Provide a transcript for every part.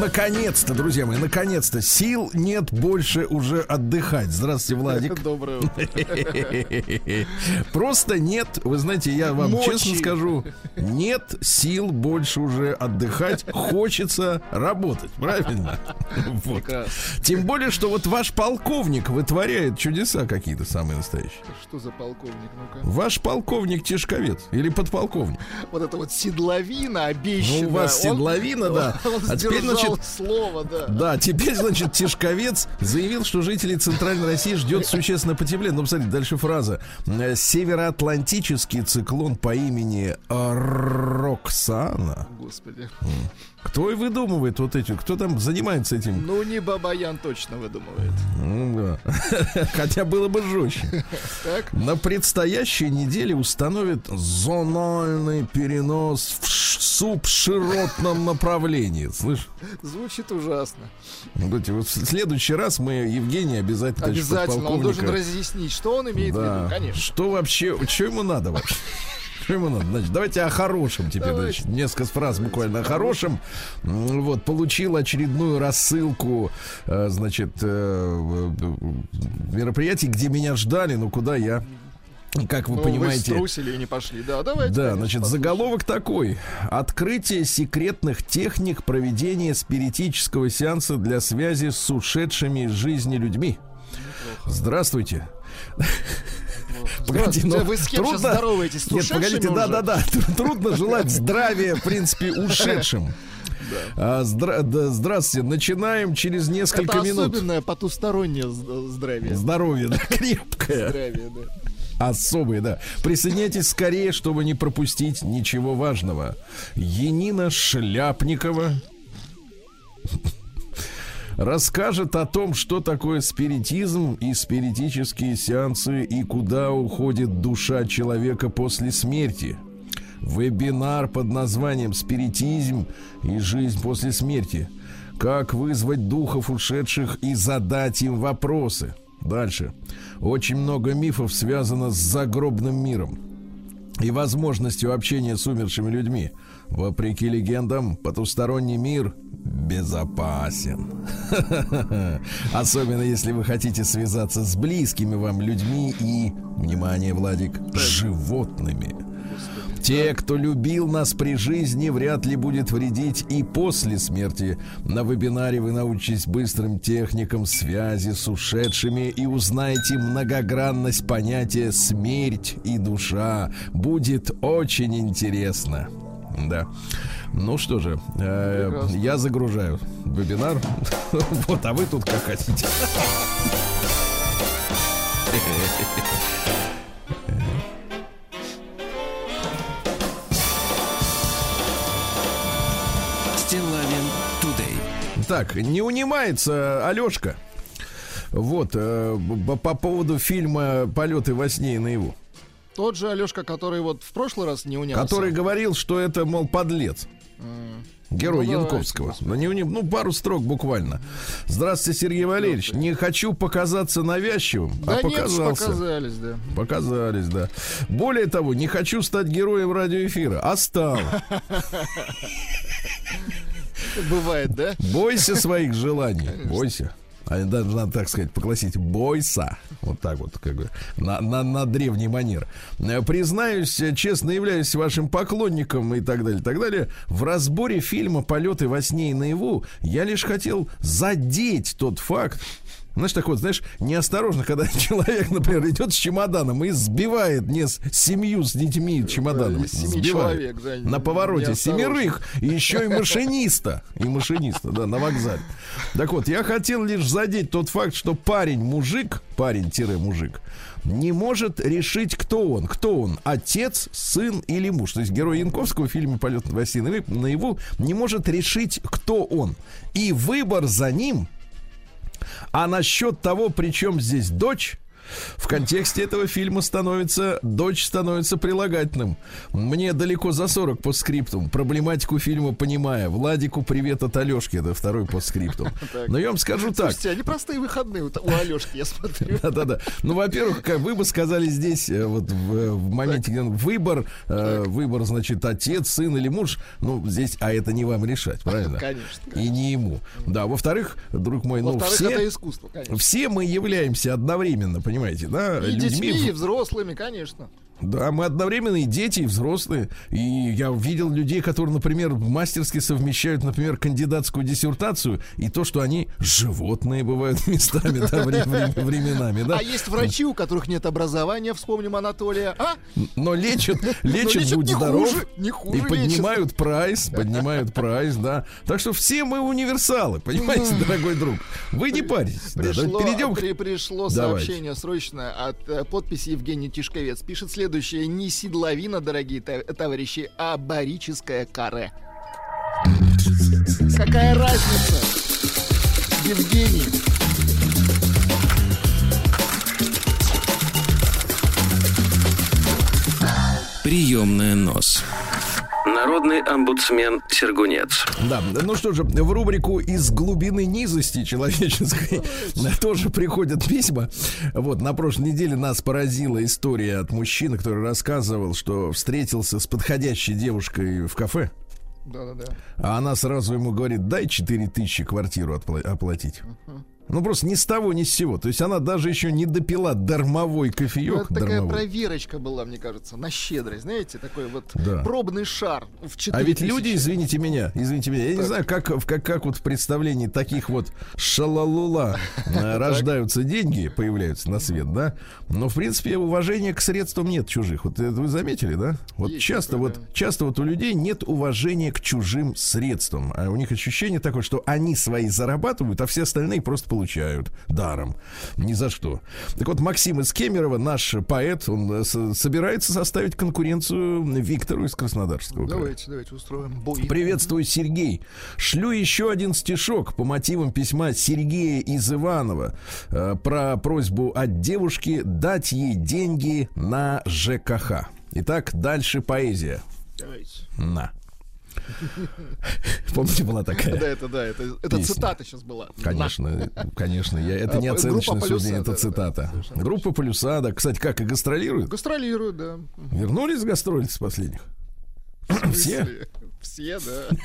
Наконец-то, друзья мои, наконец-то. Сил нет больше уже отдыхать. Здравствуйте, Владик. Доброе утро. Просто нет, вы знаете, я вам Мочи. честно скажу, нет сил больше уже отдыхать. Хочется работать, правильно? Вот. Тем более, что вот ваш полковник вытворяет чудеса какие-то самые настоящие. Что за полковник? Ну-ка. Ваш полковник Тишковец или подполковник. Вот это вот седловина обещанная. Ну, у вас он- седловина, да. Он А теперь, сдержал значит, слово, да. Да, теперь, значит, Тишковец заявил, что жителей Центральной России ждет существенное потепление. Ну, посмотрите, дальше фраза. Э, Североатлантический циклон по имени Роксана. Господи. Кто и выдумывает вот эти? Кто там занимается этим? Ну, не Бабаян точно выдумывает. Ну, да. Хотя было бы жестче. Так? На предстоящей неделе установят зональный перенос в субширотном направлении. Слышь? Звучит ужасно. Вот, вот в следующий раз мы Евгений обязательно Обязательно. Он должен разъяснить, что он имеет в виду, конечно. Что вообще, что ему надо вообще? Надо? Значит, давайте о хорошем теперь. Значит, несколько фраз буквально о хорошем. Вот, получил очередную рассылку, э, значит, э, э, мероприятий, где меня ждали, ну куда я? Как вы Ну, понимаете, Вы струсили и не пошли. Да, давайте. да, конечно, значит, послушаем. заголовок такой. Открытие секретных техник проведения спиритического сеанса для связи с ушедшими из жизни людьми. Здравствуйте. Погоди, но вы с кем сейчас трудно- здороваетесь? С Нет, погодите, да-да-да. Трудно желать здравия, в принципе, ушедшим. А, здра- да, здравствуйте. Начинаем через несколько Это минут. особенное потустороннее здравие. Здоровье, да, крепкое. Здравие, да. Особые, да. Присоединяйтесь скорее, чтобы не пропустить ничего важного. Енина Шляпникова расскажет о том, что такое спиритизм и спиритические сеансы и куда уходит душа человека после смерти. Вебинар под названием «Спиритизм и жизнь после смерти». Как вызвать духов ушедших и задать им вопросы. Дальше. Очень много мифов связано с загробным миром и возможностью общения с умершими людьми. Вопреки легендам, потусторонний мир безопасен. Особенно если вы хотите связаться с близкими вам людьми и, внимание, Владик, животными. Те, кто любил нас при жизни, вряд ли будет вредить и после смерти. На вебинаре вы научитесь быстрым техникам связи с ушедшими и узнаете многогранность понятия смерть и душа. Будет очень интересно. Да. Ну что же, э, я загружаю вебинар. Вот, а вы тут как хотите. Так, не унимается Алешка. Вот, э, б- по поводу фильма «Полеты во сне и наяву», Тот же Алешка, который вот в прошлый раз не унялся. который говорил, что это, мол, подлец. Герой Ну, давайте, Янковского. господи. Ну, не уни- ну, пару строк буквально. Здравствуйте, Сергей Валерьевич. Не хочу показаться навязчивым, Да а нет, показался. показались, да. Показались, да. Более того, не хочу стать героем радиоэфира, а стал. Бывает, да? Бойся своих желаний. Бойся. Даже надо так сказать, погласить бойся. Вот так вот, как бы, на, на, на древний манер. Э, Признаюсь, э, честно являюсь вашим поклонником и так далее, так далее. В разборе фильма «Полеты во сне и наяву» я лишь хотел задеть тот факт, знаешь, так вот, знаешь, неосторожно, когда человек, например, идет с чемоданом и сбивает не с семью с детьми чемоданом. сбивает. человек, да, На повороте семерых и еще и машиниста. И машиниста, да, на вокзале. Так вот, я хотел лишь задеть тот факт, что парень-мужик, парень-мужик, не может решить, кто он. Кто он? Отец, сын или муж. То есть герой Янковского в фильме «Полет во сне наяву» не может решить, кто он. И выбор за ним а насчет того, при чем здесь дочь, В контексте этого фильма становится дочь становится прилагательным. Мне далеко за 40 по скриптум. Проблематику фильма понимая. Владику привет от Алешки. Это второй по скриптум. Но я вам скажу так. Слушайте, они простые выходные у Алешки, я смотрю. Да-да-да. Ну, во-первых, как вы бы сказали здесь, э, вот в, в моменте, где выбор, э, выбор, значит, отец, сын или муж, ну, здесь, а это не вам решать, правильно? Конечно. И не ему. Да, во-вторых, друг мой, ну, все, это искусство, конечно. все мы являемся одновременно, понимаете, да, И людьми, детьми, и взрослыми, конечно. Да, мы одновременно и дети, и взрослые. И я видел людей, которые, например, мастерски совмещают, например, кандидатскую диссертацию и то, что они животные бывают местами, да, вре- вре- временами, да. А есть врачи, у которых нет образования, вспомним Анатолия. А? Но лечат, лечат, будь здоров. И поднимают прайс, поднимают прайс, да. Так что все мы универсалы, понимаете, дорогой друг. Вы не паритесь. Пришло, перейдем пришло сообщение срочно от э, подписи Евгений Тишковец. Пишет следующее. Не седловина, дорогие товарищи, а барическое каре. Какая разница? Евгений. Приемная нос. Народный омбудсмен Сергунец. Да, ну что же, в рубрику «Из глубины низости человеческой» тоже приходят письма. Вот, на прошлой неделе нас поразила история от мужчины, который рассказывал, что встретился с подходящей девушкой в кафе. Да-да-да. А она сразу ему говорит, дай 4 тысячи квартиру отпла- оплатить. Ну, просто ни с того, ни с сего. То есть она даже еще не допила дармовой Ну, кофеек. это такая дармовой. проверочка была, мне кажется, на щедрость. Знаете, такой вот Да. пробный шар в 4 А ведь люди, извините меня, извините меня, я не Так. знаю, как, в- как, как вот в представлении таких вот шалалула э, рождаются деньги, появляются на свет, да? Но, в принципе, уважения к средствам нет чужих. Вот это вы заметили, да? Вот Есть часто такое, вот, да. часто вот у людей нет уважения к чужим средствам. А у них ощущение такое, что они свои зарабатывают, а все остальные просто получают даром. Ни за что. Так вот, Максим из Кемерово, наш поэт, он э, собирается составить конкуренцию Виктору из Краснодарского края. Давайте, давайте устроим бой. Приветствую, Сергей. Шлю еще один стишок по мотивам письма Сергея из Иванова э, про просьбу от девушки дать ей деньги на ЖКХ. Итак, дальше поэзия. Давайте. На. Помните, была Да, такая? это да, это, это Песня. цитата сейчас была. Конечно, конечно, я, это не А, оценочное группа «Полюса», суждение, это да, да, цитата. совершенно Группа полюса, да. Кстати, как и гастролируют? Гастролируют, да. Вернулись с гастролей с последних? Все? Все, да.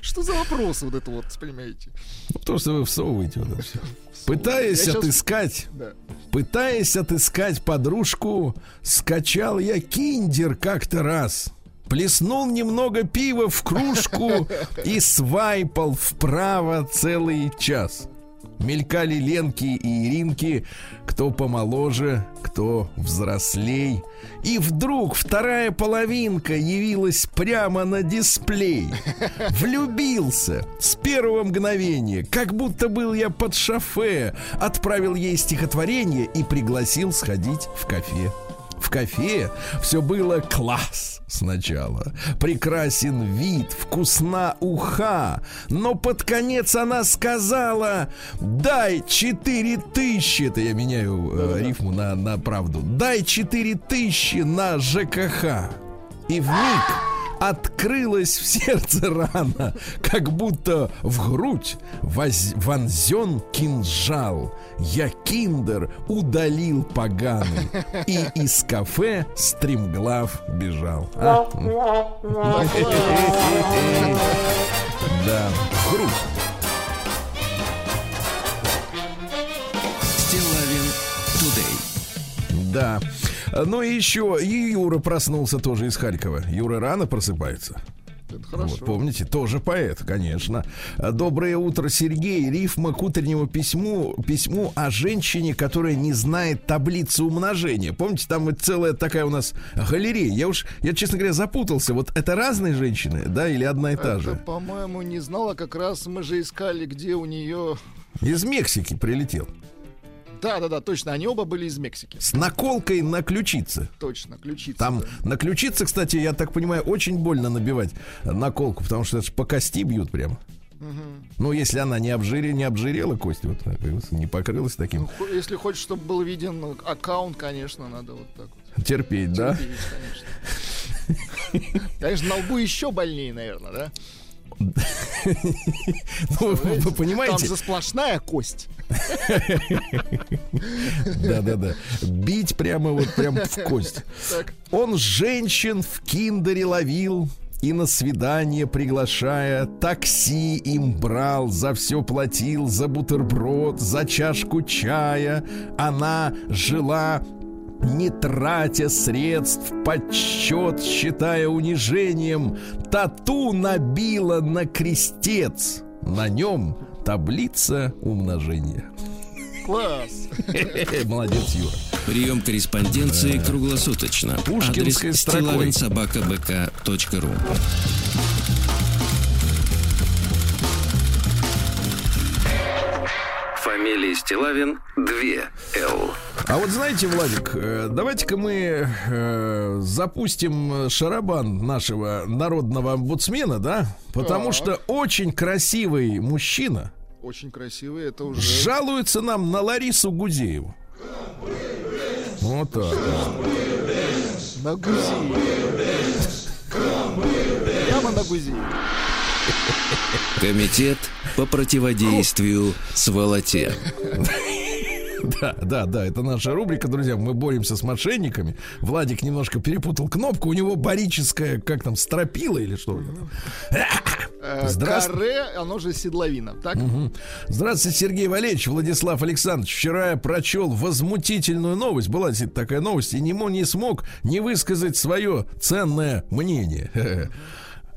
Что за вопросы вот это вот, понимаете? Ну, то, что вы всовываете вот это все. Пытаясь Я отыскать Да. Пытаясь отыскать подружку, скачал я киндер как-то раз. Плеснул немного пива в кружку и свайпал вправо целый час. Мелькали Ленки и Иринки, кто помоложе, кто взрослей. И вдруг вторая половинка явилась прямо на дисплей. Влюбился с первого мгновения, как будто был я под шофе. Отправил ей стихотворение и пригласил сходить в кафе. В кафе все было класс сначала. Прекрасен вид, вкусна уха. Но под конец она сказала, дай четыре тысячи. Это я меняю э, рифму на, на правду. Дай четыре тысячи на ЖКХ. И в миг открылась в сердце рана, как будто в грудь воз- вонзен кинжал. Я киндер удалил поганый и из кафе стремглав бежал. А? Да, грудь. Стилавин Тудей. Да. Ну и еще, и Юра проснулся тоже из Харькова. Юра рано просыпается. Это хорошо. Вот, помните, тоже поэт, конечно. Доброе утро, Сергей. Рифма к утреннему письму, письму о женщине, которая не знает таблицу умножения. Помните, там вот целая такая у нас галерея. Я уж, я, честно говоря, запутался. Вот это разные женщины, да, или одна и та Это, же? по-моему, не знала, как раз мы же искали, где у нее... Из Мексики прилетел. Да-да-да, точно, они оба были из Мексики. С наколкой на ключице. Точно, ключица. Там да. на ключице, кстати, я так понимаю, очень больно набивать наколку, потому что это ж по кости бьют прямо. Ну, если она не обжире, не обжирела кость, вот не покрылась таким. Ну, если хочешь, чтобы был виден аккаунт, конечно, надо вот так вот. Терпеть, да? Терпеть, конечно. Конечно, на лбу еще больнее, наверное, да? Ну, вы понимаете? Там же сплошная кость. Да-да-да. Бить прямо вот прям в кость. Он женщин в киндере ловил, и на свидание приглашая, такси им брал, за все платил, за бутерброд, за чашку чая. Она жила не тратя средств, подсчет считая унижением, тату набила на крестец. На нем таблица умножения. Класс. Молодец, Юра. Прием корреспонденции круглосуточно. Пушкинской Адрес строкой. Фамилия Стилавин 2 Л. А вот знаете, Владик, э, давайте-ка мы э, запустим шарабан нашего народного омбудсмена, да? Потому Так. что очень красивый мужчина Очень красивый, это уже... жалуется нам на Ларису Гузееву. Вот так. На Гузии. Прямо на Гузии. Комитет по противодействию сволоте. Да, да, да, это наша рубрика, друзья. Мы боремся с мошенниками. Владик немножко перепутал кнопку. У него барическая, как там, стропила или что? Э, Здравствуй. Каре, оно же седловина. Так? Здравствуйте, Сергей Валерьевич, Владислав Александрович. Вчера я прочел возмутительную новость. Была такая новость, и не, мо- не смог не высказать свое ценное мнение.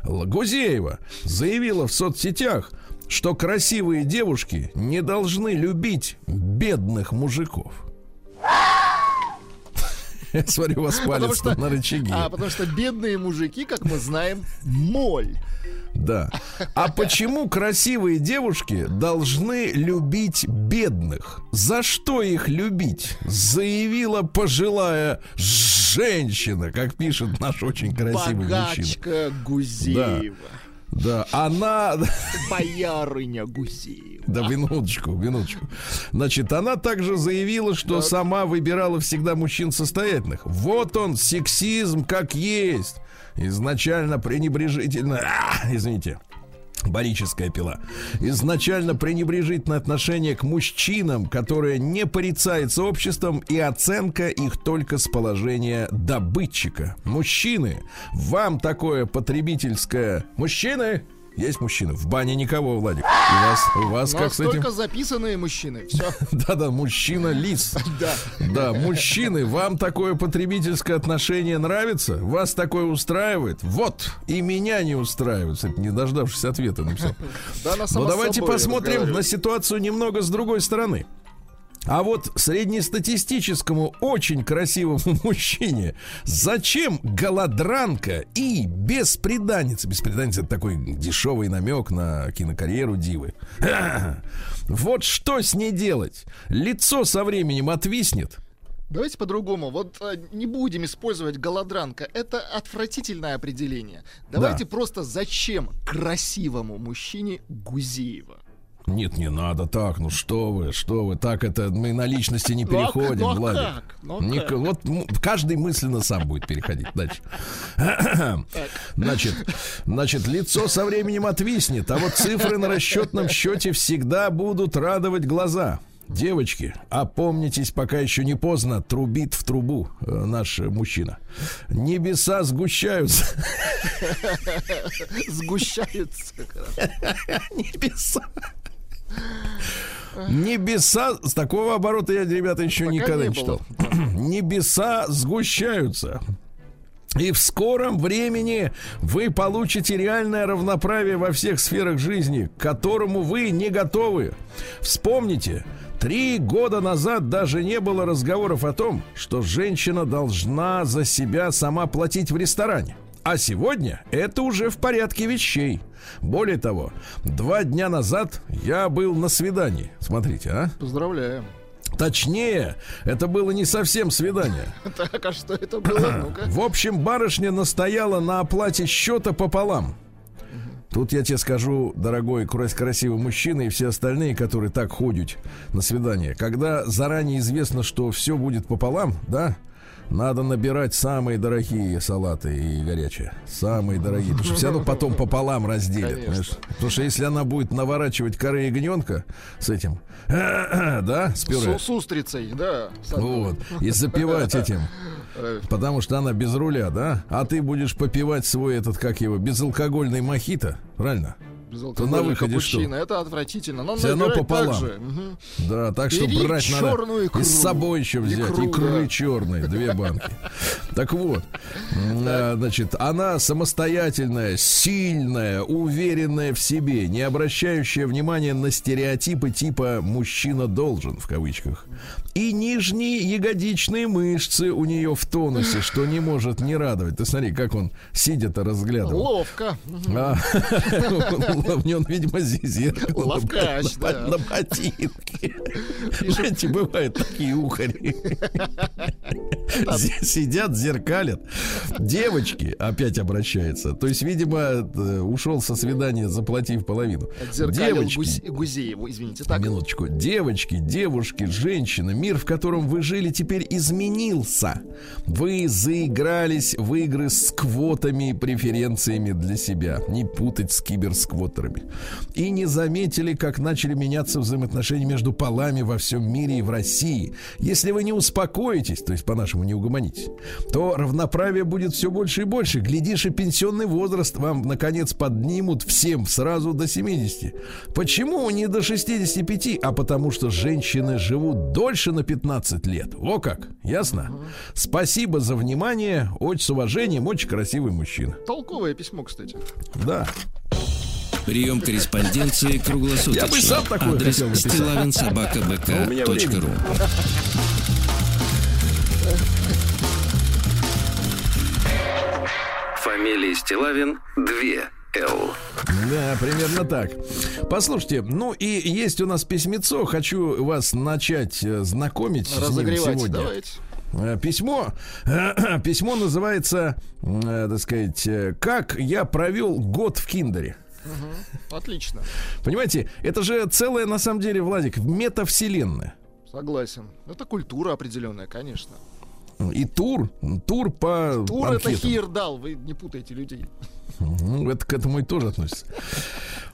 Гузеева заявила в соцсетях, что красивые девушки не должны любить бедных мужиков. Я смотрю, у вас палец на рычаге. а, потому что бедные мужики, как мы знаем, моль. Да. А почему красивые девушки должны любить бедных? За что их любить? Заявила пожилая женщина, как пишет наш очень красивый мужчина. Богачка Гузеева. Да, она... Боярыня Гузеева. Да, минуточку, минуточку. Значит, она также заявила, что сама выбирала всегда мужчин состоятельных. Вот он, сексизм как есть. Изначально пренебрежительно... А, извините. Барическая пила. Изначально пренебрежительное отношение к мужчинам, которое не порицается обществом, и оценка их только с положения добытчика. Мужчины, вам такое потребительское... Мужчины! Есть мужчины. В бане никого, Владик. У вас, у вас У как нас с этим? только записанные мужчины. Все. Да-да, мужчина лис. Да. Да, мужчины, вам такое потребительское отношение нравится? Вас такое устраивает? Вот, и меня не устраивает. Кстати, не дождавшись ответа написал. Да, Но Ну, давайте посмотрим на ситуацию немного с другой стороны. А вот среднестатистическому очень красивому мужчине зачем голодранка и беспреданница? Беспреданница это такой дешевый намек на кинокарьеру Дивы. Вот что с ней делать? Лицо со временем отвиснет. Давайте по-другому. Вот э, не будем использовать голодранка. Это отвратительное определение. Давайте просто зачем красивому мужчине Гузеева? Нет, не надо так, ну что вы, что вы, так это мы на личности не Ну переходим, ну а Владик. как? Ну а Ник- как? Вот каждый мысленно сам будет переходить. Дальше. Значит, значит, лицо со временем отвиснет, а вот цифры на расчетном счете всегда будут радовать глаза. Девочки, опомнитесь, пока еще не поздно, трубит в трубу э, наш мужчина. Небеса сгущаются. Сгущаются. Небеса. Небеса, с такого оборота я, ребята, еще Пока никогда не не читал. Небеса сгущаются. И в скором времени вы получите реальное равноправие во всех сферах жизни, к которому вы не готовы. Вспомните, три года назад даже не было разговоров о том, что женщина должна за себя сама платить в ресторане. А сегодня это уже в порядке вещей. Более того, два дня назад я был на свидании. Смотрите, а? Поздравляем. Точнее, это было не совсем свидание. Так, а что это было? В общем, барышня настояла на оплате счета пополам. Тут я тебе скажу, дорогой, красивый мужчина и все остальные, которые так ходят на свидание, когда заранее известно, что все будет пополам, да, надо набирать самые дорогие салаты и горячие. Самые дорогие. Потому что все равно потом пополам разделят. Потому что если она будет наворачивать коры ягненка с этим, да, с пюре. С, с устрицей, да. Вот. И запивать этим. Потому что она без руля, да? А ты будешь попивать свой этот, как его, безалкогольный мохито, правильно? То на выходе что? Это отвратительно. Надо Все равно пополам. Так угу. Да, так что Бери брать надо икру. и с собой еще взять. Икру, икры да. черные, две банки. Так вот, а, значит, она самостоятельная, сильная, уверенная в себе, не обращающая внимания на стереотипы типа «мужчина должен» в кавычках. И нижние ягодичные мышцы у нее в тонусе, что не может не радовать. Ты смотри, как он сидит-то разглядывал. Ловко. А, головне он, видимо, зеркало Ловкач, на, да. на ботинке. Знаете, бывают такие ухари. Сидят, зеркалят. Девочки, опять обращается. То есть, видимо, э, ушел со свидания, заплатив половину. Девочки. Гузееву, извините, так. Минуточку. Девочки, девушки, женщины, мир, в котором вы жили, теперь изменился. Вы заигрались в игры с квотами и преференциями для себя. Не путать с киберсквотами авторами. И не заметили, как начали меняться взаимоотношения между полами во всем мире и в России. Если вы не успокоитесь, то есть по-нашему не угомонитесь, то равноправие будет все больше и больше. Глядишь, и пенсионный возраст вам, наконец, поднимут всем сразу до 70. Почему не до 65? А потому что женщины живут дольше на 15 лет. О как! Ясно? Спасибо за внимание. Очень с уважением. Очень красивый мужчина. Толковое письмо, кстати. Да. Прием корреспонденции круглосуточно. Я бы сам такой Адрес стилавинсобакабк.ру Фамилия Стилавин 2 Л. Да, примерно так. Послушайте, ну и есть у нас письмецо. Хочу вас начать э, знакомить с ним сегодня. Давайте. Э, письмо, письмо называется, э, так сказать, «Как я провел год в Киндере». Угу. Отлично. Понимаете, это же целая, на самом деле, Владик, метавселенная. Согласен. Это культура определенная, конечно. И тур, тур по Тур анкетам. это Хирдал, вы не путаете людей. Ну, это к этому и тоже относится.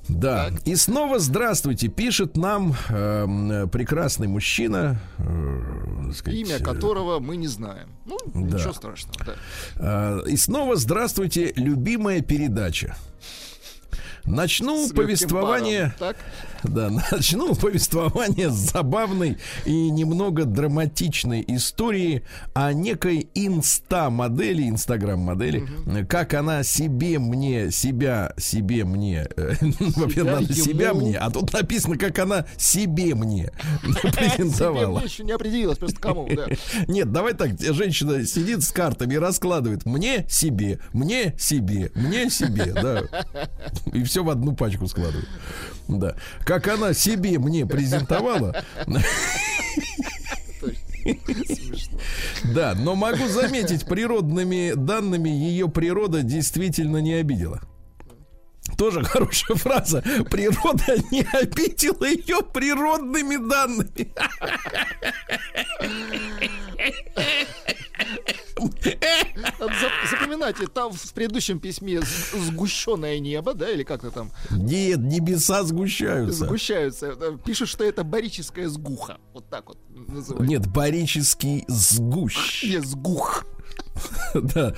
Да. Так. И снова здравствуйте, пишет нам э, прекрасный мужчина. Э, сказать, Имя которого мы не знаем. Ну, да. ничего страшного. Да. Э, и снова здравствуйте, любимая передача. Начну повествование. Так? Да, начну повествование с забавной и немного драматичной истории о некой инста-модели, инстаграм-модели, угу. как она себе мне, себя, себе мне, э, во-первых, надо себя мне, а тут написано, как она себе мне презентовала. еще не определилась, просто кому, да. Нет, давай так, женщина сидит с картами и раскладывает мне себе, мне себе, мне себе, да. И все в одну пачку складывает. Да. Как она себе мне презентовала. Да, но могу заметить, природными данными ее природа действительно не обидела. Тоже хорошая фраза. Природа не обидела ее природными данными. Запоминайте, там в предыдущем письме сгущенное небо, да, или как-то там? Нет, небеса сгущаются. Сгущаются. Пишут, что это барическая сгуха. Вот так вот называют. Нет, барический сгущ. Нет, сгух. Да,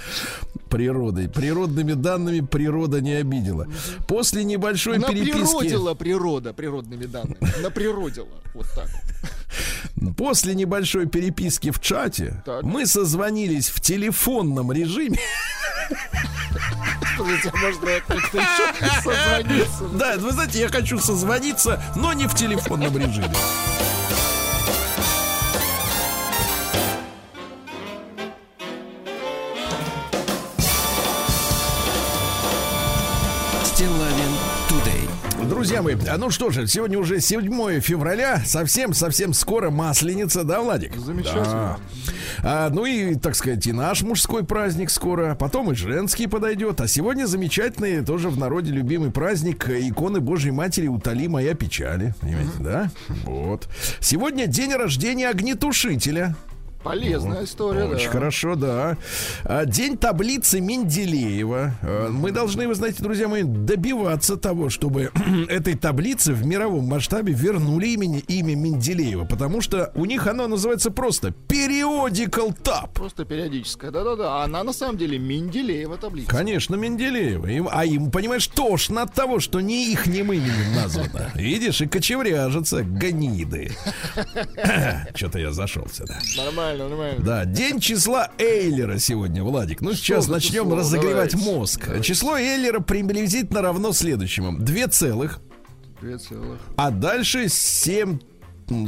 природой. Природными данными природа не обидела. После небольшой переписки... природила природа природными данными. Наприродила. Вот так. После небольшой переписки в чате так. мы созвонились в телефонном режиме. Да, вы знаете, я хочу созвониться, но не в телефонном режиме. Друзья мои, а ну что же, сегодня уже 7 февраля, совсем-совсем скоро Масленица, да, Владик? Замечательно. Да. А, ну и, так сказать, и наш мужской праздник скоро, потом и женский подойдет, а сегодня замечательный, тоже в народе любимый праздник иконы Божьей Матери «Утоли моя печали», понимаете, да? Вот. Сегодня день рождения огнетушителя. Полезная история, Очень да. хорошо, да. А, день таблицы Менделеева. А, мы должны, вы знаете, друзья мои, добиваться того, чтобы этой таблице в мировом масштабе вернули имени, имя Менделеева, потому что у них оно называется просто Periodical Tab. Просто периодическая, да-да-да. Она на самом деле Менделеева таблица. Конечно, Менделеева. Им, а им, понимаешь, тошно от того, что не их именем названо. Видишь, и кочевряжется гниды. Что-то я зашел сюда. Нормально нормально, нормально. Да, день числа Эйлера сегодня, Владик. Ну, сейчас Что начнем число? разогревать Давайте. мозг. Давайте. Число Эйлера приблизительно равно следующему. Две целых. Две целых. А дальше семь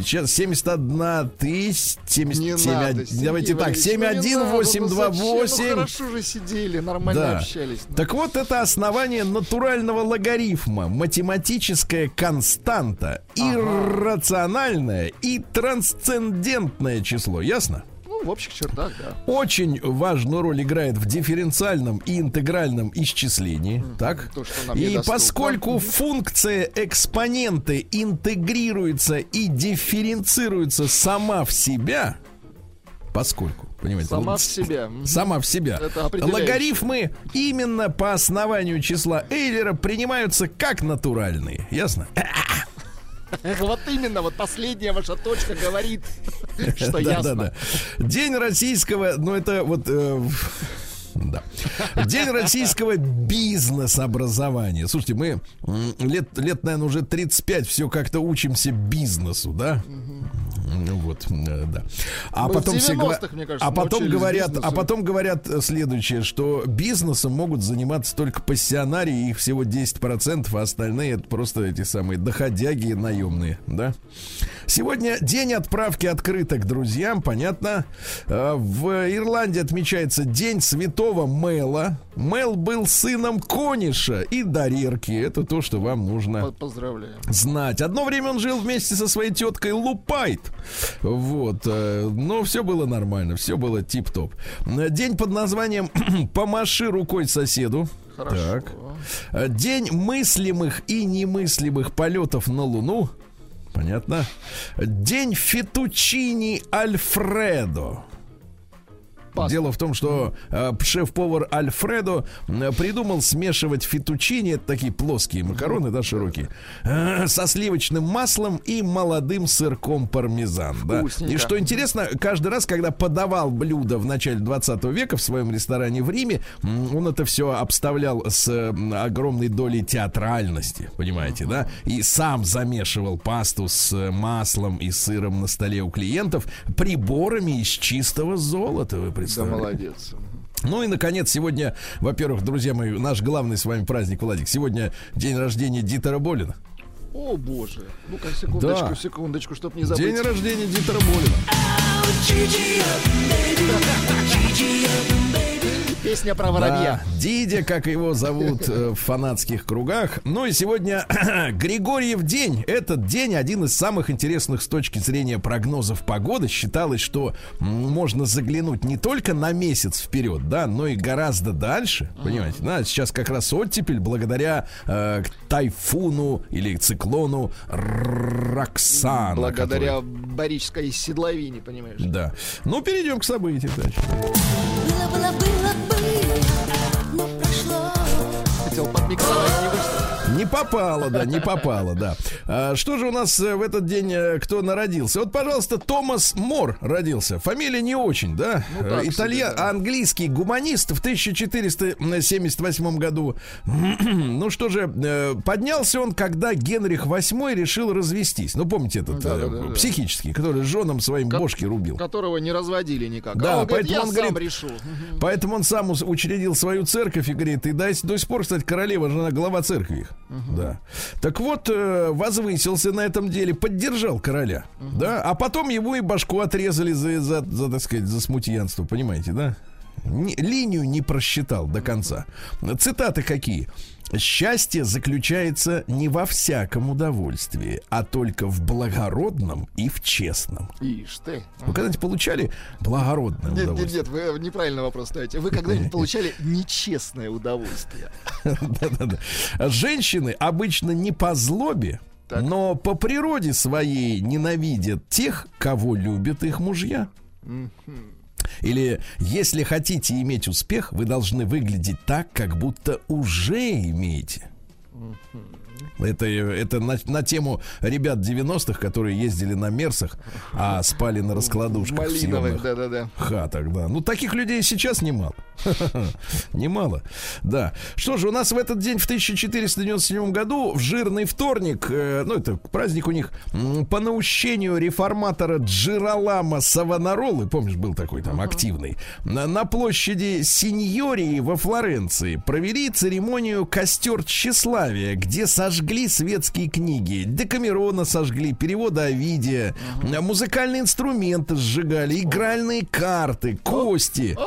Сейчас 71 тысяч 77 надо, Давайте так, 71828 ну, хорошо же сидели, нормально да. общались. Ну. Так вот, это основание натурального логарифма, математическая константа, ага. иррациональное и трансцендентное число. Ясно? В общих чертах, да. Очень важную роль играет в дифференциальном и интегральном исчислении. Mm-hmm. Так? То, что и поскольку функция экспоненты интегрируется и дифференцируется сама в себя, поскольку понимаете? Сама в себя. Сама в себя. Логарифмы именно по основанию числа Эйлера принимаются как натуральные. Ясно? Вот именно, вот последняя ваша точка говорит, что ясно. День российского, ну это вот... Э, да. День российского бизнес-образования. Слушайте, мы лет, лет, наверное, уже 35 все как-то учимся бизнесу, да? Вот, э, да. А мы потом все кажется, а потом говорят, а потом говорят следующее, что бизнесом могут заниматься только пассионарии, их всего 10%, а остальные это просто эти самые доходяги наемные, да? Сегодня день отправки открыток друзьям, понятно. Э, в Ирландии отмечается День Святого Мэла. Мэл был сыном Кониша и Дарерки. Это то, что вам нужно Поздравляю. знать. Одно время он жил вместе со своей теткой Лупайт. Вот. Э, но все было нормально, все было тип-топ. День под названием «Помаши рукой соседу». Хорошо. Так. Э, день мыслимых и немыслимых полетов на Луну. Понятно. День фетучини Альфредо. Паста. Дело в том, что э, шеф-повар Альфредо придумал смешивать фетучини, это такие плоские макароны, да, широкие, э, со сливочным маслом и молодым сырком пармезан. Да. И что интересно, каждый раз, когда подавал блюдо в начале 20 века в своем ресторане в Риме, он это все обставлял с огромной долей театральности, понимаете, да, и сам замешивал пасту с маслом и сыром на столе у клиентов приборами из чистого золота, вы представляете? Да, молодец. Ну и, наконец, сегодня, во-первых, друзья мои, наш главный с вами праздник, Владик. Сегодня день рождения Дитера Болина. О, боже. Ну-ка, секундочку, да. секундочку, чтобы не забыть. День рождения Дитера Болина. Песня про воробья. Да, Дидя, как его зовут э, в фанатских кругах. Ну и сегодня Григорьев день. Этот день один из самых интересных с точки зрения прогнозов погоды. Считалось, что можно заглянуть не только на месяц вперед, да, но и гораздо дальше. Понимаете, да, сейчас как раз оттепель благодаря э, тайфуну или циклону Роксана. Благодаря который... Борической седловине, понимаешь? Да. Ну, перейдем к событиям дальше. Было, было, было, Хотел попало, да, не попало, да. А, что же у нас э, в этот день э, кто народился? Вот, пожалуйста, Томас Мор родился. Фамилия не очень, да? Ну, так Италья... себе, да. Английский гуманист в 1478 году. ну что же, э, поднялся он, когда Генрих VIII решил развестись. Ну, помните этот да, да, да, психический, который женам своим Ко- бошки рубил. Которого не разводили никак. Да, а он поэтому говорит, он говорит, решу. Поэтому он сам учредил свою церковь и говорит, и до, до сих пор, кстати, королева, жена глава церкви их. Угу. Да. Так вот, э, возвысился на этом деле, поддержал короля. Угу. Да, а потом его и башку отрезали за, за, за, так сказать, за смутьянство, понимаете, да? линию не просчитал до конца. Цитаты какие? Счастье заключается не во всяком удовольствии, а только в благородном и в честном. Ишь ты. Вы когда-нибудь получали благородное нет, удовольствие? Нет, нет, вы неправильно вопрос ставите. Вы когда-нибудь получали нечестное удовольствие? Да-да-да. Женщины обычно не по злобе, но по природе своей ненавидят тех, кого любят их мужья. Или если хотите иметь успех, вы должны выглядеть так, как будто уже имеете. Это, это на, на тему ребят 90-х, которые ездили на Мерсах, а спали на раскладушках Малиновых, да, да, да. хатах, да. Ну, таких людей сейчас немало. Немало, да. Что же, у нас в этот день, в 1497 году, в жирный вторник, э, ну, это праздник у них, по наущению реформатора Джиралама Савонаролы, помнишь, был такой там активный, на, на площади Синьории во Флоренции провели церемонию «Костер тщеславия», где сожгли светские книги, Декамерона сожгли, переводы Овидия, музыкальные инструменты сжигали, игральные карты, кости,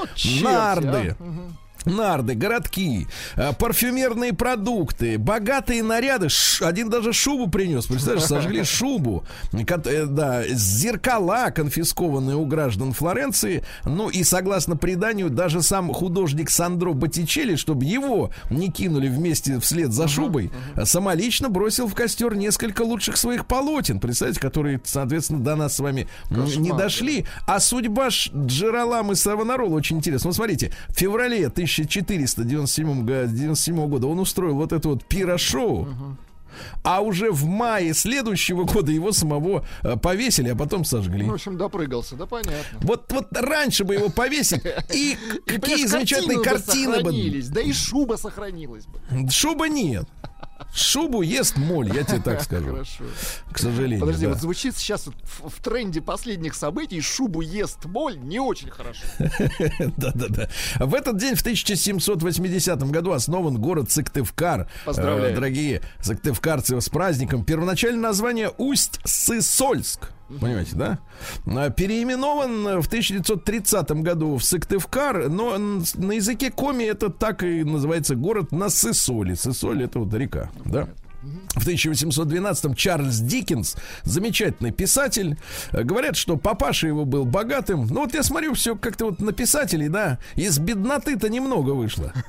нарды. А? Угу нарды, городки, э, парфюмерные продукты, богатые наряды. Один даже шубу принес, представляешь, сожгли шубу. Э, да, зеркала, конфискованные у граждан Флоренции. Ну и, согласно преданию, даже сам художник Сандро Боттичелли, чтобы его не кинули вместе вслед за шубой, самолично бросил в костер несколько лучших своих полотен, представьте, которые, соответственно, до нас с вами Кошмар. не дошли. А судьба Джераламы Савонарола очень интересна. Вот смотрите, в феврале 1000 1497 года он устроил вот это вот пирошоу. А уже в мае следующего года его самого э, повесили, а потом сожгли. Ну, в общем, допрыгался, да понятно. Вот, вот раньше бы его повесили, и какие замечательные картины бы. Да и шуба сохранилась бы. Шуба нет. Шубу ест моль, я тебе так скажу. Хорошо. К сожалению. Подожди, да. вот звучит сейчас в, тренде последних событий шубу ест моль не очень хорошо. Да-да-да. В этот день, в 1780 году, основан город Сыктывкар. Поздравляю. Дорогие сыктывкарцы, с праздником. Первоначальное название Усть-Сысольск. Понимаете, да? А, переименован в 1930 году в Сыктывкар, но на языке коми это так и называется город на Сысоли. Сысоль это вот река, да? В 1812-м Чарльз Диккенс, замечательный писатель. Говорят, что папаша его был богатым. Ну вот я смотрю, все как-то вот на писателей, да, из бедноты-то немного вышло.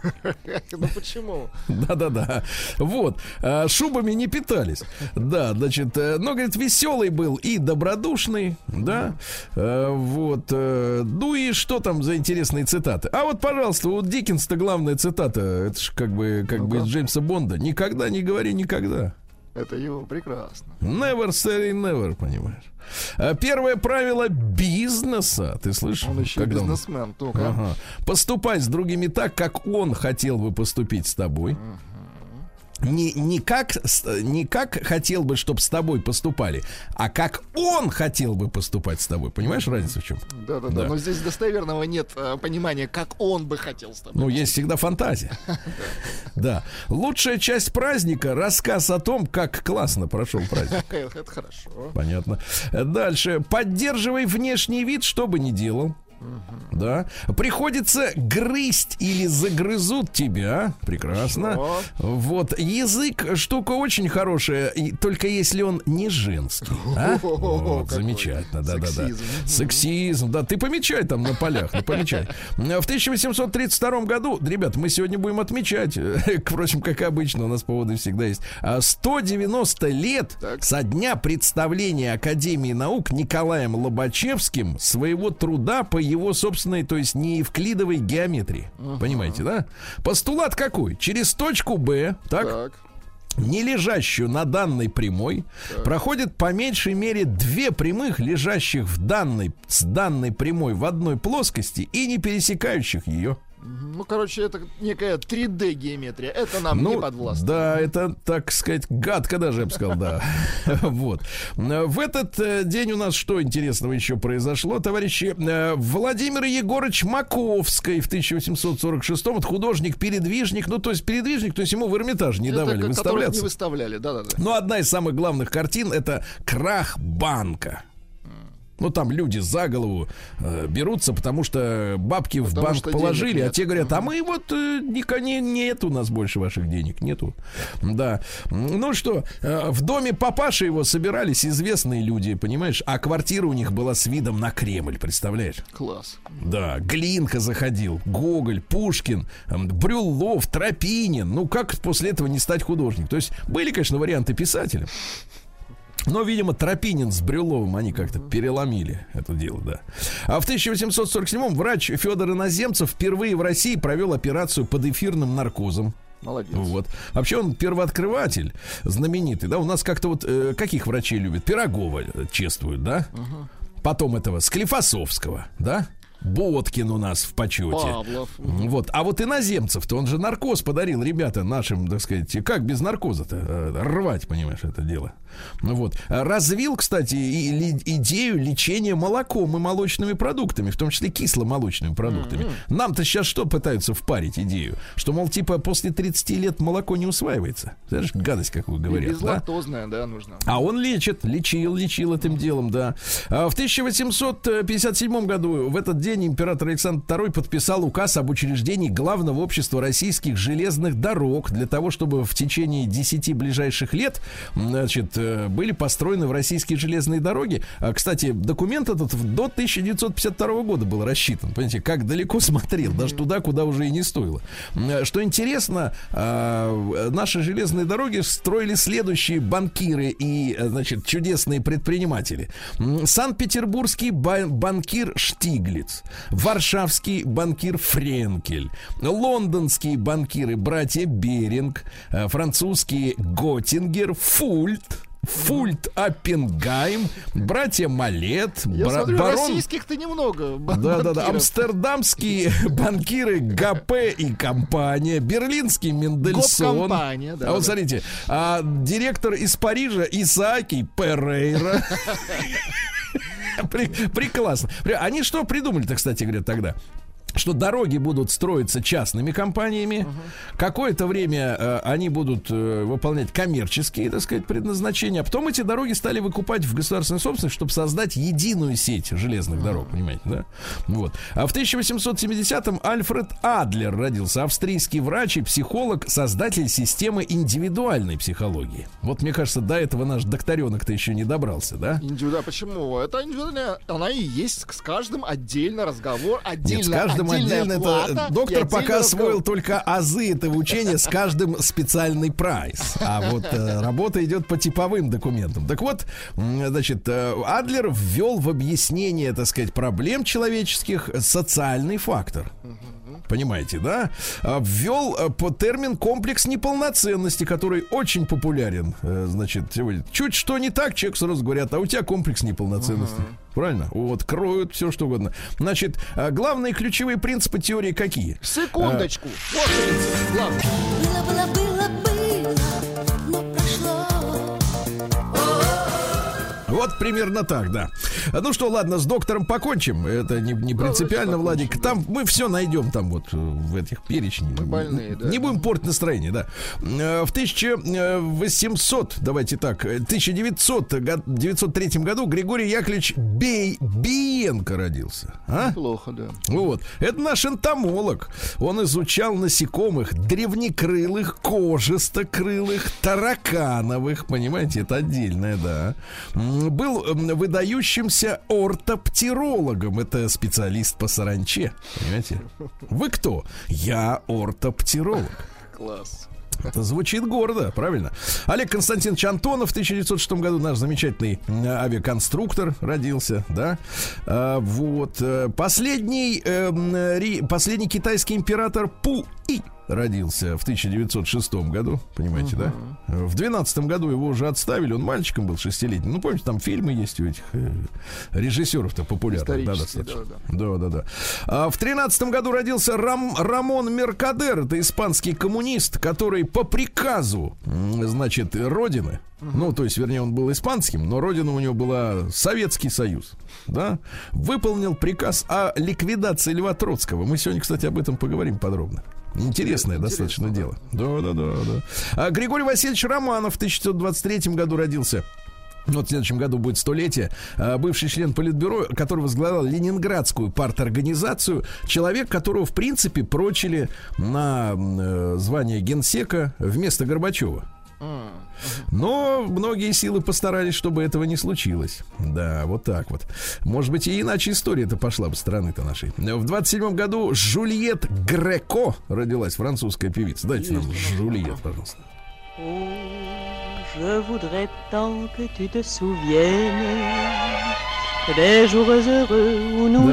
Ну почему? Да-да-да. Вот. А, шубами не питались. Да, значит, э, но, говорит, веселый был и добродушный, да. А, вот. Э, ну и что там за интересные цитаты? А вот, пожалуйста, вот Диккенс-то главная цитата, это же как бы, как бы из Джеймса Бонда. Никогда не говори никогда никогда. Это его прекрасно. Never say never, понимаешь. А первое правило бизнеса, ты слышишь? Он еще когда бизнесмен, он... только. Ага. Поступай с другими так, как он хотел бы поступить с тобой. Uh-huh не, не, как, не как хотел бы, чтобы с тобой поступали, а как он хотел бы поступать с тобой. Понимаешь разницу в чем? Да, да, да. Но здесь достоверного нет э, понимания, как он бы хотел с тобой. Ну, есть всегда фантазия. Да. Лучшая часть праздника рассказ о том, как классно прошел праздник. Это хорошо. Понятно. Дальше. Поддерживай внешний вид, что бы ни делал. Да. Приходится грызть или загрызут тебя. Прекрасно. Что? Вот. Язык штука очень хорошая, только если он не женский. А? Вот, замечательно. Да, да, да. Сексизм. Да, ты помечай там на полях. Ну, помечай. В 1832 году, ребят, мы сегодня будем отмечать, впрочем, как обычно, у нас поводы всегда есть, 190 а, лет так. со дня представления Академии наук Николаем Лобачевским своего труда по его собственной, то есть не евклидовой геометрии. Uh-huh. Понимаете, да? Постулат какой? Через точку Б, так? так не лежащую на данной прямой, так. проходит по меньшей мере две прямых, лежащих в данной, с данной прямой в одной плоскости и не пересекающих ее. Ну, короче, это некая 3D геометрия. Это нам ну, не подвластно. Да, это, так сказать, гадко даже, я бы сказал, да. Вот. В этот э, день у нас что интересного еще произошло, товарищи? Э, Владимир Егорович Маковский в 1846-м, художник-передвижник, ну, то есть передвижник, то есть ему в Эрмитаж не давали выставляться. не выставляли, да-да-да. Но одна из самых главных картин — это «Крах банка». Ну, там люди за голову э, берутся, потому что бабки потому в банк положили, а те говорят, а мы вот э, не, нет у нас больше ваших денег, нету. Да. Ну что, э, в доме папаши его собирались известные люди, понимаешь? А квартира у них была с видом на Кремль, представляешь? Класс. Да, Глинка заходил, Гоголь, Пушкин, Брюллов, Тропинин. Ну, как после этого не стать художником? То есть были, конечно, варианты писателя. Но, видимо, Тропинин с Брюловым они как-то переломили это дело, да. А в 1847-м врач Федор Иноземцев впервые в России провел операцию под эфирным наркозом. Молодец. Вот. Вообще он первооткрыватель знаменитый, да. У нас как-то вот э, каких врачей любят? Пирогова чествуют, да? Угу. Потом этого Склифосовского, да? Боткин у нас в почете. Павлов. Вот. А вот иноземцев-то он же наркоз подарил, ребята, нашим, так сказать, как без наркоза-то э, рвать, понимаешь, это дело. Вот. Развил, кстати, и, ли, идею лечения молоком и молочными продуктами, в том числе кисломолочными продуктами. Mm-hmm. Нам-то сейчас что пытаются впарить идею? Что, мол, типа, после 30 лет молоко не усваивается. Знаешь, гадость какую говорят. Безлактозное, да? да, нужно. А он лечит, лечил, лечил этим делом, да. А в 1857 году в этот день император Александр II подписал указ об учреждении главного общества российских железных дорог для того, чтобы в течение 10 ближайших лет, значит, были построены в российские железные дороги. А, кстати, документ этот до 1952 года был рассчитан. Понимаете, как далеко смотрел, даже туда, куда уже и не стоило. Э, что интересно, а, наши железные дороги строили следующие банкиры и, э, значит, чудесные предприниматели. Санкт-Петербургский банкир Штиглиц, варшавский банкир Френкель, лондонские банкиры братья Беринг, французские Готингер, Фульт, Фульт Аппенгайм, братья Малет, Я бра- смотрю, барон... российских-то немного. Да-да-да, амстердамские банкиры ГП и компания, берлинский Мендельсон. компания да. А вот смотрите, а, директор из Парижа Исааки Перейра. Прекрасно. Они что придумали-то, кстати говоря, тогда? Что дороги будут строиться частными компаниями. Uh-huh. Какое-то время э, они будут э, выполнять коммерческие, так сказать, предназначения. А потом эти дороги стали выкупать в государственной собственности, чтобы создать единую сеть железных uh-huh. дорог, понимаете, да? Вот. А в 1870-м Альфред Адлер родился, австрийский врач и психолог, создатель системы индивидуальной психологии. Вот, мне кажется, до этого наш докторенок-то еще не добрался, да? Индивидуальная, почему? Это индивидуальная, она и есть с каждым отдельно разговор, отдельно, Нет, с каждым каждым отдельно это доктор пока освоил только азы этого учения с каждым специальный прайс. А вот э, работа идет по типовым документам. Так вот, значит, э, Адлер ввел в объяснение, так сказать, проблем человеческих социальный фактор. Понимаете, да? А, ввел э, по термин комплекс неполноценности, который очень популярен. Э, значит, чуть что не так, человек сразу говорят, а у тебя комплекс неполноценности. Uh-huh. Правильно? Вот, кроют все, что угодно. Значит, а, главные ключевые принципы теории какие? Секундочку. А, вот принцип. Главное. Было, было, было, Вот примерно так, да. Ну что, ладно, с доктором покончим. Это не, не принципиально, Владик. Там мы все найдем там вот э, в этих перечнях. Больные, да. Не будем портить настроение, да. Э, в 1800, давайте так, 1903 году Григорий Яковлевич Бей, Биенко родился. А? Плохо, да. Вот. Это наш энтомолог. Он изучал насекомых древнекрылых, кожистокрылых, таракановых. Понимаете, это отдельное, да был выдающимся ортоптерологом. Это специалист по саранче. Понимаете? Вы кто? Я ортоптеролог. Класс. Это звучит гордо, правильно? Олег Константинович Антонов в 1906 году наш замечательный авиаконструктор родился, да? А, вот. Э, последний, э, последний китайский император Пу И родился в 1906 году, понимаете, uh-huh. да? В 12 году его уже отставили, он мальчиком был шестилетним. Ну, помните, там фильмы есть у этих э, режиссеров-то популярных. Да, достаточно. Да, да. да, да, А в 13 году родился Рам, Рамон Меркадер, это испанский коммунист, который по приказу, значит, Родины, uh-huh. ну, то есть, вернее, он был испанским, но родина у него была Советский Союз, да, выполнил приказ о ликвидации Льва Троцкого. Мы сегодня, кстати, об этом поговорим подробно. Интересное достаточно дело. Да, да, да, да. А Григорий Васильевич Романов в 1923 году родился. вот в следующем году будет столетие, а, бывший член Политбюро, который возглавлял Ленинградскую парторганизацию, человек, которого, в принципе, прочили на э, звание генсека вместо Горбачева. Но многие силы постарались, чтобы этого не случилось. Да, вот так вот. Может быть, и иначе история-то пошла бы страны-то нашей. В 27 году Жульет Греко родилась, французская певица. Дайте нам Жульет, пожалуйста. Je voudrais tant que tu te souviennes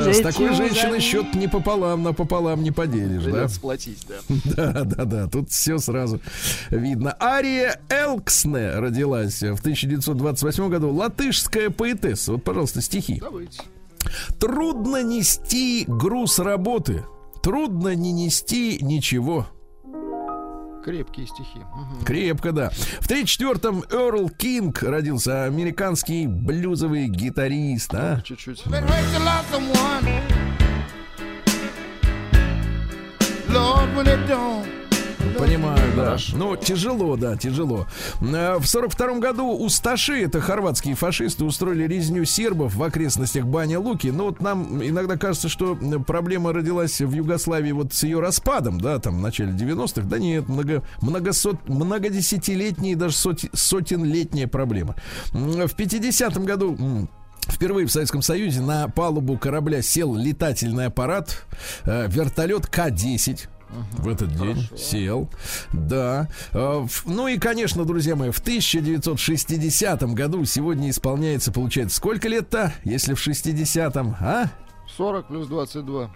да, с такой женщиной счет не пополам, на пополам не поделишь, да? сплотить, да. Да, да, да, тут все сразу видно. Ария Элксне родилась в 1928 году, латышская поэтесса. Вот, пожалуйста, стихи. Давайте. Трудно нести груз работы, трудно не нести ничего. Крепкие стихи. Угу. Крепко, да. В 34-м Эрл Кинг родился, американский блюзовый гитарист. А? Чуть-чуть. Lord, when it don't Понимаю, да. Хорошо. Ну, тяжело, да, тяжело. Э, в сорок втором году усташи, это хорватские фашисты, устроили резню сербов в окрестностях Баня Луки. Но вот нам иногда кажется, что проблема родилась в Югославии вот с ее распадом, да, там в начале 90-х. Да нет, много, многосот, многодесятилетняя, даже сот, сотенлетняя проблема. В 50-м году Впервые в Советском Союзе на палубу корабля сел летательный аппарат, э, вертолет К-10 в этот день Хорошо. сел. Да. А, ну и, конечно, друзья мои, в 1960 году сегодня исполняется, получается, сколько лет-то, если в 60-м, а? 40 плюс 22.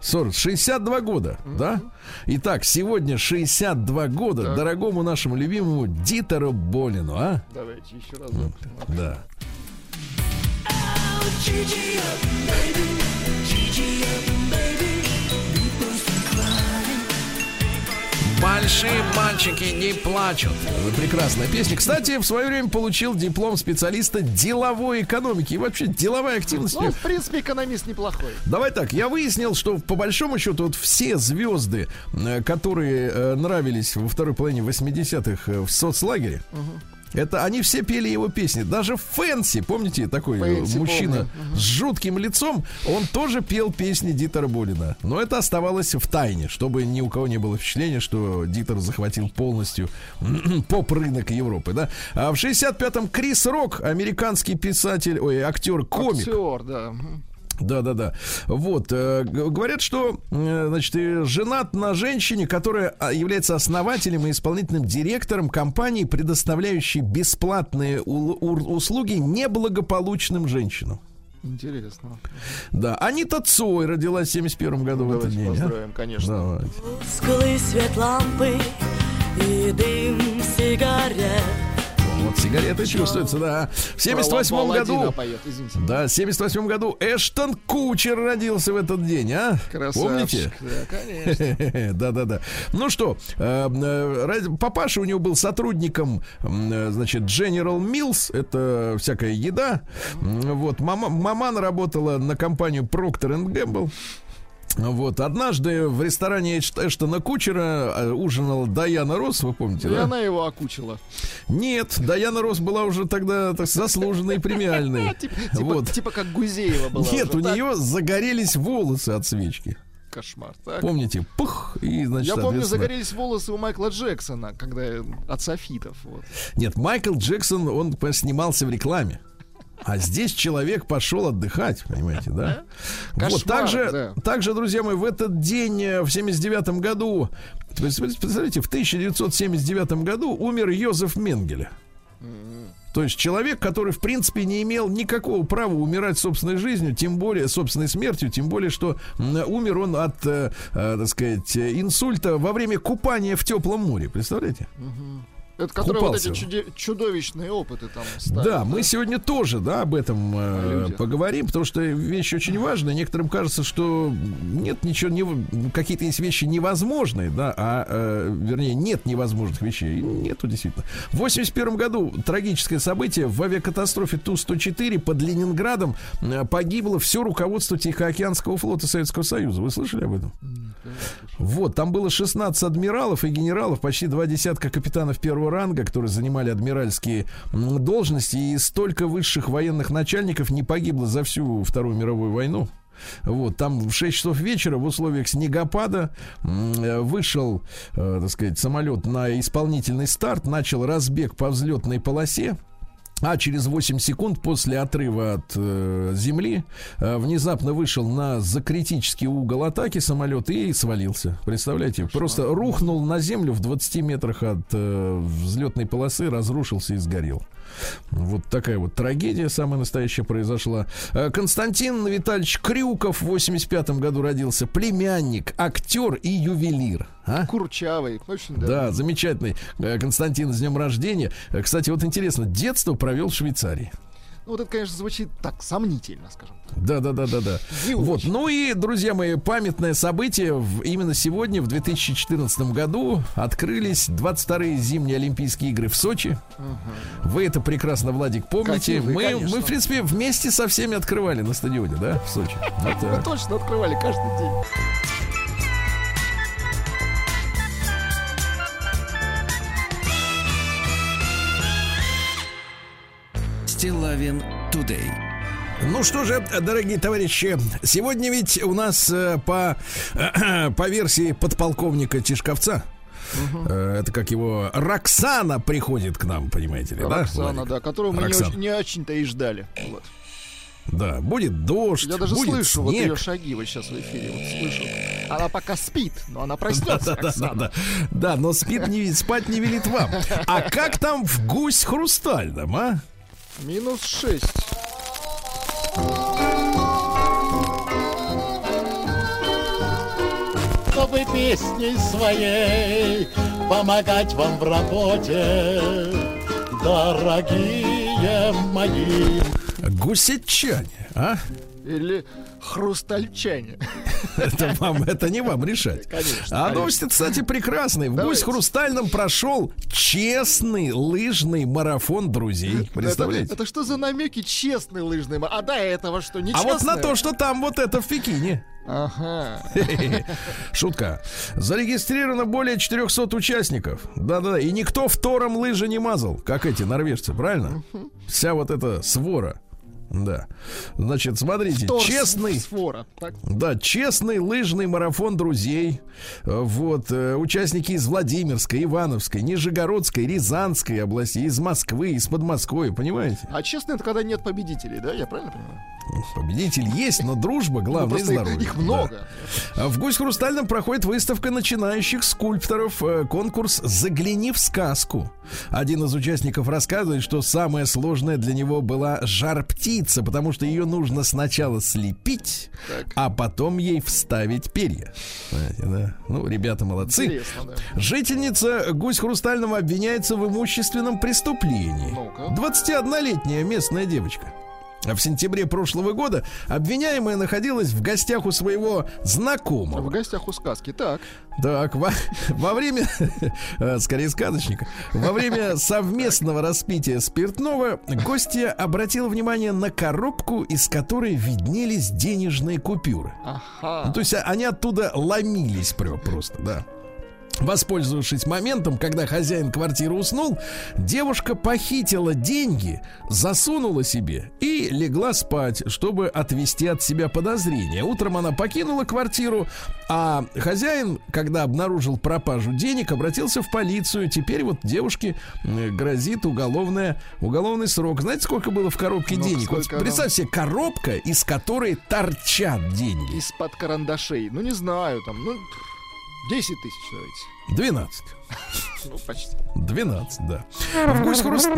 40, 62 года, mm-hmm. да? Итак, сегодня 62 года так. дорогому нашему любимому Дитеру Болину, а? Давайте еще раз. Да. Большие мальчики не плачут. Прекрасная песня. Кстати, в свое время получил диплом специалиста деловой экономики. И вообще деловая активность. Ну, в принципе, экономист неплохой. Давай так, я выяснил, что по большому счету вот все звезды, э, которые э, нравились во второй половине 80-х э, в соцлагере, угу это они все пели его песни. Даже Фэнси, помните, такой Фэнси, мужчина помню. с жутким лицом, он тоже пел песни Дитера Болина. Но это оставалось в тайне, чтобы ни у кого не было впечатления, что Дитер захватил полностью поп-рынок Европы. Да? А в 65-м Крис Рок, американский писатель, ой, актер, комик. Актер, да. Да, да, да. Вот. Э, говорят, что, э, значит, женат на женщине, которая а, является основателем и исполнительным директором компании, предоставляющей бесплатные услуги неблагополучным женщинам. Интересно. Да. Анита Цой родилась в 71 году ну, в этот день. Поздравим, а? конечно. Давайте. Тусклый свет лампы и дым сигарет вот сигареты чувствуются, да. В 78 году... Поет, да, в 78 году Эштон Кучер родился в этот день, а? Красавчик. Помните? Да, конечно. Да-да-да. Ну что, э, э, папаша у него был сотрудником, значит, General Mills, это всякая еда. Вот, мама, маман работала на компанию Procter Gamble. Вот, однажды в ресторане Эштона Кучера э, ужинала Даяна Рос, вы помните, и да? она его окучила. Нет, Даяна Рос была уже тогда так, заслуженной и премиальной. Типа, типа, вот. типа как Гузеева была. Нет, у нее загорелись волосы от свечки. Кошмар. Так. Помните, пух, и, значит, Я помню, загорелись волосы у Майкла Джексона, когда от софитов. Вот. Нет, Майкл Джексон, он снимался в рекламе. А здесь человек пошел отдыхать, понимаете, да? Кошмар, вот также, да. также, друзья мои, в этот день, э, в 79 году, представляете, в 1979 году умер Йозеф Менгеле. То есть человек, который, в принципе, не имел никакого права умирать собственной жизнью, тем более собственной смертью, тем более, что умер он от, э, э, так сказать, инсульта во время купания в теплом море. Представляете? Угу. Это которые вот эти чуде- чудовищные опыты там ставят, да, да, мы сегодня тоже, да, об этом э, поговорим, потому что вещь очень важная. Некоторым кажется, что нет ничего, не, какие-то есть вещи невозможные, да, а, э, вернее, нет невозможных вещей. Нету действительно. В 81 году трагическое событие в авиакатастрофе Ту-104 под Ленинградом э, погибло все руководство Тихоокеанского флота Советского Союза. Вы слышали об этом? Вот, там было 16 адмиралов и генералов, почти два десятка капитанов первого ранга, которые занимали адмиральские должности, и столько высших военных начальников не погибло за всю Вторую мировую войну. Вот, там в 6 часов вечера в условиях снегопада вышел, э, так сказать, самолет на исполнительный старт, начал разбег по взлетной полосе. А через 8 секунд после отрыва от э, земли э, внезапно вышел на закритический угол атаки самолет и свалился. Представляете? Просто рухнул на землю в 20 метрах от э, взлетной полосы, разрушился и сгорел. Вот такая вот трагедия самая настоящая произошла. Э, Константин Витальевич Крюков в 85 году родился. Племянник, актер и ювелир. А? Курчавый, очень да. Да, замечательный. Э, Константин, с днем рождения. Э, кстати, вот интересно, детство провел в Швейцарии. Ну, вот это, конечно, звучит так сомнительно, скажем Да, да, да, да, да. Вот. Ну и, друзья мои, памятное событие. В, именно сегодня, в 2014 году, открылись 22-е зимние Олимпийские игры в Сочи. Угу. Вы это прекрасно, Владик, помните. Вы, мы, мы, в принципе, вместе со всеми открывали на стадионе, да, в Сочи. Вот, Мы точно открывали каждый день. Стилавин Тудей. Ну что же, дорогие товарищи, сегодня ведь у нас э, по, по версии подполковника Тишковца, Угу. Это как его Роксана приходит к нам, понимаете ли, Роксана, да? Роксана, да, которую мы Роксана. не, очень, очень-то и ждали. Вот. Да, будет дождь. Я даже будет слышу снег. вот ее шаги вот сейчас в эфире. Вот слышу. Она пока спит, но она проснется. Да, да, да, да, да, но спит не, спать не велит вам. А как там в гусь хрустальном, а? Минус 6. Чтобы песней своей помогать вам в работе, дорогие мои. Гусечане, а? Или хрустальчане. Это вам, это не вам решать. Конечно. А новость, кстати, прекрасная. В Гусь Хрустальном прошел честный лыжный марафон друзей. Представляете? Это, это что за намеки честный лыжный марафон? А до этого что, не А вот на то, что там вот это в Пекине. Ага. Шутка. Зарегистрировано более 400 участников. Да-да-да. И никто втором лыжи не мазал, как эти норвежцы, правильно? Вся вот эта свора. Да. Значит, смотрите, Втор честный... Сфора, так? Да, честный лыжный марафон друзей. Вот, э, участники из Владимирской, Ивановской, Нижегородской, Рязанской области, из Москвы, из Подмосковья, понимаете? А честный это когда нет победителей, да? Я правильно понимаю? Победитель есть, но дружба главное ну, здоровье. Их, их много. Да. В Гусь Хрустальном проходит выставка начинающих скульпторов. Э, конкурс «Загляни в сказку». Один из участников рассказывает, что самое сложное для него была жар-птица, потому что ее нужно сначала слепить, так. а потом ей вставить перья. Знаете, да? Ну, ребята молодцы. да. Жительница Гусь Хрустального обвиняется в имущественном преступлении. 21-летняя местная девочка. В сентябре прошлого года обвиняемая находилась в гостях у своего знакомого. В гостях у сказки, так. Так, во, во время, э, скорее сказочника, во время совместного распития спиртного гостья обратила внимание на коробку, из которой виднелись денежные купюры. Ага. Ну, то есть они оттуда ломились просто, да. Воспользовавшись моментом, когда хозяин квартиры уснул, девушка похитила деньги, засунула себе и легла спать, чтобы отвести от себя подозрения. Утром она покинула квартиру, а хозяин, когда обнаружил пропажу денег, обратился в полицию. Теперь вот девушке грозит уголовная, уголовный срок. Знаете, сколько было в коробке ну, денег? Вот представь себе, коробка, из которой торчат деньги. Из-под карандашей. Ну, не знаю, там, ну... 10 тысяч давайте. 12. Ну, почти. 12, да. В гусь, хруст...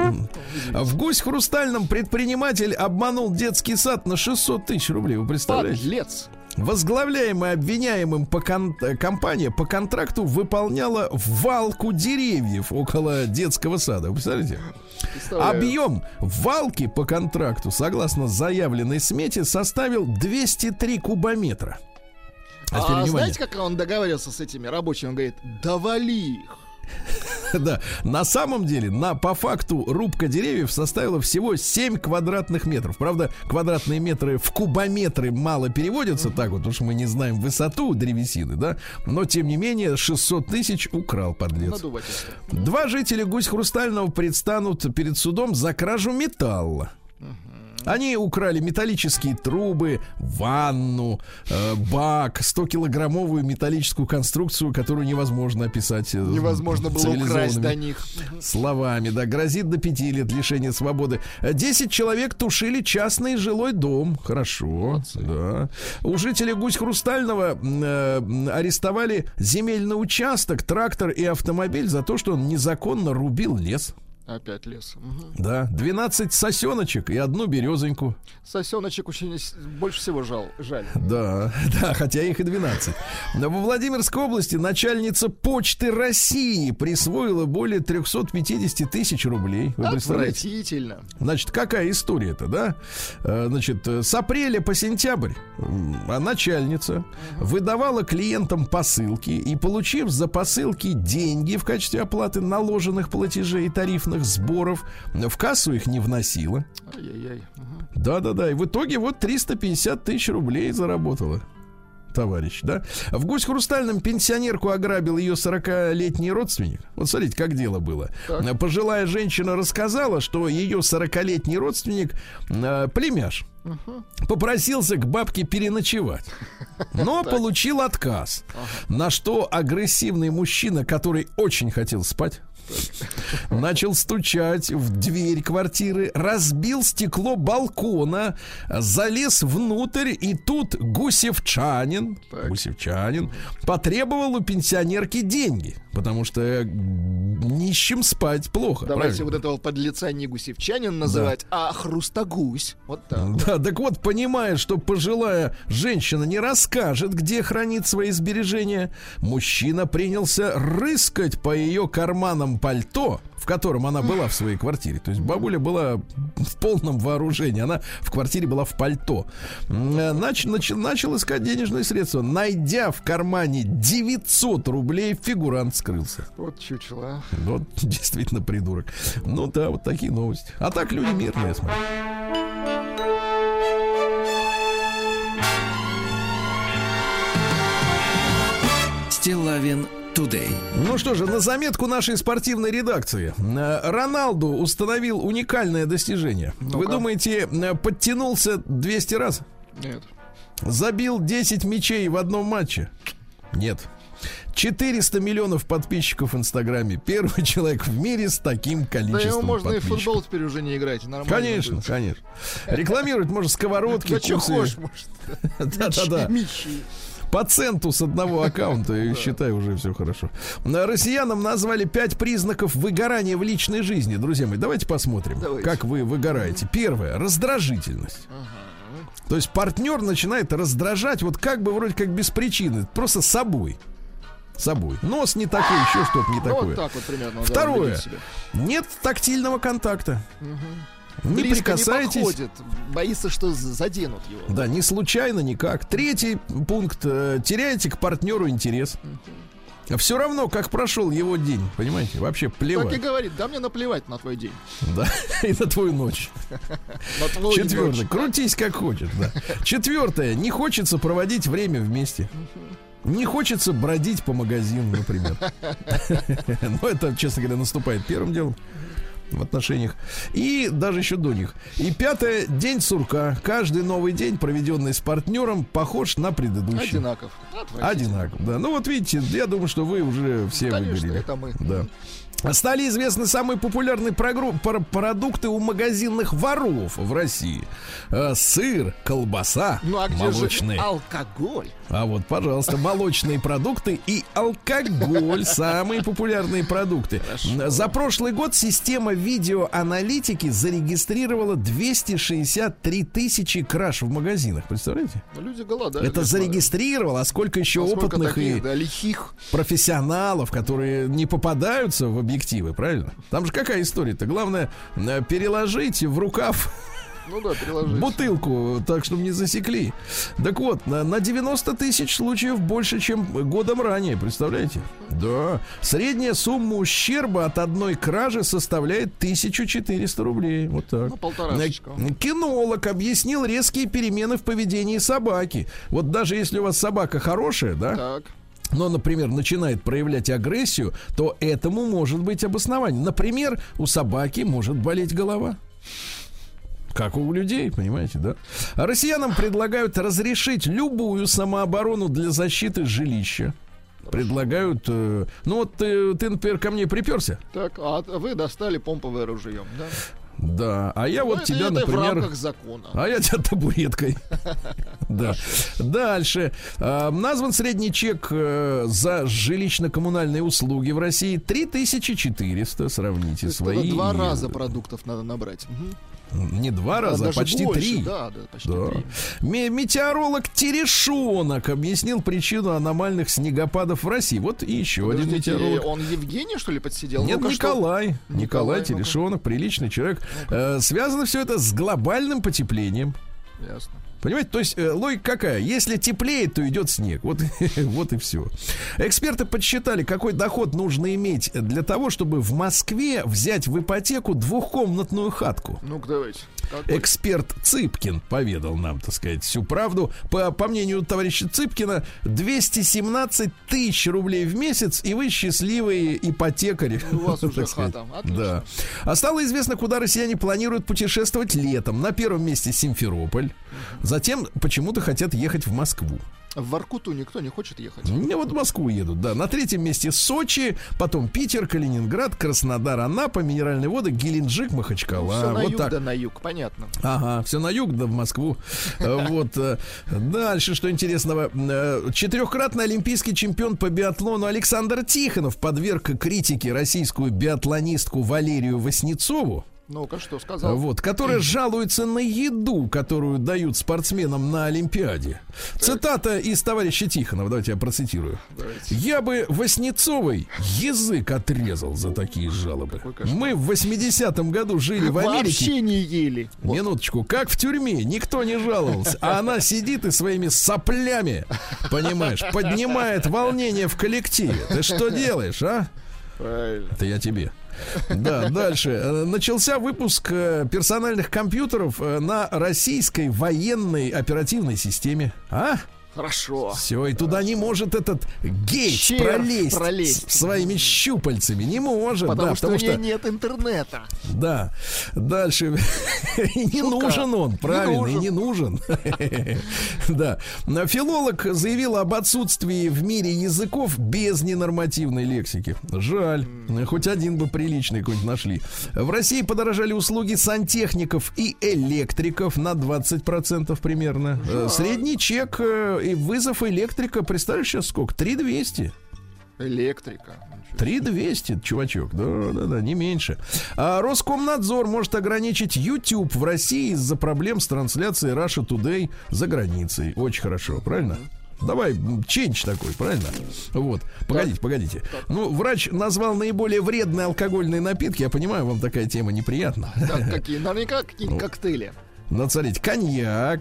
в гусь хрустальном предприниматель обманул детский сад на 600 тысяч рублей. Вы представляете? Подлец. Возглавляемая обвиняемым по кон... компания по контракту выполняла валку деревьев около детского сада. Вы представляете? Объем валки по контракту, согласно заявленной смете, составил 203 кубометра. А, а знаете, как он договаривался с этими рабочими? Он говорит, довали их. Да, на самом деле, на, по факту, рубка деревьев составила всего 7 квадратных метров. Правда, квадратные метры в кубометры мало переводятся так вот, потому что мы не знаем высоту древесины, да. Но, тем не менее, 600 тысяч украл, подлец. Два жителя Гусь Хрустального предстанут перед судом за кражу металла. Они украли металлические трубы, ванну, э, бак, 100-килограммовую металлическую конструкцию, которую невозможно описать. Э, невозможно было украсть до них. Словами, да, грозит до пяти лет лишения свободы. Десять человек тушили частный жилой дом. Хорошо, Молодцы. да. У жителей Гусь Хрустального э, арестовали земельный участок, трактор и автомобиль за то, что он незаконно рубил лес. Опять лес. Угу. Да, 12 сосеночек и одну березоньку. Сосеночек очень больше всего жал, жаль. Да, да, хотя их и 12. Во Владимирской области начальница Почты России присвоила более 350 тысяч рублей. Вы Отвратительно. Значит, какая история-то, да? Э, значит, с апреля по сентябрь а начальница угу. выдавала клиентам посылки и, получив за посылки деньги в качестве оплаты наложенных платежей и тарифных крупных сборов. В кассу их не вносила. Да-да-да. И в итоге вот 350 тысяч рублей заработала товарищ, да? В гусь хрустальном пенсионерку ограбил ее 40-летний родственник. Вот смотрите, как дело было. Так. Пожилая женщина рассказала, что ее 40-летний родственник э, племяш. Угу. Попросился к бабке переночевать, но получил отказ. На что агрессивный мужчина, который очень хотел спать, Начал стучать в дверь квартиры, разбил стекло балкона, залез внутрь, и тут гусевчанин, так. гусевчанин потребовал у пенсионерки деньги, потому что нищим спать плохо. Давайте правильно? вот этого подлеца не гусевчанин называть, да. а хрустогусь. Вот так. Да, так вот, понимая, что пожилая женщина не расскажет, где хранит свои сбережения, мужчина принялся рыскать по ее карманам пальто, в котором она была в своей квартире. То есть бабуля была в полном вооружении. Она в квартире была в пальто. Нач, нач, начал искать денежные средства. Найдя в кармане 900 рублей, фигурант скрылся. Вот чучело. А. Вот действительно придурок. Ну да, вот такие новости. А так люди мирные, смотрю. Стилавин Today. Ну что же, на заметку нашей спортивной редакции. Э, Роналду установил уникальное достижение. ну Вы думаете, э, подтянулся 200 раз? Нет. Забил 10 мячей в одном матче? Нет. 400 миллионов подписчиков в Инстаграме. Первый человек в мире с таким количеством Да его можно и в футбол теперь уже не играть. Нормально конечно, будет. конечно. Рекламировать можно сковородки, Да что хочешь, может. Да-да-да по центу с одного аккаунта, и считай, уже все хорошо. Россиянам назвали пять признаков выгорания в личной жизни. Друзья мои, давайте посмотрим, давайте. как вы выгораете. Первое, раздражительность. То есть партнер начинает раздражать, вот как бы вроде как без причины, просто собой собой. Нос не такой, еще что-то не такое. Ну, вот так вот примерно. Второе. Да, нет тактильного контакта. Угу. Не прикасайтесь. Не подходит, боится, что заденут его. Да, не случайно никак. Третий пункт. Э, теряете к партнеру интерес. Все равно, как прошел его день, понимаете, вообще плевать. Так и говорит, да мне наплевать на твой день. Да, и на твою ночь. Четвертое, крутись как хочешь, да. Четвертое, не хочется проводить время вместе. Не хочется бродить по магазину, например. Но это, честно говоря, наступает первым делом в отношениях. И даже еще до них. И пятое, день сурка. Каждый новый день, проведенный с партнером, похож на предыдущий. Одинаков. Одинаков, да. Ну вот видите, я думаю, что вы уже все Конечно, выгорели. это мы. Да. Стали известны самые популярные продукты у магазинных воров в России. Э, сыр, колбаса, ну, а где молочные. Же алкоголь. А вот, пожалуйста, молочные продукты и алкоголь. Самые популярные продукты. Хорошо. За прошлый год система видеоаналитики зарегистрировала 263 тысячи краж в магазинах. Представляете? Ну, люди голодают. Это зарегистрировало, а сколько еще а опытных таких, и да, лихих профессионалов, которые не попадаются в объективы, правильно? Там же какая история-то? Главное, э, переложить в рукав Ну да, приложить. Бутылку, так, чтобы не засекли. Так вот, на, на 90 тысяч случаев больше, чем годом ранее, представляете? Да. Средняя сумма ущерба от одной кражи составляет 1400 рублей. Вот так. Ну, полтора. Кинолог объяснил резкие перемены в поведении собаки. Вот даже если у вас собака хорошая, да? Так но, например, начинает проявлять агрессию, то этому может быть обоснование. Например, у собаки может болеть голова. Как у людей, понимаете, да? Россиянам предлагают разрешить любую самооборону для защиты жилища. Предлагают, э, ну вот ты, ты, например, ко мне приперся. Так, а вы достали помповое ружьем, да? Да, а я ну, вот тебя, например... в рамках закона. А я тебя табуреткой. Да. Дальше. А, назван средний чек э, за жилищно-коммунальные услуги в России 3400. Сравните свои. Два раза продуктов надо набрать. Не два раза, а почти больше, три. Да, да, почти да. три. Метеоролог Терешонок объяснил причину аномальных снегопадов в России. Вот и еще Подождите, один метеоролог. Он Евгений, что ли, подсидел? Нет, Николай. Что? Николай. Николай Терешонок, приличный человек. Э, связано все это с глобальным потеплением. Ясно. Понимаете, то есть э, логика какая? Если теплеет, то идет снег. Вот, вот и все. Эксперты подсчитали, какой доход нужно иметь для того, чтобы в Москве взять в ипотеку двухкомнатную хатку. Ну-ка, давайте. Какой? Эксперт Цыпкин поведал нам, так сказать, всю правду. По, по мнению товарища Цыпкина, 217 тысяч рублей в месяц, и вы счастливые ипотекари. У вас уже хата. Да. А стало известно, куда россияне планируют путешествовать летом. На первом месте Симферополь. Затем почему-то хотят ехать в Москву. В Воркуту никто не хочет ехать. Не, вот в Москву едут, да. На третьем месте Сочи, потом Питер, Калининград, Краснодар, Анапа, Минеральные воды, Геленджик, Махачкала. Ну, все на вот юг так. да на юг, понятно. Ага, все на юг да в Москву. Э, вот. Э, дальше, что интересного. Э, четырехкратный олимпийский чемпион по биатлону Александр Тихонов подверг критике российскую биатлонистку Валерию Васнецову. Ну-ка, что сказал? Вот, которая жалуется на еду, которую дают спортсменам на Олимпиаде. Так. Цитата из товарища Тихонова, давайте я процитирую. Давайте. Я бы Васнецовой язык отрезал за такие жалобы. Мы в 80-м году жили в Америке. Вообще не ели. Минуточку, как в тюрьме, никто не жаловался. А она сидит и своими соплями, понимаешь, поднимает волнение в коллективе. Ты что делаешь, а? Правильно. Это я тебе. Да, дальше. Э, начался выпуск э, персональных компьютеров э, на российской военной оперативной системе. А? Хорошо. Все, и туда не может этот гейт пролезть, пролезть своими щупальцами. Не может, потому да, что потому что нет интернета. Да. Дальше. не нужен он, правильно, не нужен. да. Филолог заявил об отсутствии в мире языков без ненормативной лексики. Жаль. Хоть один бы приличный какой-нибудь нашли. В России подорожали услуги сантехников и электриков на 20% примерно. Средний чек и вызов электрика, представляешь, сейчас сколько? 3200. Электрика. 3200, чувачок. Да, да, да, не меньше. А Роскомнадзор может ограничить YouTube в России из-за проблем с трансляцией Russia Today за границей. Очень хорошо, правильно? Давай, ченч такой, правильно? Вот. Погодите, так. погодите. Так. Ну, врач назвал наиболее вредные алкогольные напитки. Я понимаю, вам такая тема неприятна. Так, какие? Наверняка какие ну, коктейли. Ну, смотрите, коньяк,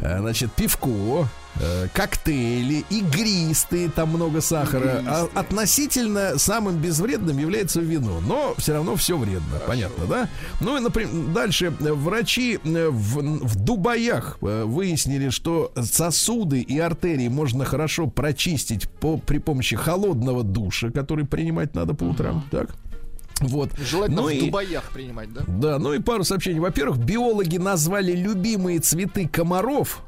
значит, пивко, э, коктейли, игристые, там много сахара. А относительно самым безвредным является вино, но все равно все вредно, Хорошо. понятно, да? Ну и, например, дальше врачи э, в, в Дубаях выяснили, что сосуды и артерии можно хорошо прочистить по, при помощи холодного душа, который принимать надо по утрам, uh-huh. так? Вот. Желательно ну в и, Дубаях принимать, да? Да, ну и пару сообщений. Во-первых, биологи назвали любимые цветы комаров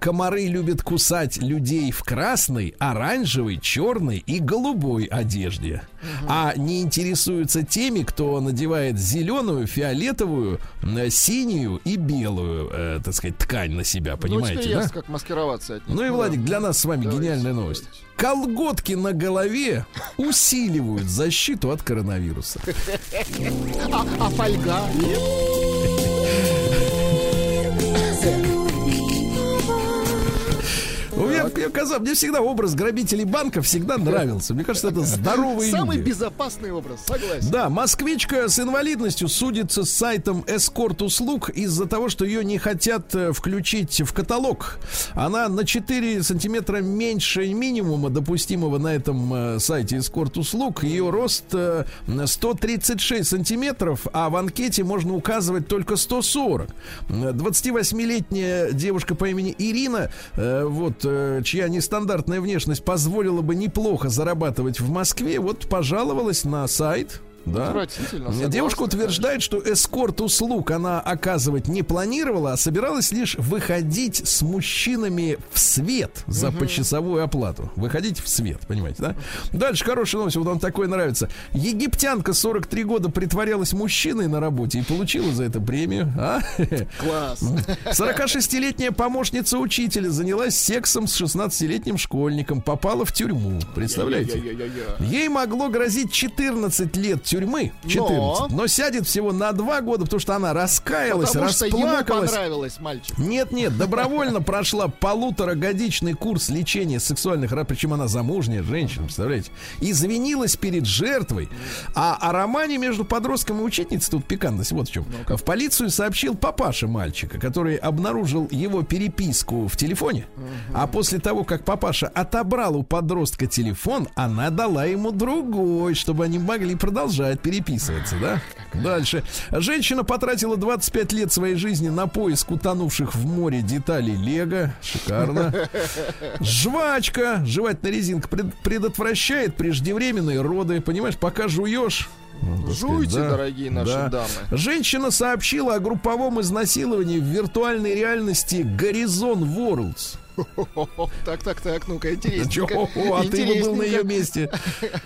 комары любят кусать людей в красной, оранжевой, черной и голубой одежде. Угу. А не интересуются теми, кто надевает зеленую, фиолетовую, э, синюю и белую, э, так сказать, ткань на себя, ну, понимаете, ну, да? ясно, как маскироваться от них. Ну и, Владик, для нас с вами давайте, гениальная новость. Колготки на голове усиливают защиту от коронавируса. А, а фольга? мне, мне, казалось, мне всегда образ грабителей банка всегда нравился. Мне кажется, это здоровые Самый люди. безопасный образ, согласен. Да, москвичка с инвалидностью судится с сайтом эскорт услуг из-за того, что ее не хотят э, включить в каталог. Она на 4 сантиметра меньше минимума, допустимого на этом э, сайте эскорт услуг. Ее рост э, 136 сантиметров, а в анкете можно указывать только 140. 28-летняя девушка по имени Ирина, э, вот, э, чья нестандартная внешность позволила бы неплохо зарабатывать в Москве, вот пожаловалась на сайт да. Отвратительно. Согласна, Девушка утверждает, что эскорт услуг она оказывать не планировала, а собиралась лишь выходить с мужчинами в свет за угу. почасовую оплату. Выходить в свет, понимаете, да? Дальше хорошая новость, вот вам такое нравится. Египтянка 43 года притворялась мужчиной на работе и получила за это премию. А? Класс. 46-летняя помощница учителя занялась сексом с 16-летним школьником, попала в тюрьму. Представляете? Ей могло грозить 14 лет тюрьмы 14, но, но сядет всего на 2 года, потому что она раскаялась, потому расплакалась. Что ему понравилось, мальчик. Нет, нет, добровольно прошла полуторагодичный курс лечения сексуальных раб, причем она замужняя женщина, представляете? Извинилась перед жертвой. А о романе между подростком и учительницей тут пикантность, вот в чем. ну В полицию сообщил папаша мальчика, который обнаружил его переписку в телефоне. Угу. А после того, как папаша отобрал у подростка телефон, она дала ему другой, чтобы они могли продолжать продолжает переписываться, да? Дальше. Женщина потратила 25 лет своей жизни на поиск утонувших в море деталей Лего. Шикарно. Жвачка, жевательная резинка, предотвращает преждевременные роды. Понимаешь, пока жуешь, Жуйте, сказать, да, дорогие наши да. дамы. Женщина сообщила о групповом изнасиловании в виртуальной реальности Горизон Worlds. Так, так, так, ну-ка, интересненько. О, а ты бы был на ее месте.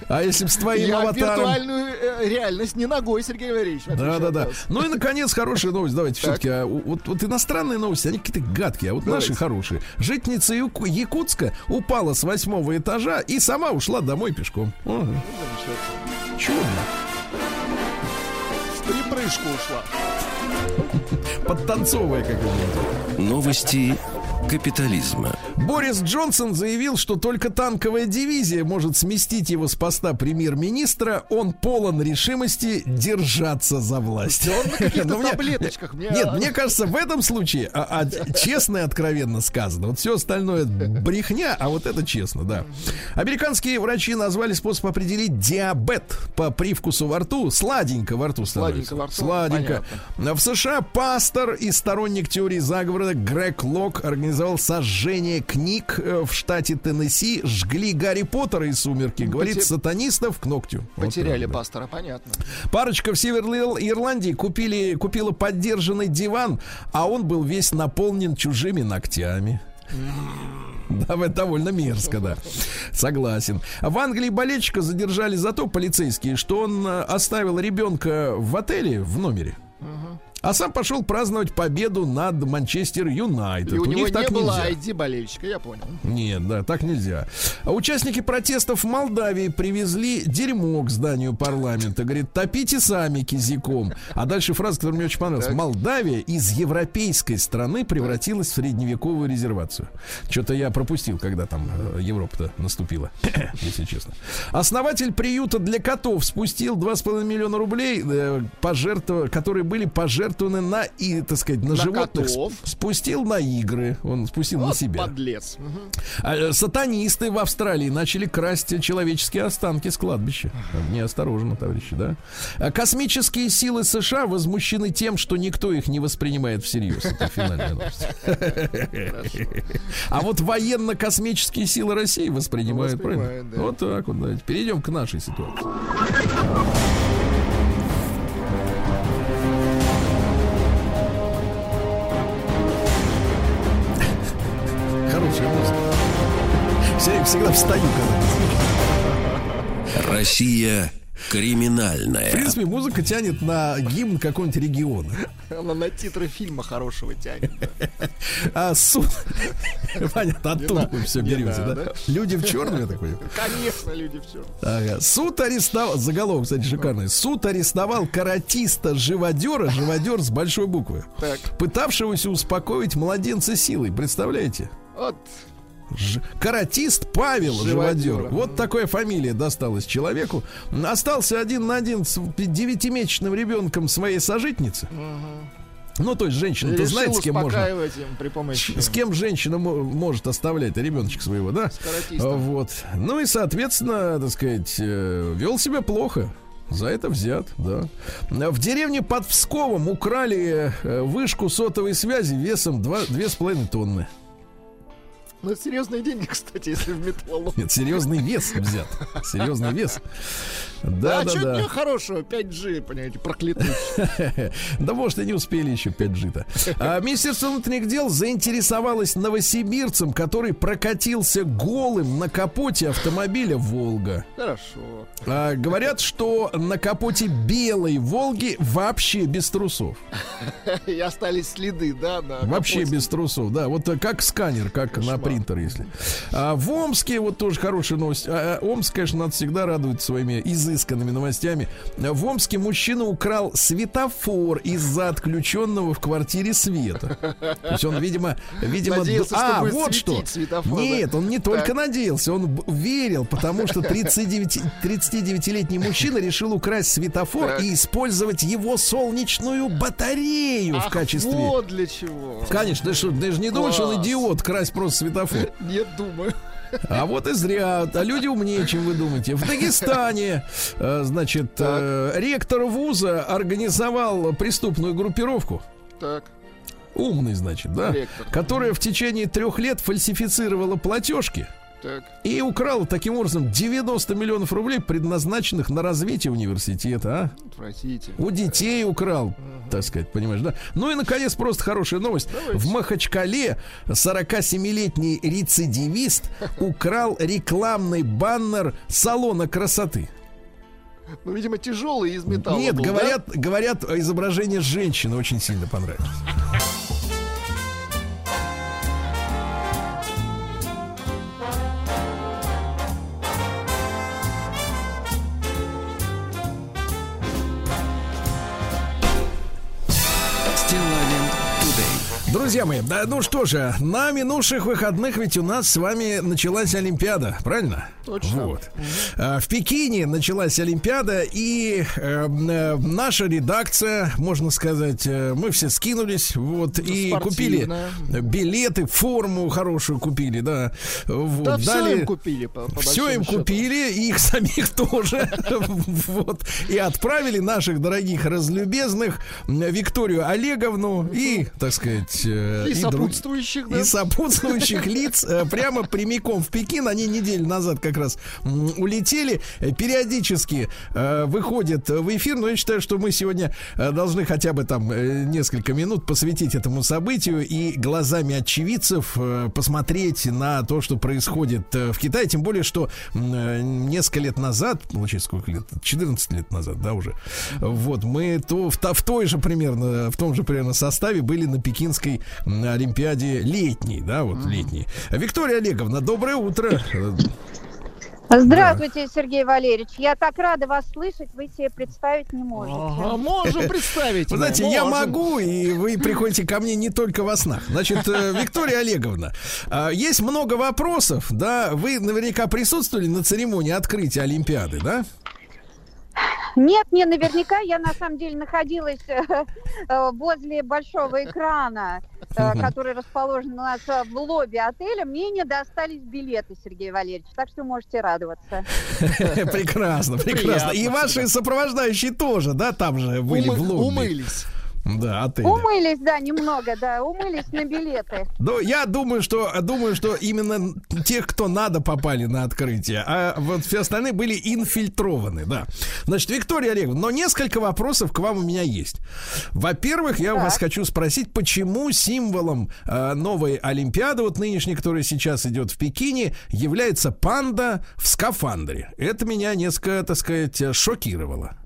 А если бы с твоим аватаром... виртуальную э, реальность не ногой, Сергей Валерьевич. Да, да, да. Ну и, наконец, хорошая новость. Давайте все-таки. А, вот, вот иностранные новости, они какие-то гадкие, а вот наши хорошие. Житница Якутска упала с восьмого этажа и сама ушла домой пешком. Угу. Чудно. В припрыжку ушла. Подтанцовывая как-нибудь. Новости капитализма. Борис Джонсон заявил, что только танковая дивизия может сместить его с поста премьер-министра. Он полон решимости держаться за власть. Ну, на таблеточках. Нет, мне кажется, в этом случае а, а, честно и откровенно сказано. Вот все остальное брехня, а вот это честно, да. Американские врачи назвали способ определить диабет по привкусу во рту. Сладенько во рту становится. Сладенько во рту. Сладенько. В США пастор и сторонник теории заговора Грег Лок организовал сожжение книг э, в штате Теннесси. Жгли Гарри Поттера и «Сумерки». Говорит, Потер... сатанистов к ногтю. Потеряли вот, пастора, понятно. Парочка в Северной Ирландии купили, купила поддержанный диван, а он был весь наполнен чужими ногтями. Да, это довольно мерзко, да. Согласен. В Англии болельщика задержали за то полицейские, что он э, оставил ребенка в отеле в номере. Угу. А сам пошел праздновать победу над Манчестер Юнайтед. И у, у него них так не было ID болельщика, я понял. Нет, да, так нельзя. А участники протестов в Молдавии привезли дерьмо к зданию парламента. Говорит, топите сами кизиком. А дальше фраза, которая мне очень понравилась. Так. Молдавия из европейской страны превратилась в средневековую резервацию. Что-то я пропустил, когда там э, Европа-то наступила, если честно. Основатель приюта для котов спустил 2,5 миллиона рублей, э, пожертв... которые были пожертвованы пожертвованы на, и, так сказать, на, на животных котов. спустил на игры. Он спустил вот на себя. подлец. Угу. Сатанисты в Австралии начали красть человеческие останки с кладбища. Неосторожно, товарищи, да? А космические силы США возмущены тем, что никто их не воспринимает всерьез. Это финальная новость. А вот военно-космические силы России воспринимают, правильно? Вот так вот, давайте. Перейдем к нашей ситуации. Всегда встаю, когда Россия криминальная. В принципе, музыка тянет на гимн какого-нибудь региона. Она на титры фильма хорошего тянет. А суд... Понятно, оттуда вы все берете, да? Люди в черном, я так понимаю? Конечно, люди в черном. Суд арестовал... Заголовок, кстати, шикарный. Суд арестовал каратиста-живодера, живодер с большой буквы, пытавшегося успокоить младенца силой. Представляете? Вот Ж... Каратист Павел Живодер. Вот такая фамилия досталась человеку. Остался один на один с девятимесячным ребенком своей сожительницы. Ну, то есть женщина, ты знаете, с кем можно... при помощи... С кем женщина может оставлять ребеночка своего, да? Вот. Ну и, соответственно, так сказать, э, вел себя плохо. За это взят, да. В деревне под Псковом украли э, вышку сотовой связи весом 2,5 тонны. Ну, серьезные деньги, кстати, если в металлолом. Нет, серьезный вес взят. Серьезный вес. Да, а да, что да. хорошего? 5G, понимаете, проклятый. Да, может, и не успели еще 5G-то. А Министерство внутренних дел заинтересовалось новосибирцем, который прокатился голым на капоте автомобиля «Волга». Хорошо. А, говорят, что на капоте белой «Волги» вообще без трусов. И остались следы, да? Вообще без трусов, да. Вот как сканер, как Кошмар. на принтер, если. А в Омске, вот тоже хорошая новость. А, а Омск, конечно, надо всегда радовать своими изысканными новостями. В Омске мужчина украл светофор из-за отключенного в квартире света. То есть он, видимо, видимо, надеялся, а вот что. Светофор, Нет, он не только так. надеялся, он верил, потому что 39, 39-летний мужчина решил украсть светофор так. и использовать его солнечную батарею Ах, в качестве. Вот для чего. Конечно, ты же не думаешь, он идиот красть просто светофор? Нет, думаю. А вот и зря. А люди умнее, чем вы думаете. В Дагестане, э, значит, э, ректор вуза организовал преступную группировку. Так. Умный, значит, да? Ректор. Которая в течение трех лет фальсифицировала платежки так. И украл таким образом 90 миллионов рублей, предназначенных на развитие университета. А? Простите. У детей украл, угу. так сказать, понимаешь, да? Ну и, наконец, просто хорошая новость. Давайте. В Махачкале 47-летний рецидивист украл рекламный баннер салона красоты. Ну, видимо, тяжелый из металла. Нет, был, говорят, да? говорят, изображение женщины очень сильно понравилось. Друзья мои, да, ну что же, на минувших выходных ведь у нас с вами началась Олимпиада, правильно? Точно. Вот. Угу. В Пекине началась Олимпиада, и э, э, наша редакция, можно сказать, э, мы все скинулись, вот, и купили билеты, форму хорошую купили, да. Вот, да, все дали, им купили, по, по Все им счету. купили, и их самих тоже. Вот. И отправили наших дорогих разлюбезных Викторию Олеговну и, так сказать, сказать... Э, и, и сопутствующих, друг... да. И сопутствующих лиц э, прямо прямиком в Пекин. Они неделю назад как раз улетели. Периодически э, выходят в эфир, но я считаю, что мы сегодня должны хотя бы там несколько минут посвятить этому событию и глазами очевидцев посмотреть на то, что происходит в Китае. Тем более, что несколько лет назад, получается, сколько лет? 14 лет назад, да, уже. Вот, мы то, в, в той же примерно, в том же примерно составе были на Пекинской Олимпийской Олимпиаде летней, да, вот mm-hmm. летней. Виктория Олеговна, доброе утро. Здравствуйте, да. Сергей Валерьевич. Я так рада вас слышать, вы себе представить не можете. Ага, можем представить. Вы знаете, можем. я могу, и вы приходите ко мне не только во снах. Значит, э, Виктория Олеговна, а, есть много вопросов, да? Вы наверняка присутствовали на церемонии открытия Олимпиады, да? Нет, не наверняка. Я на самом деле находилась э, э, возле большого экрана, э, который расположен у нас в лобби отеля. Мне не достались билеты, Сергей Валерьевич. Так что можете радоваться. Прекрасно, прекрасно. И ваши сопровождающие тоже, да, там же были в лобби. Умылись. Да, отель. Умылись, да, немного, да, умылись на билеты. Ну, я думаю, что думаю, что именно тех, кто надо, попали на открытие, а вот все остальные были инфильтрованы, да. Значит, Виктория Олеговна, но несколько вопросов к вам у меня есть. Во-первых, я так. вас хочу спросить, почему символом э, новой Олимпиады, вот нынешней, которая сейчас идет в Пекине, является панда в скафандре. Это меня несколько, так сказать, шокировало.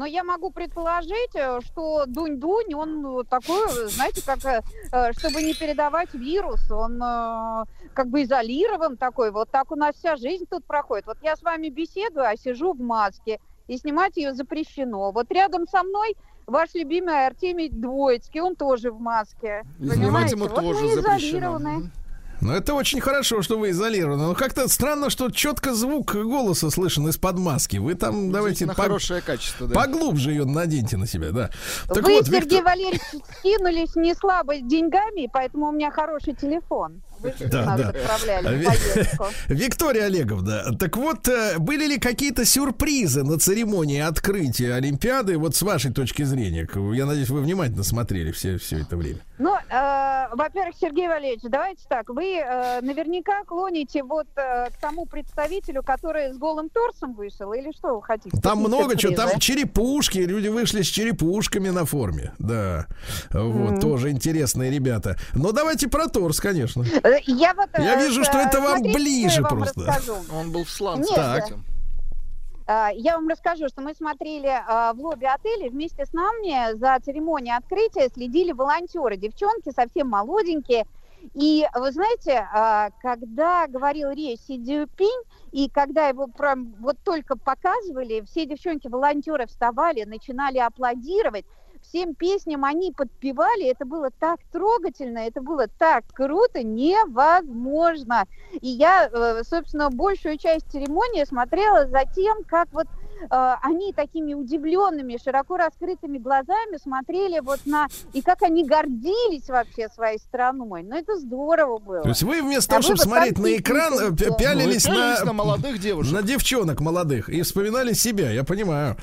Но я могу предположить, э, что Дунь-Дунь, он такой, знаете, как, э, чтобы не передавать вирус, он э, как бы изолирован такой. Вот так у нас вся жизнь тут проходит. Вот я с вами беседую, а сижу в маске, и снимать ее запрещено. Вот рядом со мной ваш любимый Артемий Двоицкий, он тоже в маске. И снимать ему вот тоже запрещено. Ну, это очень хорошо, что вы изолированы. Но как-то странно, что четко звук голоса слышен из-под маски. Вы там давайте по... хорошее качество, да. поглубже ее наденьте на себя, да. Так вы, вот, Сергей Виктор... Валерьевич, скинулись не слабо деньгами, поэтому у меня хороший телефон. Да, да. Виктория Олеговна, так вот, э, были ли какие-то сюрпризы на церемонии открытия Олимпиады, вот с вашей точки зрения? Я надеюсь, вы внимательно смотрели все, все это время. Ну, э, во-первых, Сергей Валерьевич, давайте так, вы э, наверняка клоните вот э, к тому представителю, который с голым торсом вышел, или что вы хотите? Там много чего, там черепушки, люди вышли с черепушками на форме, да, вот, mm-hmm. тоже интересные ребята. Но давайте про торс, конечно. Э, я, вот, Я вижу, что это вам ближе вам просто. Расскажу. Он был в сланце. Так. Э, я вам расскажу, что мы смотрели в лобби отеля, вместе с нами за церемонией открытия следили волонтеры, девчонки совсем молоденькие. И вы знаете, когда говорил речь Си Цзюпинь, и когда его прям вот только показывали, все девчонки-волонтеры вставали, начинали аплодировать всем песням они подпевали, это было так трогательно, это было так круто, невозможно. И я, э, собственно, большую часть церемонии смотрела за тем, как вот они такими удивленными, широко раскрытыми глазами смотрели вот на... И как они гордились вообще своей страной. Ну, это здорово было. То есть вы вместо а того, чтобы смотреть на экран, э, пялились, на, на молодых девушек. На девчонок молодых. И вспоминали себя, я понимаю.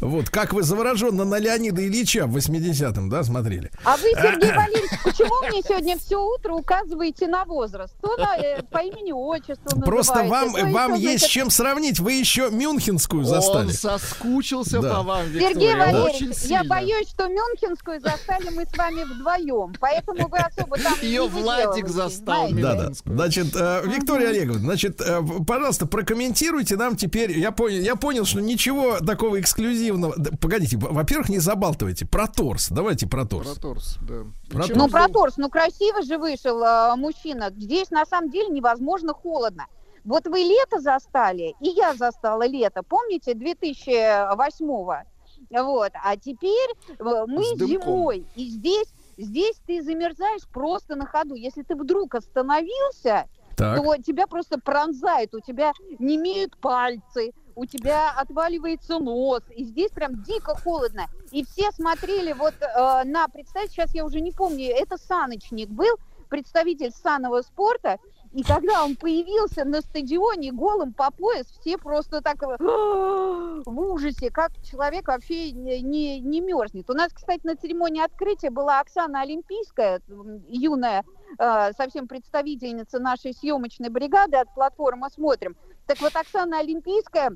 Вот, как вы завороженно на Леонида Ильича в 80-м, да, смотрели. А вы, Сергей Валерьевич, почему мне сегодня все утро указываете на возраст? То на, э, по имени отчеству Просто вам, вам есть с чем сравнить. Вы еще Мюнхенскую застали. Он соскучился да. по вам, Виктория. Сергей Валерьевич, я боюсь, что Мюнхенскую застали мы с вами вдвоем. Поэтому вы особо там Ее Владик застал. Да, да. Значит, э, Виктория Олеговна, значит, э, пожалуйста, прокомментируйте нам теперь. Я понял, я понял, что ничего такого эксклюзивного. Погодите, во-первых, не забалтывайте. Про торс. Давайте про торс. Про торс, да. Про торс. Ну, про торс. Ну, красиво же вышел э, мужчина. Здесь, на самом деле, невозможно холодно. Вот вы лето застали, и я застала лето, помните, 2008-го. Вот, а теперь э, мы зимой, и здесь, здесь ты замерзаешь просто на ходу. Если ты вдруг остановился, так. то тебя просто пронзает, у тебя не имеют пальцы, у тебя отваливается нос, и здесь прям дико холодно. И все смотрели вот э, на, представьте, сейчас я уже не помню, это саночник был, представитель санного спорта, и когда он появился на стадионе голым по пояс, все просто так в ужасе, как человек вообще не, не, не мерзнет. У нас, кстати, на церемонии открытия была Оксана Олимпийская, юная э, совсем представительница нашей съемочной бригады от платформы «Смотрим». Так вот, Оксана Олимпийская,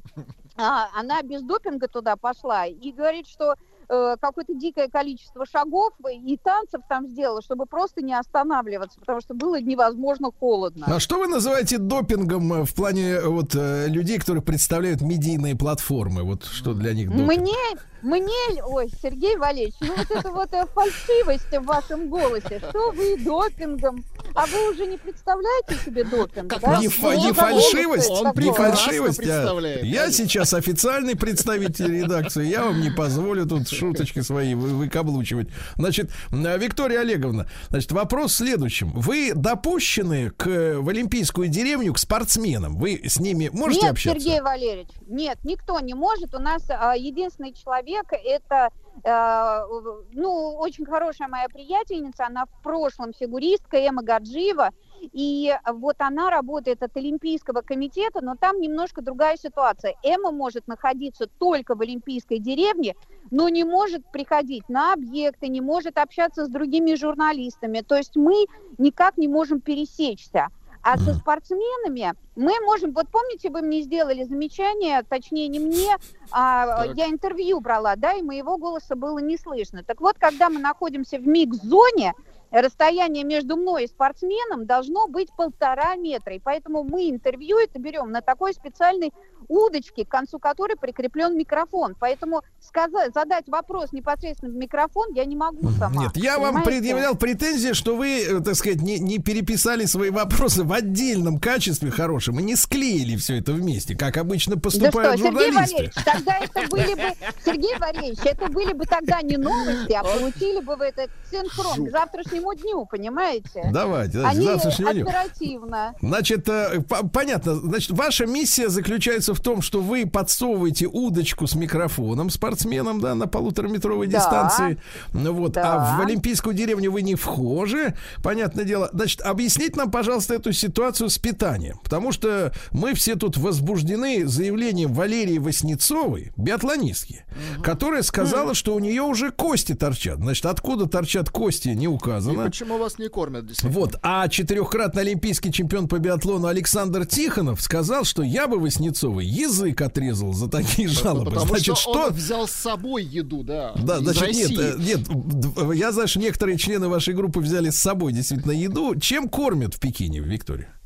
а, она без допинга туда пошла и говорит, что э, какое-то дикое количество шагов и танцев там сделала, чтобы просто не останавливаться, потому что было невозможно холодно. А что вы называете допингом э, в плане э, вот людей, которые представляют медийные платформы? Вот что для них допинг? Мне мне, ой, Сергей Валерьевич, ну вот это вот э, фальшивость в вашем голосе, что вы допингом, а вы уже не представляете себе допинг, как да? Не, фа- не фальшивость, не фальшивость, а я сейчас официальный представитель редакции, я вам не позволю тут шуточки свои вы, выкаблучивать. Значит, Виктория Олеговна, значит, вопрос в следующем. Вы допущены к, в Олимпийскую деревню к спортсменам? Вы с ними можете нет, общаться? Нет, Сергей Валерьевич, нет, никто не может. У нас а, единственный человек, человека. Это, э, ну, очень хорошая моя приятельница, она в прошлом фигуристка Эма Гаджиева, и вот она работает от Олимпийского комитета, но там немножко другая ситуация. Эма может находиться только в Олимпийской деревне, но не может приходить на объекты, не может общаться с другими журналистами. То есть мы никак не можем пересечься. А со спортсменами мы можем, вот помните, вы мне сделали замечание, точнее не мне, а так. я интервью брала, да, и моего голоса было не слышно. Так вот, когда мы находимся в микс-зоне, расстояние между мной и спортсменом должно быть полтора метра. И поэтому мы интервью это берем на такой специальной удочке, к концу которой прикреплен микрофон. Поэтому сказать, задать вопрос непосредственно в микрофон я не могу сама. Нет, я понимаете? вам предъявлял претензии, что вы, э, так сказать, не, не переписали свои вопросы в отдельном качестве хорошем и не склеили все это вместе, как обычно поступают да что, журналисты. Сергей Валерьевич, тогда это были бы, Сергей Валерьевич, это были бы тогда не новости, а получили бы вы этот синхрон. К завтрашнему завтрашнему дню, понимаете? Давайте, давайте Они завтрашнему дню. оперативно. Значит, э, понятно. Значит, ваша миссия заключается в том, что вы подсовываете удочку с микрофоном спортсменам, да, на полутораметровой да. дистанции. Вот. А да. А в Олимпийскую деревню вы не вхожи, понятное дело. Значит, объясните нам, пожалуйста, эту ситуацию с питанием. Потому что мы все тут возбуждены заявлением Валерии Васнецовой, биатлонистки, угу. которая сказала, что у нее уже кости торчат. Значит, откуда торчат кости, не указано. И почему вас не кормят? Вот. А четырехкратный олимпийский чемпион по биатлону Александр Тихонов сказал, что я бы Васнецовой язык отрезал за такие жалобы. Потому значит, что, что он взял с собой еду, да. Да, значит, России. нет, нет. Я знаю, что некоторые члены вашей группы взяли с собой действительно еду. Чем кормят в Пекине, Виктория? А,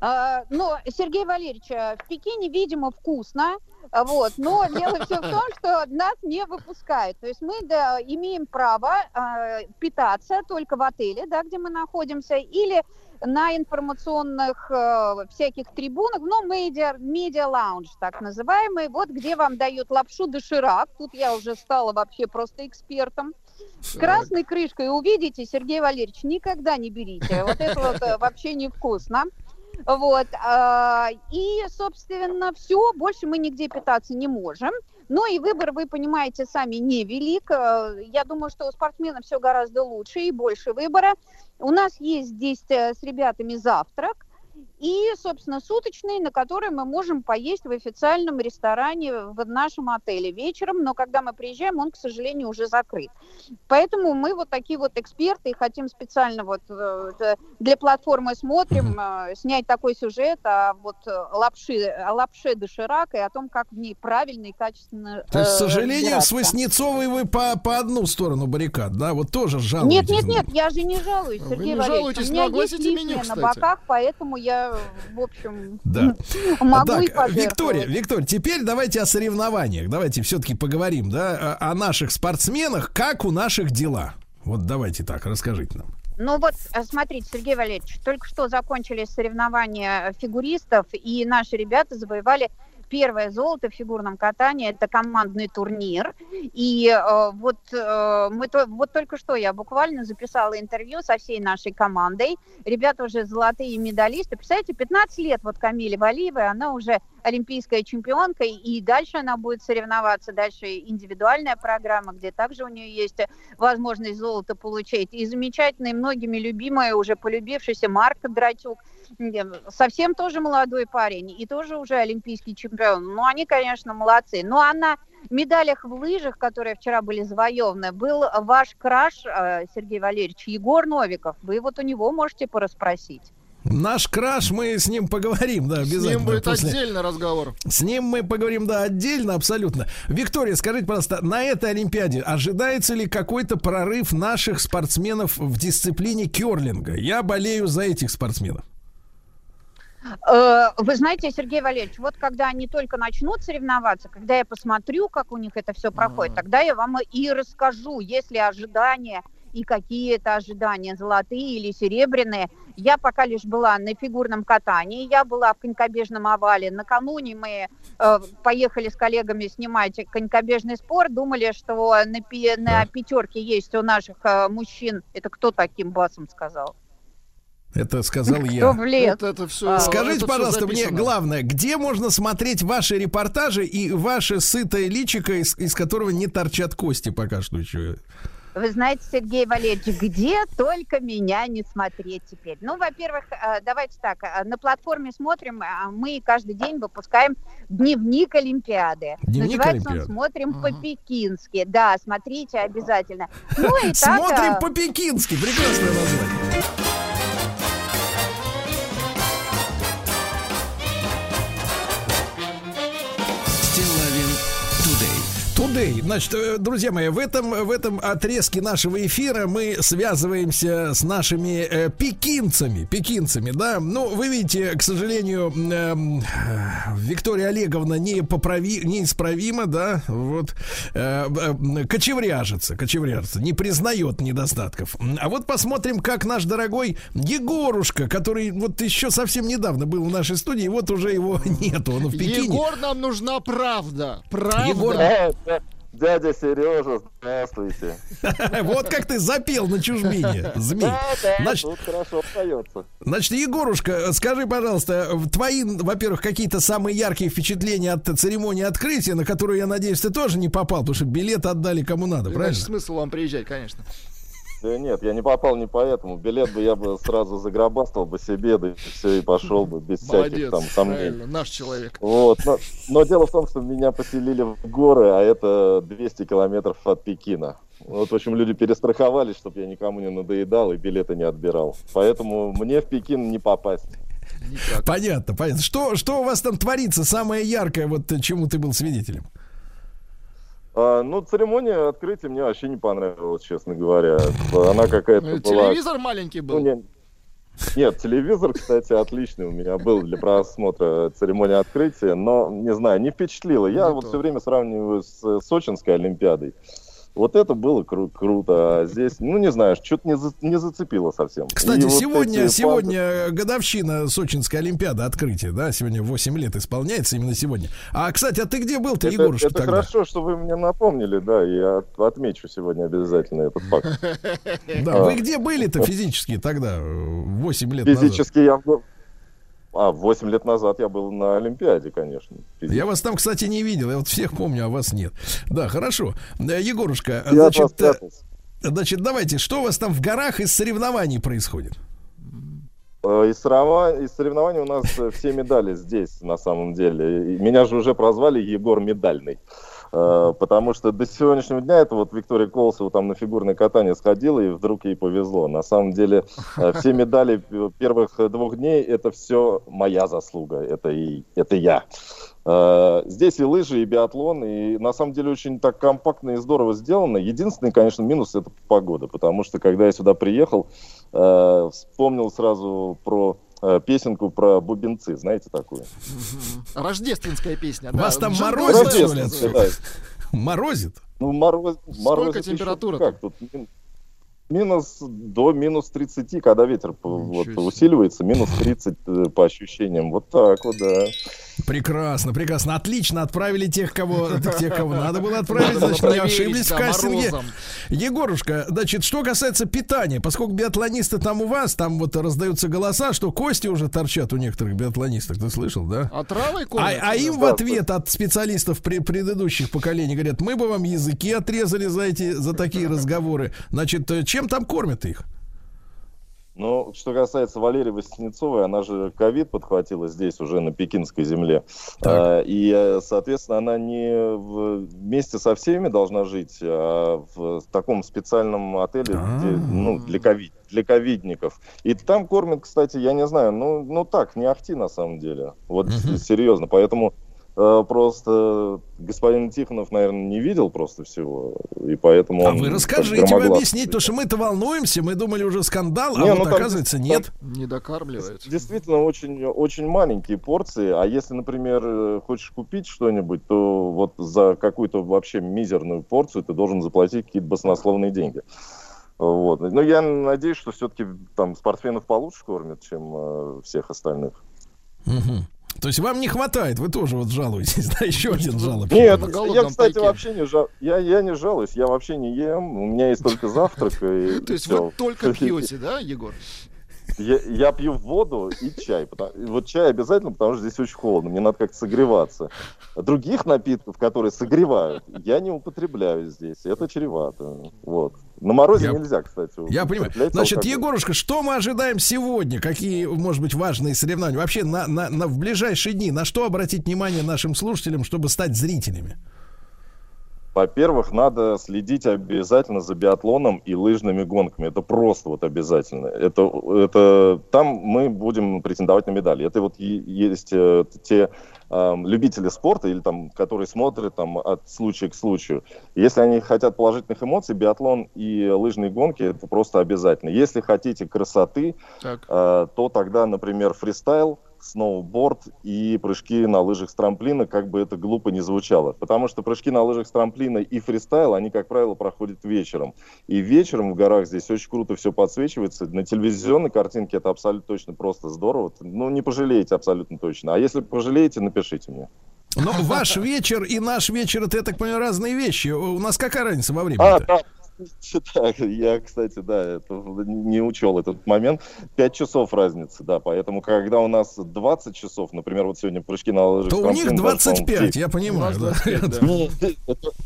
ну, Сергей Валерьевич, в Пекине, видимо, вкусно. Вот. Но дело все в том, что нас не выпускают. То есть мы да, имеем право э, питаться только в отеле, да, где мы находимся, или на информационных э, всяких трибунах, ну, медиа, медиа лаунж, так называемый, вот где вам дают лапшу доширак. Тут я уже стала вообще просто экспертом. С красной крышкой увидите, Сергей Валерьевич, никогда не берите. Вот это вот э, вообще невкусно. Вот. А, и, собственно, все, больше мы нигде питаться не можем. Ну и выбор, вы понимаете, сами невелик. А, я думаю, что у спортсменов все гораздо лучше и больше выбора. У нас есть здесь э, с ребятами завтрак и, собственно, суточный, на который мы можем поесть в официальном ресторане в нашем отеле вечером, но когда мы приезжаем, он, к сожалению, уже закрыт. Поэтому мы вот такие вот эксперты и хотим специально вот э, для платформы смотрим, mm снять такой сюжет о вот лапши, о лапше доширак и о том, как в ней правильно и качественно То есть, к сожалению, с Васнецовой вы по, по одну сторону баррикад, да? Вот тоже жалуетесь. Нет, нет, нет, я же не жалуюсь, Сергей вы не Валерьевич. У меня есть меню, на боках, поэтому я в общем, да. могу так, и Виктория, Виктория, теперь давайте о соревнованиях. Давайте все-таки поговорим, да, о, наших спортсменах. Как у наших дела? Вот давайте так, расскажите нам. Ну вот, э, смотрите, Сергей Валерьевич, только что закончились соревнования фигуристов, и наши ребята завоевали первое золото в фигурном катании это командный турнир. И э, вот э, мы то, вот только что я буквально записала интервью со всей нашей командой. Ребята уже золотые медалисты. Представляете, 15 лет вот Камиле Валиевой, она уже олимпийская чемпионка, и дальше она будет соревноваться. Дальше индивидуальная программа, где также у нее есть возможность золото получить. И замечательный, многими любимая, уже полюбившийся Марк Драчук – совсем тоже молодой парень и тоже уже олимпийский чемпион. Ну, они, конечно, молодцы. Но а на медалях в лыжах, которые вчера были завоеваны, был ваш краш, э, Сергей Валерьевич, Егор Новиков. Вы вот у него можете порасспросить. Наш краш, мы с ним поговорим, да, обязательно. С ним будет после... отдельный разговор. С ним мы поговорим, да, отдельно, абсолютно. Виктория, скажите, пожалуйста, на этой Олимпиаде ожидается ли какой-то прорыв наших спортсменов в дисциплине керлинга? Я болею за этих спортсменов. Э, вы знаете, Сергей Валерьевич, вот когда они только начнут соревноваться, когда я посмотрю, как у них это все проходит, тогда я вам и расскажу, есть ли ожидания и какие это ожидания, золотые или серебряные. Я пока лишь была на фигурном катании, я была в конькобежном овале. Накануне мы э, поехали с коллегами снимать конькобежный спорт, думали, что на, на пятерке есть у наших э, мужчин. Это кто таким басом сказал? Это сказал я. Это, это все, а, Скажите, это пожалуйста, мне главное, где можно смотреть ваши репортажи и ваше сытое личико, из, из которого не торчат кости пока что еще? Вы знаете, Сергей Валерьевич, где только меня не смотреть теперь? Ну, во-первых, э, давайте так, э, на платформе смотрим, а мы каждый день выпускаем дневник Олимпиады. Дневник Называется Олимпиады. он «Смотрим uh по-пекински». Да, смотрите обязательно. Ну, и Смотрим так, по-пекински, прекрасное название. Today. Значит, э, друзья мои, в этом, в этом отрезке нашего эфира мы связываемся с нашими э, пекинцами. Пекинцами, да. Ну, вы видите, к сожалению, э, Виктория Олеговна не поправи, неисправима, да. Вот. Э, э, кочевряжется, кочевряжется, не признает недостатков. А вот посмотрим, как наш дорогой Егорушка, который вот еще совсем недавно был в нашей студии, вот уже его нету, он в Пекине. Егор, нам нужна правда. Правда. Егор, Дядя Сережа, здравствуйте. Вот как ты запел на чужбине, змей. Да, да, значит, тут хорошо поется. Значит, Егорушка, скажи, пожалуйста, твои, во-первых, какие-то самые яркие впечатления от церемонии открытия, на которую, я надеюсь, ты тоже не попал, потому что билет отдали кому надо, правильно? Значит, смысл вам приезжать, конечно. Да нет, я не попал не поэтому. Билет бы я бы сразу загробастал бы себе, да и все, и пошел бы без Молодец, всяких там сомнений. наш человек. Вот, но, но дело в том, что меня поселили в горы, а это 200 километров от Пекина. Вот, в общем, люди перестраховались, чтобы я никому не надоедал и билеты не отбирал. Поэтому мне в Пекин не попасть. Никак. Понятно, понятно. Что, что у вас там творится самое яркое, вот чему ты был свидетелем? А, ну, церемония открытия мне вообще не понравилась, честно говоря. Она какая-то ну, была... Телевизор маленький был. Ну, не... Нет, телевизор, кстати, отличный у меня был для просмотра церемонии открытия, но, не знаю, не впечатлило. Я ну, вот все время сравниваю с Сочинской Олимпиадой. Вот это было кру- круто, а здесь, ну не знаю, что-то не, за- не зацепило совсем. Кстати, И сегодня, вот сегодня фанты... годовщина Сочинской Олимпиады открытия, да, сегодня 8 лет исполняется именно сегодня. А, кстати, а ты где был-то, Егорушка, Это тогда? хорошо, что вы мне напомнили, да, я отмечу сегодня обязательно этот факт. Да, вы где были-то физически тогда, 8 лет назад? Физически я а, 8 лет назад я был на Олимпиаде, конечно. Физически. Я вас там, кстати, не видел. Я вот всех помню, а вас нет. Да, хорошо. Э, Егорушка, я значит, э, значит, давайте, что у вас там в горах из соревнований происходит? Э, из соревнований у нас все медали здесь, на самом деле. Меня же уже прозвали Егор Медальный. Э, потому что до сегодняшнего дня это вот Виктория Колосова там на фигурное катание сходила, и вдруг ей повезло. На самом деле э, все медали первых двух дней это все моя заслуга, это, и, это я. Э, здесь и лыжи, и биатлон, и на самом деле очень так компактно и здорово сделано. Единственный, конечно, минус это погода, потому что когда я сюда приехал, вспомнил сразу про песенку про бубенцы, знаете такую? Рождественская песня, да. Вас там морозит, что ли? Да. Морозит? Ну, мороз, Сколько температура? Как тут? Минус до минус 30, когда ветер вот, усиливается, минус 30 э, по ощущениям. Вот так вот, да. Прекрасно, прекрасно. Отлично. Отправили тех, кого, тех, кого надо было отправить. Значит, не ошиблись в кастинге. Егорушка, значит, что касается питания, поскольку биатлонисты там у вас, там вот раздаются голоса, что кости уже торчат у некоторых биатлонистов. Ты слышал, да? А травой а, а им в ответ от специалистов при, предыдущих поколений говорят, мы бы вам языки отрезали за эти, за такие разговоры. Значит, чем там кормят их? Ну, что касается Валерии Васнецовой, она же ковид подхватила здесь уже на пекинской земле. А, и, э, соответственно, она не вместе со всеми должна жить, а в таком специальном отеле, где, ну, для ковид для ковидников. И там кормят, кстати, я не знаю, ну, ну так, не ахти на самом деле. Вот серьезно. Поэтому просто господин Тихонов, наверное, не видел просто всего, и поэтому... А вы расскажите, вы объясните, то что мы-то волнуемся, мы думали уже скандал, а не, вот ну, оказывается там, нет. Не докармливают. Действительно, очень, очень маленькие порции, а если, например, э, хочешь купить что-нибудь, то вот за какую-то вообще мизерную порцию ты должен заплатить какие-то баснословные деньги. Вот. Но я надеюсь, что все-таки там спортсменов получше кормят, чем э, всех остальных. Угу. То есть вам не хватает, вы тоже вот жалуетесь, да, еще один жалоб. Нет, я, кстати, вообще не жал, я, я не жалуюсь, я вообще не ем, у меня есть только завтрак. И, То есть вы только пьете, да, Егор? Я, я пью воду и чай. Потому, вот чай обязательно, потому что здесь очень холодно. Мне надо как-то согреваться. Других напитков, которые согревают, я не употребляю здесь. Это чревато. Вот. На морозе я, нельзя, кстати. Я понимаю. Значит, алкоголь. Егорушка, что мы ожидаем сегодня? Какие, может быть, важные соревнования? Вообще, на, на, на, в ближайшие дни на что обратить внимание нашим слушателям, чтобы стать зрителями? Во-первых, надо следить обязательно за биатлоном и лыжными гонками. Это просто вот обязательно. Это, это, там мы будем претендовать на медали. Это вот есть э, те э, любители спорта или там, которые смотрят там от случая к случаю. Если они хотят положительных эмоций, биатлон и лыжные гонки это просто обязательно. Если хотите красоты, э, то тогда, например, фристайл сноуборд и прыжки на лыжах с трамплина, как бы это глупо не звучало. Потому что прыжки на лыжах с трамплина и фристайл, они, как правило, проходят вечером. И вечером в горах здесь очень круто все подсвечивается. На телевизионной картинке это абсолютно точно просто здорово. Ну, не пожалеете абсолютно точно. А если пожалеете, напишите мне. Но ваш вечер и наш вечер, это, я так понимаю, разные вещи. У нас какая разница во времени? А, да, Так, я, кстати, да, это, не учел этот момент. 5 часов разницы, да, поэтому когда у нас 20 часов, например, вот сегодня прыжки на лыжах... То у них 25, я понимаю, да. Нет,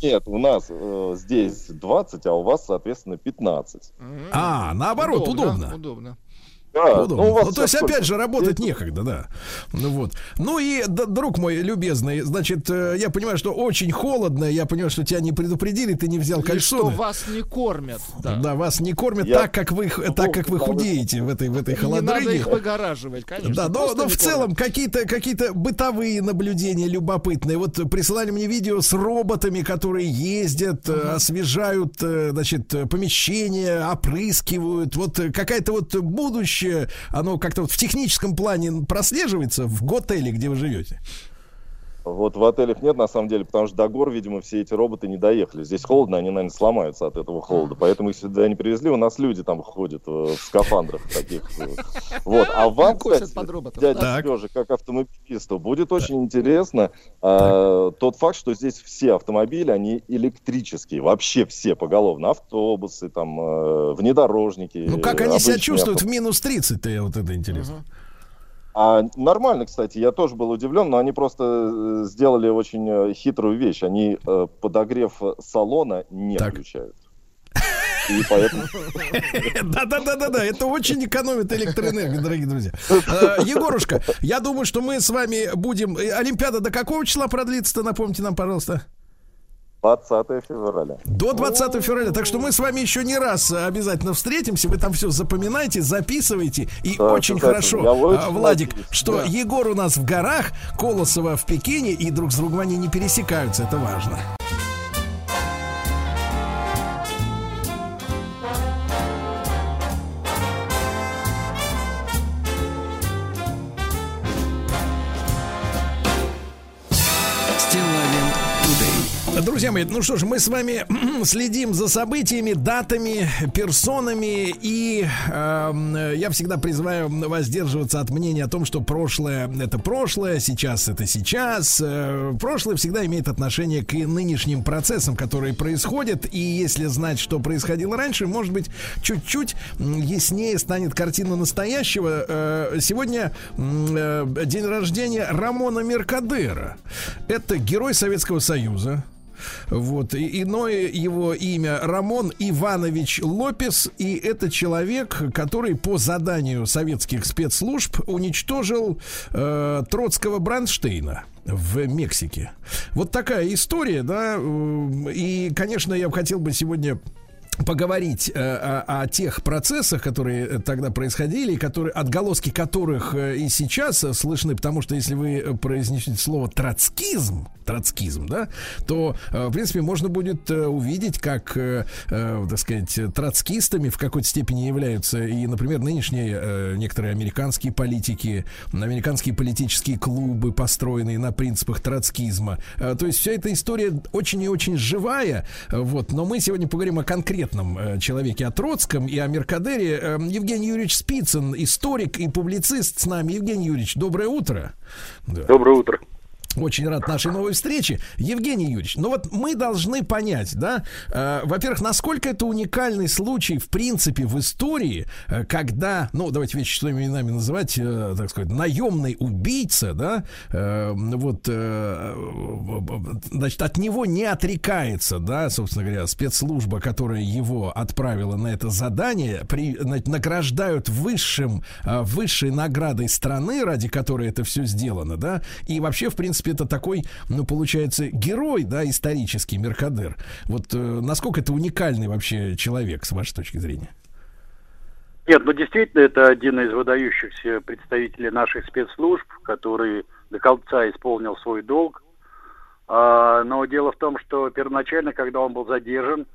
нет, у нас э, здесь 20, а у вас, соответственно, 15. А, наоборот, удобно. Удобно. Да, ну, ну, то есть, опять же, работать некогда, да. Ну вот. Ну и, да, друг мой любезный, значит, э, я понимаю, что очень холодно, я понимаю, что тебя не предупредили, ты не взял кальсоны. что вас не кормят. Да, да вас не кормят я... так, как вы, так, как вы худеете в этой, в этой холодрыге. Не надо их выгораживать, конечно. Да, но, но в целом какие-то какие бытовые наблюдения любопытные. Вот присылали мне видео с роботами, которые ездят, uh-huh. освежают, э, значит, помещения, опрыскивают. Вот какая-то вот будущее будущее, оно как-то вот в техническом плане прослеживается в готеле, где вы живете? Вот в отелях нет, на самом деле, потому что до гор, видимо, все эти роботы не доехали. Здесь холодно, они, наверное, сломаются от этого холода. Поэтому их сюда не привезли. У нас люди там ходят э, в скафандрах таких. Вот. А вам, кстати, дядя. Сережа, как автомобилисту, будет очень интересно э, тот факт, что здесь все автомобили, они электрические. Вообще все поголовно. Автобусы, там, э, внедорожники. Ну, как они себя чувствуют в минус 30-то, вот это интересно. А нормально, кстати, я тоже был удивлен, но они просто э, сделали очень э, хитрую вещь. Они э, подогрев салона не так. включают. И поэтому... Да-да-да-да-да, это очень экономит электроэнергию, дорогие друзья. Егорушка, я думаю, что мы с вами будем... Олимпиада до какого числа продлится-то, напомните нам, пожалуйста. 20 февраля. До 20 февраля. Так что мы с вами еще не раз обязательно встретимся. Вы там все запоминайте, записывайте. И да, очень хорошо, очень Владик, надеюсь, что да. Егор у нас в горах, Колосова в Пекине, и друг с другом они не пересекаются. Это важно. Друзья мои, ну что ж, мы с вами следим за событиями, датами, персонами, и э, я всегда призываю воздерживаться от мнения о том, что прошлое это прошлое, сейчас это сейчас. Э, прошлое всегда имеет отношение к нынешним процессам, которые происходят, и если знать, что происходило раньше, может быть, чуть-чуть яснее станет картина настоящего. Э, сегодня э, день рождения Рамона Меркадера. Это герой Советского Союза, вот. И иное его имя Рамон Иванович Лопес. И это человек, который по заданию советских спецслужб уничтожил э, Троцкого Бранштейна в Мексике. Вот такая история, да. И, конечно, я хотел бы сегодня поговорить э, о, о тех процессах, которые э, тогда происходили, которые, отголоски которых э, и сейчас слышны, потому что если вы произнесете слово троцкизм, троцкизм, да, то, э, в принципе, можно будет э, увидеть, как, э, так сказать, троцкистами в какой-то степени являются и, например, нынешние некоторые американские политики, американские политические клубы, построенные на принципах троцкизма. То есть вся эта история очень и очень живая, вот, но мы сегодня поговорим о конкретном человеке, о Троцком и о Меркадере. Евгений Юрьевич Спицын, историк и публицист с нами. Евгений Юрьевич, доброе утро. Да. Доброе утро. Очень рад нашей новой встрече. Евгений Юрьевич, ну вот мы должны понять, да, э, во-первых, насколько это уникальный случай, в принципе, в истории, э, когда, ну, давайте вещи своими именами называть, э, так сказать, наемный убийца, да, э, вот, э, значит, от него не отрекается, да, собственно говоря, спецслужба, которая его отправила на это задание, при, значит, награждают высшим, э, высшей наградой страны, ради которой это все сделано, да, и вообще, в принципе, принципе, это такой, ну, получается, герой, да, исторический, Меркадер. Вот э, насколько это уникальный вообще человек, с вашей точки зрения? Нет, ну, действительно, это один из выдающихся представителей наших спецслужб, который до конца исполнил свой долг. А, но дело в том, что первоначально, когда он был задержан,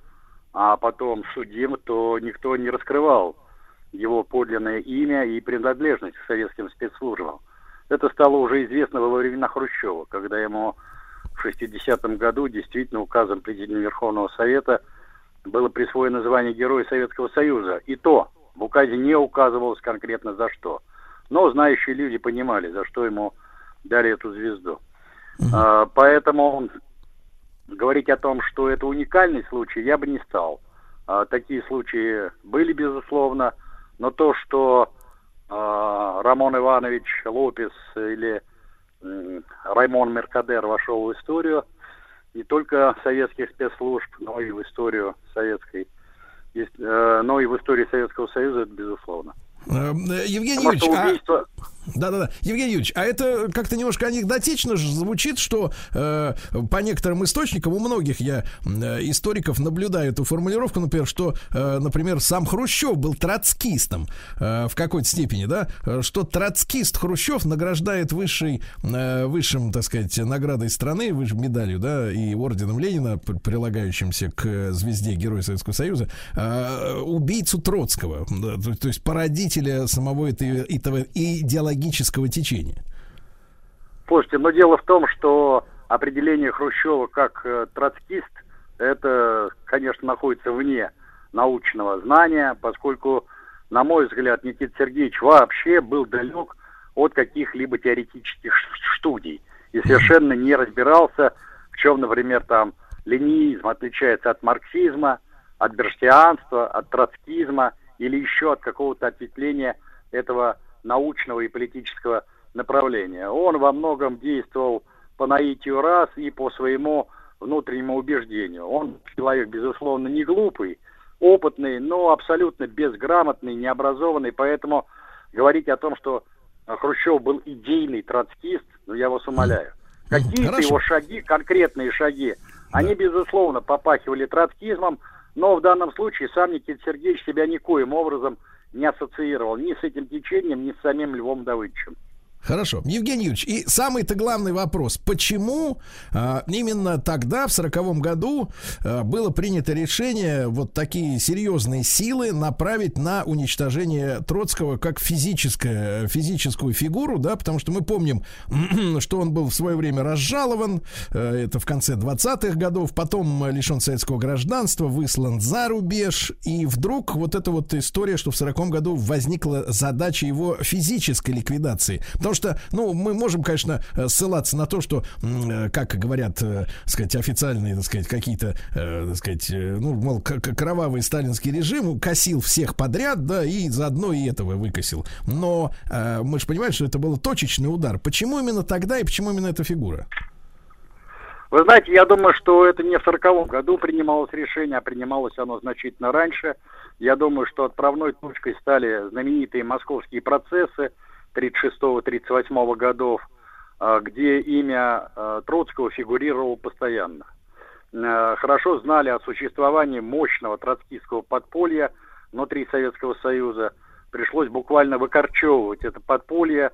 а потом судим, то никто не раскрывал его подлинное имя и принадлежность к советским спецслужбам. Это стало уже известно во времена Хрущева, когда ему в 60-м году действительно указом президента Верховного Совета было присвоено звание Героя Советского Союза. И то в указе не указывалось конкретно за что. Но знающие люди понимали, за что ему дали эту звезду. Угу. Поэтому говорить о том, что это уникальный случай, я бы не стал. Такие случаи были, безусловно, но то, что Рамон Иванович Лопес или Раймон Меркадер вошел в историю не только советских спецслужб, но и в историю советской, э, но и в истории Советского Союза, это безусловно. Эм, э, Евгений Юрьевич, а убийство... а... Да-да-да. Евгений Юрьевич, а это как-то немножко анекдотично же звучит, что э, по некоторым источникам, у многих я э, историков наблюдаю эту формулировку, например, что, э, например, сам Хрущев был троцкистом э, в какой-то степени, да, что троцкист Хрущев награждает высшей, э, высшим, так сказать, наградой страны, высшей медалью, да, и орденом Ленина, прилагающимся к звезде Героя Советского Союза, э, убийцу Троцкого, да, то, то есть породителя самого этого, этого идеологии идеологического течения? Слушайте, но дело в том, что определение Хрущева как э, троцкист, это, конечно, находится вне научного знания, поскольку, на мой взгляд, Никита Сергеевич вообще был далек от каких-либо теоретических студий и совершенно не разбирался, в чем, например, там ленинизм отличается от марксизма, от берштианства, от троцкизма или еще от какого-то ответвления этого научного и политического направления. Он во многом действовал по наитию раз и по своему внутреннему убеждению. Он человек, безусловно, не глупый, опытный, но абсолютно безграмотный, необразованный, поэтому говорить о том, что Хрущев был идейный троцкист, ну я вас умоляю. Какие-то его шаги, конкретные шаги, они, безусловно, попахивали троцкизмом, но в данном случае сам Никита Сергеевич себя никоим образом не ассоциировал ни с этим течением, ни с самим Львом Давыдовичем. Хорошо. Евгений Юрьевич, и самый-то главный вопрос. Почему а, именно тогда, в сороковом году, а, было принято решение вот такие серьезные силы направить на уничтожение Троцкого как физическое, физическую фигуру, да, потому что мы помним, что он был в свое время разжалован, а, это в конце 20-х годов, потом лишен советского гражданства, выслан за рубеж, и вдруг вот эта вот история, что в сороковом году возникла задача его физической ликвидации. Потому что, ну, мы можем, конечно, э, ссылаться на то, что, э, как говорят, э, так сказать, официальные, так сказать, какие-то, так сказать, ну, мол, кровавый сталинский режим косил всех подряд, да, и заодно и этого выкосил. Но мы же понимаем, что это был точечный удар. Почему именно тогда и почему именно эта фигура? Вы знаете, я думаю, что это не в сороковом году принималось решение, а принималось оно значительно раньше. Я думаю, что отправной точкой стали знаменитые московские процессы, 36-38 годов, а, где имя а, Троцкого фигурировало постоянно. А, хорошо знали о существовании мощного троцкистского подполья внутри Советского Союза. Пришлось буквально выкорчевывать это подполье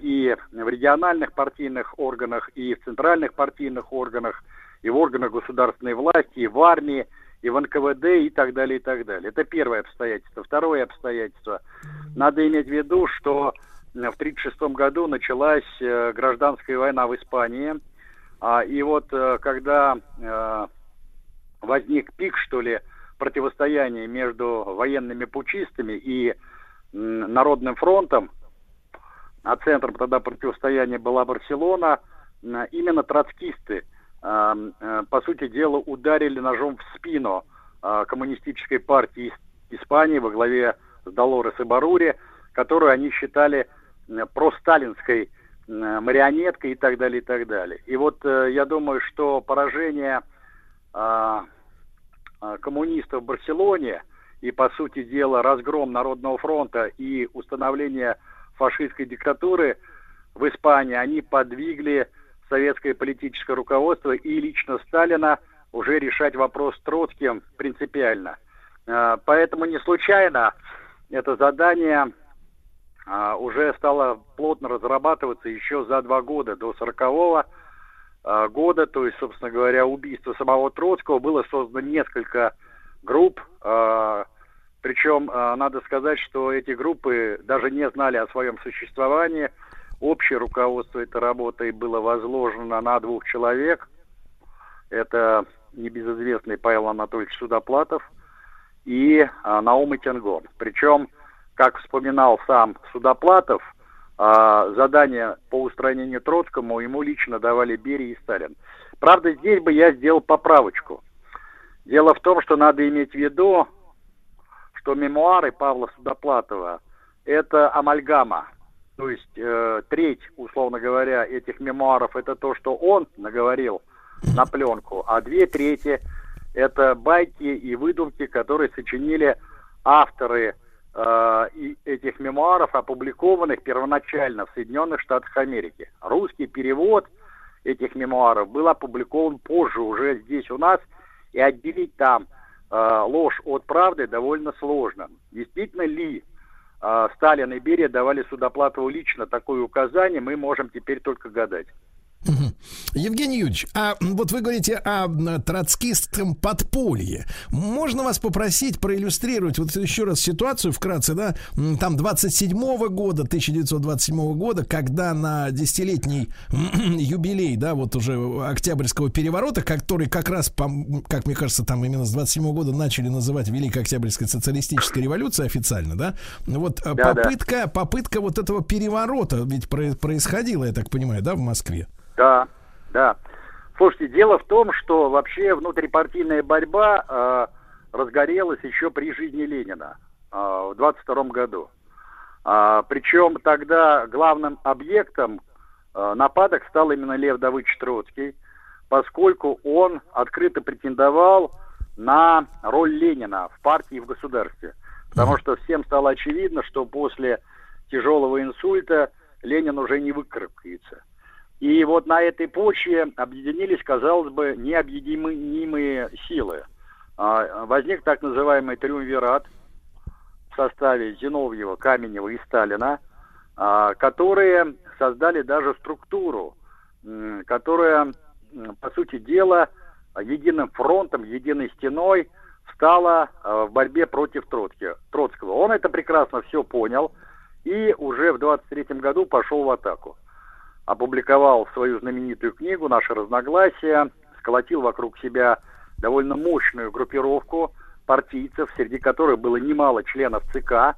и в региональных партийных органах, и в центральных партийных органах, и в органах государственной власти, и в армии, и в НКВД, и так далее, и так далее. Это первое обстоятельство. Второе обстоятельство. Надо иметь в виду, что в 1936 году началась э, гражданская война в Испании. А, и вот э, когда э, возник пик, что ли, противостояния между военными пучистами и Народным фронтом, а центром тогда противостояния была Барселона, именно троцкисты, по сути дела, ударили ножом в спину коммунистической партии Испании во главе с Долорес и Барури, которую они считали Э, просталинской э, марионеткой и так далее, и так далее. И вот э, я думаю, что поражение а, а, коммунистов в Барселоне и, по сути дела, разгром Народного фронта и установление фашистской диктатуры в Испании, они подвигли советское политическое руководство и лично Сталина уже решать вопрос с Троцким принципиально. Поэтому не случайно это задание уже стало плотно разрабатываться еще за два года до сорокового а, года, то есть, собственно говоря, убийство самого Троцкого, было создано несколько групп, а, причем надо сказать, что эти группы даже не знали о своем существовании. Общее руководство этой работой было возложено на двух человек. Это небезызвестный Павел Анатольевич Судоплатов и Наум Итянгон. Причем как вспоминал сам Судоплатов, а задания по устранению Троцкому ему лично давали Берия и Сталин. Правда, здесь бы я сделал поправочку. Дело в том, что надо иметь в виду, что мемуары Павла Судоплатова – это амальгама. То есть э, треть, условно говоря, этих мемуаров – это то, что он наговорил на пленку, а две трети – это байки и выдумки, которые сочинили авторы э, этих мемуаров, опубликованных первоначально в Соединенных Штатах Америки. Русский перевод этих мемуаров был опубликован позже уже здесь у нас, и отделить там э, ложь от правды довольно сложно. Действительно ли э, Сталин и Берия давали Судоплатову лично такое указание, мы можем теперь только гадать. Евгений Юрьевич, а вот вы говорите о троцкистском подполье. Можно вас попросить проиллюстрировать вот еще раз ситуацию вкратце, да? Там 27-го года, 1927 года, когда на десятилетний юбилей, да, вот уже Октябрьского переворота, который как раз, как мне кажется, там именно с 27 -го года начали называть Великой Октябрьской социалистической революцией официально, да? Вот да, попытка, да. попытка вот этого переворота ведь происходила, я так понимаю, да, в Москве? Да, да. Слушайте, дело в том, что вообще внутрипартийная борьба э, разгорелась еще при жизни Ленина э, в 22 году. А, причем тогда главным объектом э, нападок стал именно Лев Давыдович Троцкий, поскольку он открыто претендовал на роль Ленина в партии и в государстве. Потому что всем стало очевидно, что после тяжелого инсульта Ленин уже не выкарабкается. И вот на этой почве объединились, казалось бы, необъединимые силы. А, возник так называемый триумвират в составе Зиновьева, Каменева и Сталина, а, которые создали даже структуру, которая, по сути дела, единым фронтом, единой стеной стала а, в борьбе против Троцкого. Он это прекрасно все понял и уже в 23 году пошел в атаку опубликовал свою знаменитую книгу «Наши разногласия», сколотил вокруг себя довольно мощную группировку партийцев, среди которых было немало членов ЦК,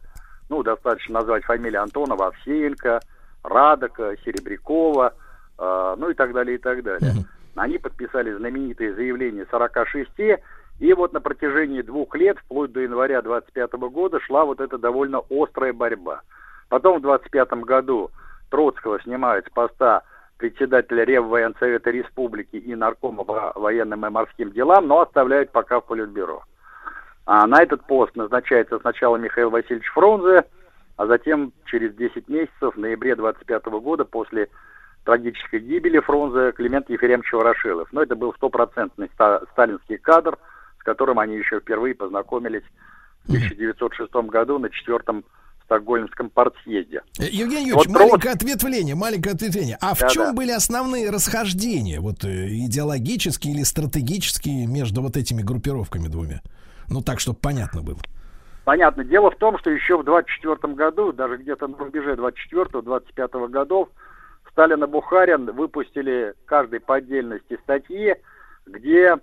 ну, достаточно назвать фамилии Антонова, Овсеенко, Радока, Серебрякова, э, ну и так далее, и так далее. Они подписали знаменитые заявления 46, и вот на протяжении двух лет, вплоть до января 25 года, шла вот эта довольно острая борьба. Потом в 25 году Троцкого снимают с поста председателя Реввоенсовета Республики и наркома по военным и морским делам, но оставляют пока в Политбюро. А на этот пост назначается сначала Михаил Васильевич Фрунзе, а затем через 10 месяцев, в ноябре 25 года, после трагической гибели Фрунзе, Климент Ефремович Ворошилов. Но это был стопроцентный сталинский кадр, с которым они еще впервые познакомились в 1906 году на четвертом Стокгольмском партсъезде. Э, Евгений Юрьевич, вот маленькое род... ответвление, маленькое ответвление. А в да, чем да. были основные расхождения, вот э, идеологические или стратегические между вот этими группировками двумя? Ну так, чтобы понятно было. Понятно. Дело в том, что еще в 24 году, даже где-то на рубеже 24-25 годов, Сталин и Бухарин выпустили каждый по отдельности статьи, где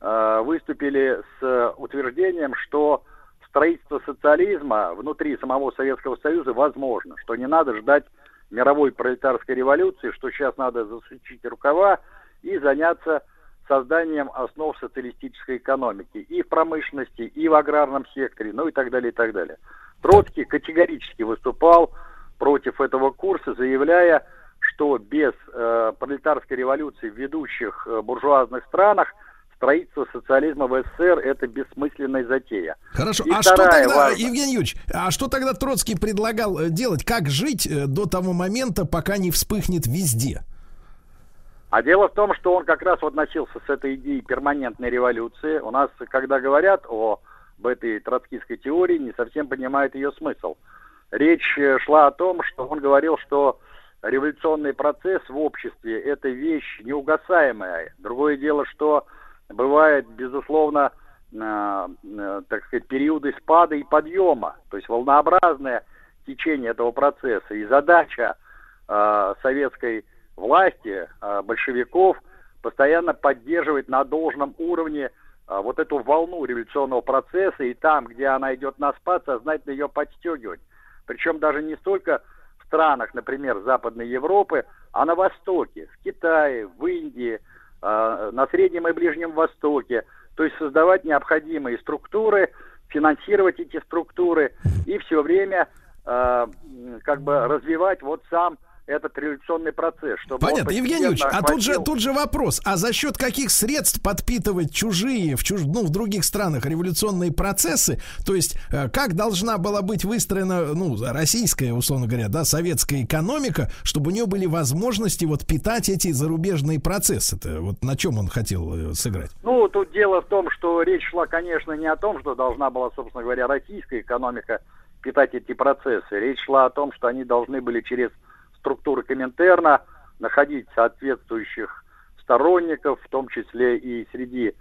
э, выступили с утверждением, что строительство социализма внутри самого Советского Союза возможно, что не надо ждать мировой пролетарской революции, что сейчас надо засучить рукава и заняться созданием основ социалистической экономики и в промышленности, и в аграрном секторе, ну и так далее, и так далее. Троцкий категорически выступал против этого курса, заявляя, что без э, пролетарской революции в ведущих э, буржуазных странах – строительство социализма в СССР это бессмысленная затея. Хорошо, И а что тогда, важная... Евгений Юрьевич, а что тогда Троцкий предлагал э, делать? Как жить э, до того момента, пока не вспыхнет везде? А дело в том, что он как раз вот носился с этой идеей перманентной революции. У нас, когда говорят о об этой троцкистской теории, не совсем понимают ее смысл. Речь э, шла о том, что он говорил, что революционный процесс в обществе – это вещь неугасаемая. Другое дело, что бывает, безусловно, э, э, так сказать, периоды спада и подъема, то есть волнообразное течение этого процесса. И задача э, советской власти, большевиков, постоянно поддерживать на должном уровне вот эту волну революционного процесса, и там, где она идет на спад, сознательно ее подстегивать. Причем даже не столько с странах, например, Западной Европы, а на Востоке, в Китае, в Индии, на Среднем и Ближнем Востоке. То есть создавать необходимые структуры, финансировать эти структуры и все время э, как бы развивать вот сам этот революционный процесс. Чтобы Понятно, Евгений Юрьевич, охватил... а тут же, тут же вопрос, а за счет каких средств подпитывать чужие в, чуж... ну, в других странах революционные процессы? То есть, э, как должна была быть выстроена, ну, российская, условно говоря, да, советская экономика, чтобы у нее были возможности вот питать эти зарубежные процессы? -то? Вот на чем он хотел э, сыграть? Ну, тут дело в том, что речь шла, конечно, не о том, что должна была, собственно говоря, российская экономика питать эти процессы. Речь шла о том, что они должны были через структуры Коминтерна, находить соответствующих сторонников, в том числе и среди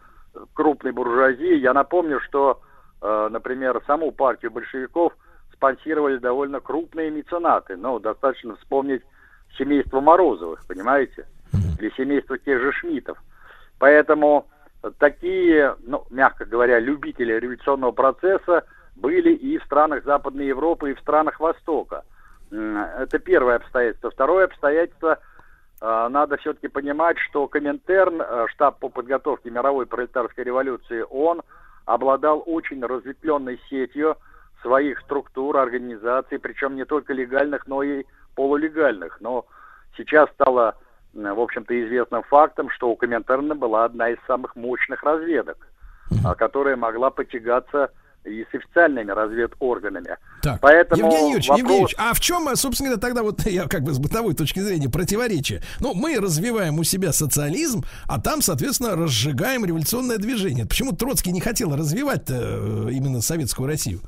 крупной буржуазии. Я напомню, что, э, например, саму партию большевиков спонсировали довольно крупные меценаты. Ну, достаточно вспомнить семейство Морозовых, понимаете? Или семейство тех же Шмидтов. Поэтому такие, ну, мягко говоря, любители революционного процесса были и в странах Западной Европы, и в странах Востока – это первое обстоятельство. Второе обстоятельство, а, надо все-таки понимать, что Коминтерн, а, штаб по подготовке мировой пролетарской революции, он обладал очень разветвленной сетью своих структур, организаций, причем не только легальных, но и полулегальных. Но сейчас стало, в общем-то, известным фактом, что у Коминтерна была одна из самых мощных разведок, а, которая могла потягаться и с официальными разведорганами. Так, Поэтому Евгений Юрьевич, вопрос... Евгений Юрьевич, а в чем, собственно говоря, тогда вот я как бы с бытовой точки зрения противоречие? Ну, мы развиваем у себя социализм, а там, соответственно, разжигаем революционное движение. Почему Троцкий не хотел развивать э, именно советскую Россию?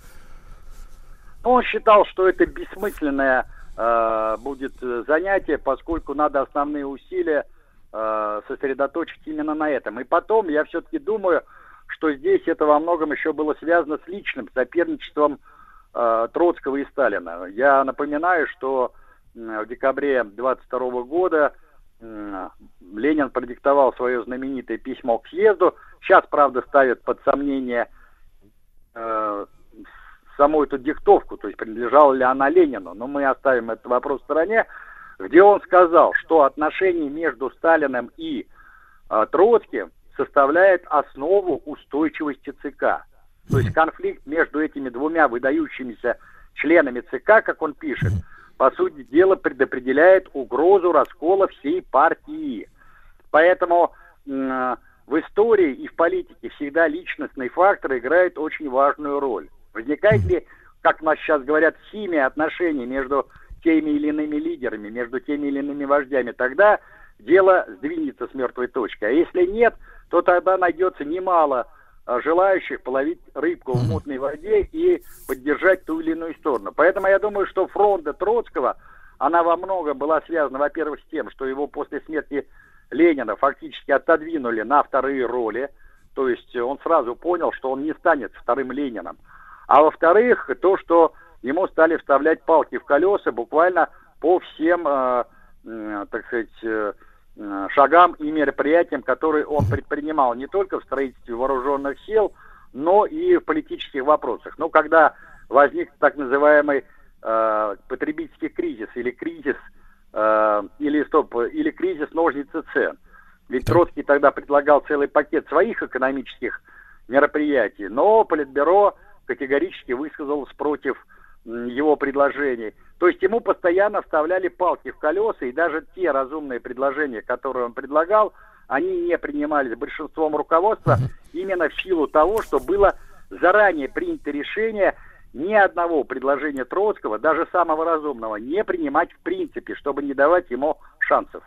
Он считал, что это бессмысленное э, будет занятие, поскольку надо основные усилия э, сосредоточить именно на этом. И потом, я все-таки думаю, что здесь это во многом еще было связано с личным соперничеством э, Троцкого и Сталина. Я напоминаю, что в декабре 22 года э, Ленин продиктовал свое знаменитое письмо к съезду. Сейчас, правда, ставят под сомнение э, саму эту диктовку, то есть принадлежала ли она Ленину, но мы оставим этот вопрос в стороне, где он сказал, что отношения между Сталиным и э, Троцким составляет основу устойчивости ЦК. То есть конфликт между этими двумя выдающимися членами ЦК, как он пишет, по сути дела предопределяет угрозу раскола всей партии. Поэтому в истории и в политике всегда личностный фактор играет очень важную роль. Возникает ли, как нас сейчас говорят, химия отношений между теми или иными лидерами, между теми или иными вождями, тогда дело сдвинется с мертвой точки. А если нет, то тогда найдется немало а, желающих половить рыбку в мутной воде и поддержать ту или иную сторону. Поэтому я думаю, что фронта Троцкого, она во многом была связана, во-первых, с тем, что его после смерти Ленина фактически отодвинули на вторые роли, то есть он сразу понял, что он не станет вторым Лениным. А во-вторых, то, что ему стали вставлять палки в колеса буквально по всем, э, э, так сказать, э, шагам и мероприятиям, которые он предпринимал не только в строительстве вооруженных сил, но и в политических вопросах. Но когда возник так называемый э, потребительский кризис или кризис э, или стоп или кризис ножницы цен, ведь Троцкий тогда предлагал целый пакет своих экономических мероприятий, но Политбюро категорически высказалось против его предложений. То есть ему постоянно вставляли палки в колеса, и даже те разумные предложения, которые он предлагал, они не принимались большинством руководства именно в силу того, что было заранее принято решение ни одного предложения Троцкого, даже самого разумного, не принимать в принципе, чтобы не давать ему шансов.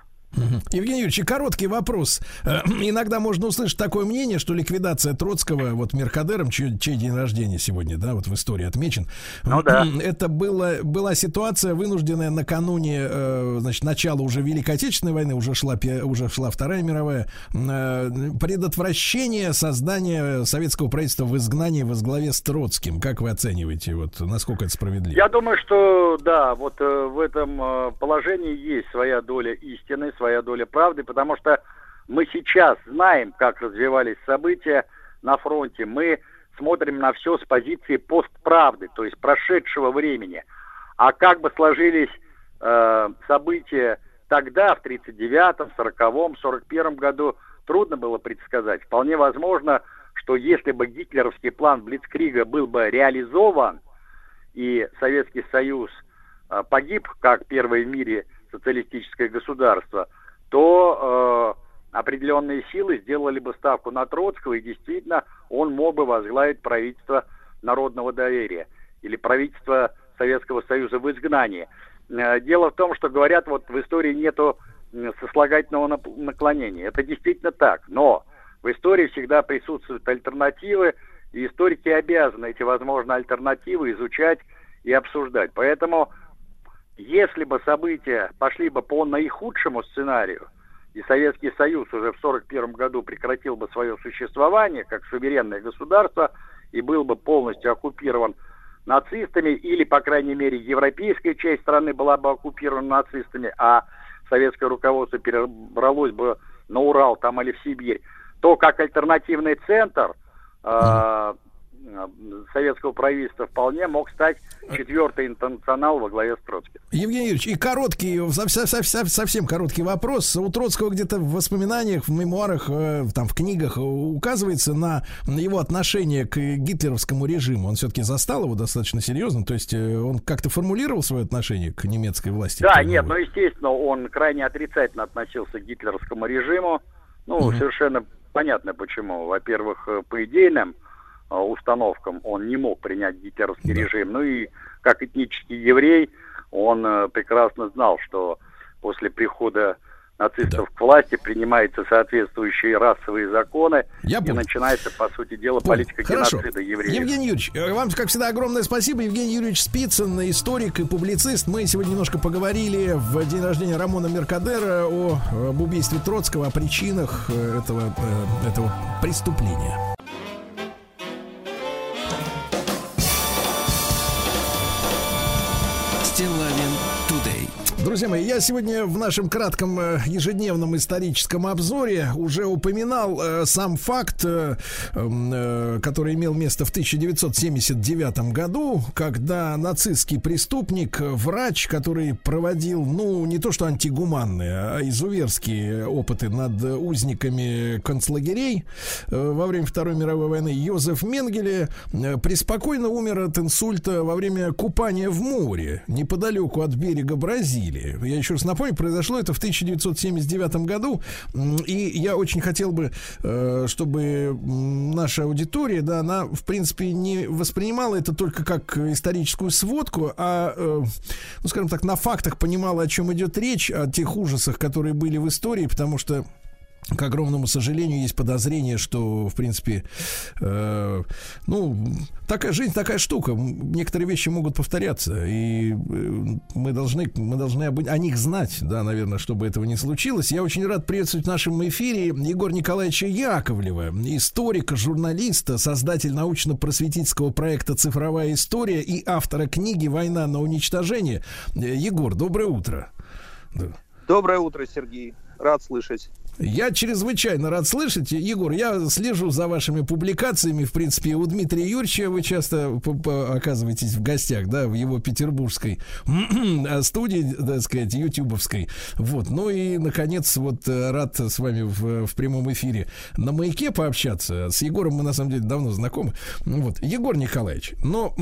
Евгений Юрьевич, короткий вопрос. Э, иногда можно услышать такое мнение, что ликвидация Троцкого вот Меркадером, чей, чей день рождения сегодня, да, вот в истории отмечен. Ну да. Это было, была ситуация, вынужденная накануне, э, значит, начала уже Великой Отечественной войны, уже шла, уже шла Вторая мировая, э, предотвращение создания советского правительства в изгнании во главе с Троцким. Как вы оцениваете, вот, насколько это справедливо? Я думаю, что да, вот в этом положении есть своя доля истины, своя доля правды, потому что мы сейчас знаем, как развивались события на фронте. Мы смотрим на все с позиции постправды, то есть прошедшего времени. А как бы сложились э, события тогда, в 39-м, 40-м, 41-м году, трудно было предсказать. Вполне возможно, что если бы гитлеровский план Блицкрига был бы реализован, и Советский Союз э, погиб как первое в мире социалистическое государство, то э, определенные силы сделали бы ставку на Троцкого, и действительно он мог бы возглавить правительство народного доверия или правительство Советского Союза в изгнании. Э, дело в том, что говорят, вот в истории нету сослагательного наклонения. Это действительно так, но в истории всегда присутствуют альтернативы, и историки обязаны эти возможные альтернативы изучать и обсуждать. Поэтому, если бы события пошли бы по наихудшему сценарию, и Советский Союз уже в 1941 году прекратил бы свое существование как суверенное государство и был бы полностью оккупирован нацистами, или, по крайней мере, европейская часть страны была бы оккупирована нацистами, а советское руководство перебралось бы на Урал там или в Сибирь, то как альтернативный центр э, советского правительства вполне мог стать четвертый интернационал во главе с Троцким. Евгений Юрьевич, и короткий, совсем, короткий вопрос. У Троцкого где-то в воспоминаниях, в мемуарах, э, там в книгах указывается на его отношение к гитлеровскому режиму. Он все-таки застал его достаточно серьезно, то есть э, он как-то формулировал свое отношение к немецкой власти? Да, нет, ну естественно, он крайне отрицательно относился к гитлеровскому режиму. Ну, угу. совершенно понятно почему. Во-первых, э, по идейным Э, установкам он не мог принять гитлеровский да. режим. Ну и как этнический еврей он э, прекрасно знал, что после прихода нацистов да. к власти принимаются соответствующие расовые законы Я и начинается, по сути дела, понял. политика Хорошо. геноцида евреев. Евгений Юрьевич, э, вам, как всегда, огромное спасибо. Евгений Юрьевич Спицын, историк и публицист. Мы сегодня немножко поговорили в день рождения Рамона Меркадера о, об убийстве Троцкого, о причинах этого, этого преступления. Друзья мои, я сегодня в нашем кратком э, ежедневном историческом обзоре уже упоминал э, сам факт, э, э, который имел место в 1979 году, когда нацистский преступник, врач, который проводил, ну, не то что антигуманные, а изуверские опыты над узниками концлагерей э, во время Второй мировой войны, Йозеф Менгеле э, преспокойно умер от инсульта во время купания в море неподалеку от берега Бразилии. Бразилии. Я еще раз напомню, произошло это в 1979 году, и я очень хотел бы, э, чтобы наша аудитория, да, она, в принципе, не воспринимала это только как историческую сводку, а, э, ну, скажем так, на фактах понимала, о чем идет речь, о тех ужасах, которые были в истории, потому что к огромному сожалению, есть подозрение, что, в принципе, э, ну, такая жизнь, такая штука. Некоторые вещи могут повторяться, и э, мы должны, мы должны об, о них знать, да, наверное, чтобы этого не случилось. Я очень рад приветствовать в нашем эфире Егора Николаевича Яковлева, историка, журналиста, создатель научно-просветительского проекта «Цифровая история» и автора книги «Война на уничтожение». Егор, доброе утро. Доброе утро, Сергей. Рад слышать. Я чрезвычайно рад слышать. Егор, я слежу за вашими публикациями. В принципе, у Дмитрия Юрьевича вы часто оказываетесь в гостях, да, в его петербургской студии, так сказать, ютубовской. Вот. Ну и, наконец, вот э, рад с вами в, в прямом эфире на маяке пообщаться. С Егором мы, на самом деле, давно знакомы. Вот. Егор Николаевич, но...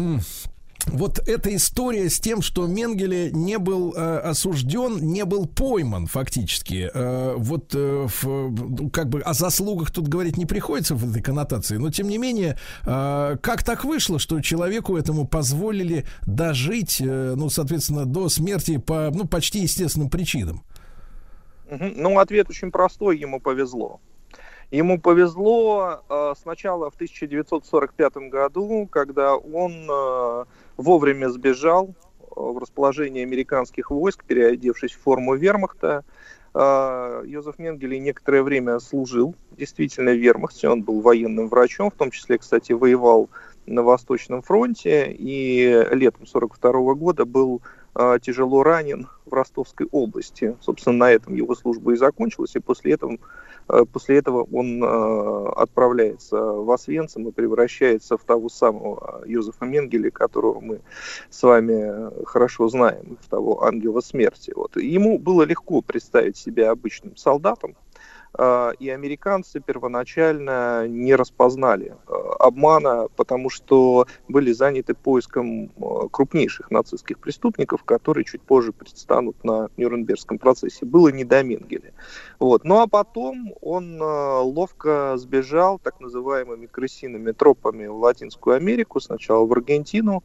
Вот эта история с тем, что Менгеле не был э, осужден, не был пойман фактически. Э, вот э, в, как бы о заслугах тут говорить не приходится в этой коннотации, но тем не менее, э, как так вышло, что человеку этому позволили дожить, э, ну, соответственно, до смерти по ну, почти естественным причинам? Ну, ответ очень простой, ему повезло. Ему повезло э, сначала в 1945 году, когда он э, вовремя сбежал э, в расположение американских войск, переодевшись в форму вермахта. Э, Йозеф Менгеле некоторое время служил действительно в вермахте, он был военным врачом, в том числе, кстати, воевал на Восточном фронте и летом 1942 года был тяжело ранен в Ростовской области. Собственно, на этом его служба и закончилась, и после этого, э, после этого он э, отправляется в Освенцим и превращается в того самого Йозефа Менгеля, которого мы с вами хорошо знаем, в того ангела смерти. Вот. Ему было легко представить себя обычным солдатом, а, и американцы первоначально не распознали а, обмана, потому что были заняты поиском а, крупнейших нацистских преступников, которые чуть позже предстанут на Нюрнбергском процессе. Было не до Менгеля. Вот. Ну а потом он ловко сбежал так называемыми крысиными тропами в Латинскую Америку, сначала в Аргентину,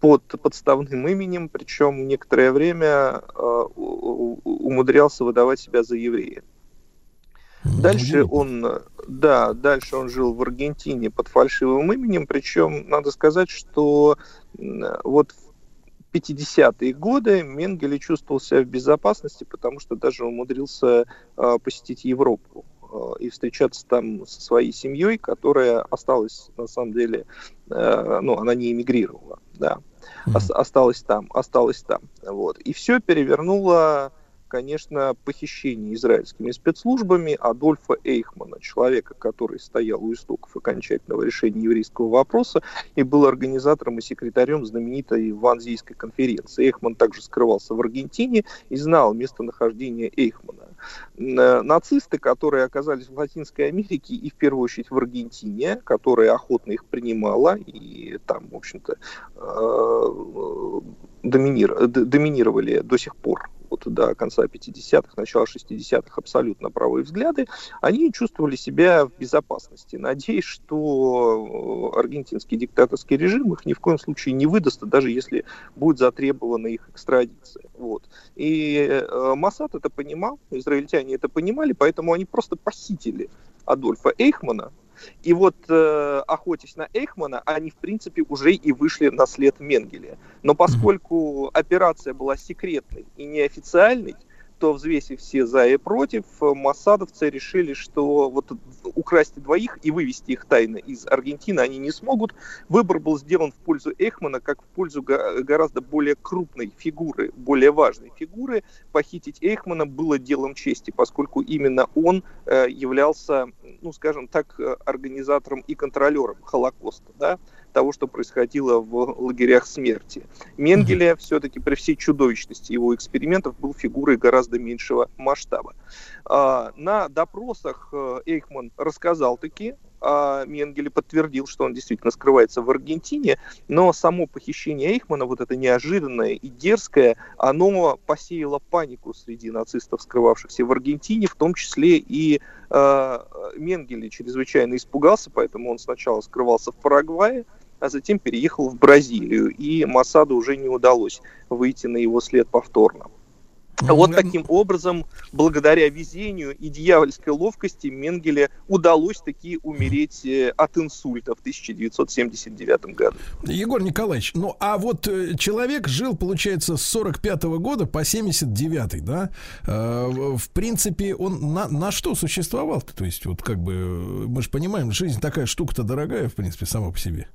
под подставным именем, причем некоторое время умудрялся выдавать себя за еврея. Дальше он, да, дальше он жил в Аргентине под фальшивым именем, причем надо сказать, что вот в 50-е годы Менгеле чувствовал себя в безопасности, потому что даже умудрился э, посетить Европу э, и встречаться там со своей семьей, которая осталась, на самом деле, э, ну, она не эмигрировала, да, mm-hmm. осталась там, осталась там, вот. И все перевернуло конечно, похищение израильскими спецслужбами Адольфа Эйхмана, человека, который стоял у истоков окончательного решения еврейского вопроса и был организатором и секретарем знаменитой Ванзийской конференции. Эйхман также скрывался в Аргентине и знал местонахождение Эйхмана. Э, нацисты, которые оказались в Латинской Америке и в первую очередь в Аргентине, которая охотно их принимала и там, в общем-то, э, доминировали до сих пор вот до конца 50-х, начала 60-х абсолютно правые взгляды, они чувствовали себя в безопасности, надеясь, что э, аргентинский диктаторский режим их ни в коем случае не выдаст, даже если будет затребована их экстрадиция. Вот. И э, Масад это понимал, израильтяне это понимали, поэтому они просто похитили Адольфа Эйхмана, и вот, э, охотясь на Эйхмана, они, в принципе, уже и вышли на след Менгеля. Но поскольку операция была секретной и неофициальной, что, взвесив все за и против, массадовцы решили, что вот украсть двоих и вывести их тайно из Аргентины они не смогут. Выбор был сделан в пользу Эхмана, как в пользу гораздо более крупной фигуры, более важной фигуры. Похитить Эхмана было делом чести, поскольку именно он э, являлся, ну, скажем так, э, организатором и контролером Холокоста, да, того, что происходило в лагерях смерти. Менгеле mm-hmm. все-таки при всей чудовищности его экспериментов был фигурой гораздо меньшего масштаба. А, на допросах э, Эйхман рассказал таки а Менгеле подтвердил, что он действительно скрывается в Аргентине, но само похищение Эйхмана, вот это неожиданное и дерзкое, оно посеяло панику среди нацистов, скрывавшихся в Аргентине, в том числе и э, Менгеле чрезвычайно испугался, поэтому он сначала скрывался в Парагвае, а затем переехал в Бразилию, и Масаду уже не удалось выйти на его след повторно. Вот таким образом, благодаря везению и дьявольской ловкости Менгеле удалось таки умереть э, от инсульта в 1979 году. Егор Николаевич, ну а вот э, человек жил, получается, с 45 -го года по 79 да? Э, в принципе, он на, на что существовал -то? То есть, вот как бы, мы же понимаем, жизнь такая штука-то дорогая, в принципе, сама по себе.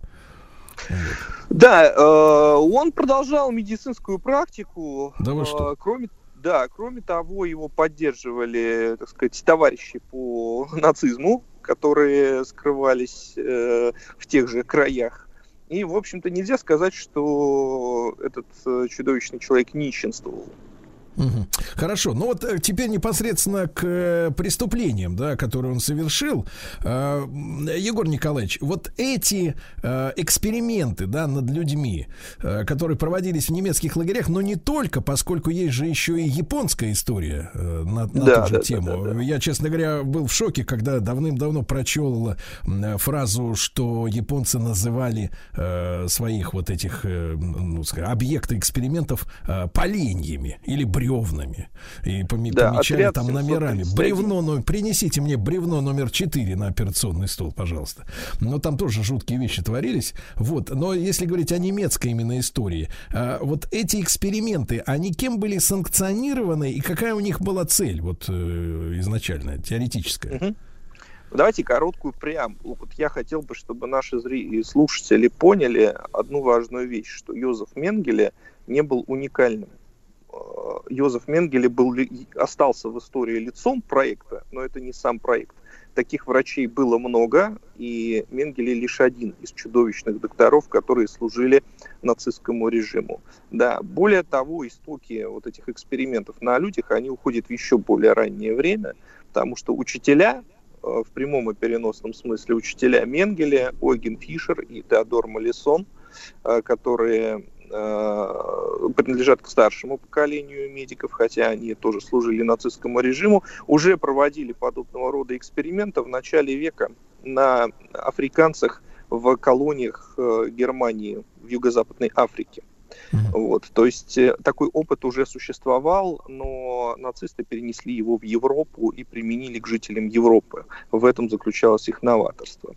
Да, э, он продолжал медицинскую практику. Да вы что? Э, кроме, да, кроме того, его поддерживали, так сказать, товарищи по нацизму, которые скрывались э, в тех же краях. И, в общем-то, нельзя сказать, что этот э, чудовищный человек нищенствовал. Угу. Хорошо, ну вот э, теперь непосредственно к э, преступлениям, да, которые он совершил. Э, Егор Николаевич, вот эти эксперименты, да, над людьми, которые проводились в немецких лагерях, но не только, поскольку есть же еще и японская история на, на да, ту же да, тему. Да, да, да. Я, честно говоря, был в шоке, когда давным-давно прочел фразу, что японцы называли своих вот этих ну, объекты экспериментов поленьями или бревнами бревнами. И поми- да, помечали там номерами. Бревно, ну, принесите мне бревно номер 4 на операционный стол, пожалуйста. Но там тоже жуткие вещи творились. Вот. Но если говорить о немецкой именно истории, а, вот эти эксперименты, они кем были санкционированы и какая у них была цель вот э, изначально, теоретическая? Угу. Давайте короткую преамбулу. Вот я хотел бы, чтобы наши зрители, слушатели поняли одну важную вещь, что Йозеф Менгеле не был уникальным. Э, Йозеф Менгеле был, остался в истории лицом проекта, но это не сам проект. Таких врачей было много, и Менгеле лишь один из чудовищных докторов, которые служили нацистскому режиму. Да, более того, истоки вот этих экспериментов на людях, они уходят в еще более раннее время, потому что учителя, э, в прямом и переносном смысле учителя Менгеле, Ойген Фишер и Теодор Малисон, э, которые принадлежат к старшему поколению медиков, хотя они тоже служили нацистскому режиму, уже проводили подобного рода эксперименты в начале века на африканцах в колониях э, Германии в Юго-Западной Африке. Вот, то есть э, такой опыт уже существовал, но нацисты перенесли его в Европу и применили к жителям Европы. В этом заключалось их новаторство.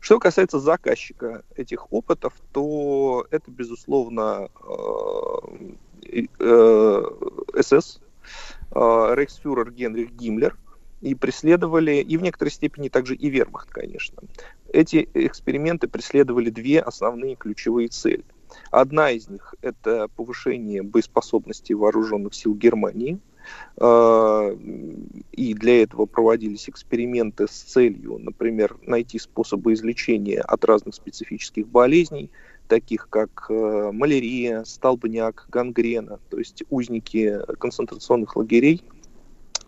Что касается заказчика этих опытов, то это, безусловно, э, э, СС, э, рейхсфюрер Генрих Гиммлер, и преследовали, и в некоторой степени также и Вермахт, конечно. Эти эксперименты преследовали две основные ключевые цели. Одна из них – это повышение боеспособности вооруженных сил Германии – и для этого проводились эксперименты с целью, например, найти способы излечения от разных специфических болезней, таких как э, малярия, столбняк, гангрена, то есть узники концентрационных лагерей,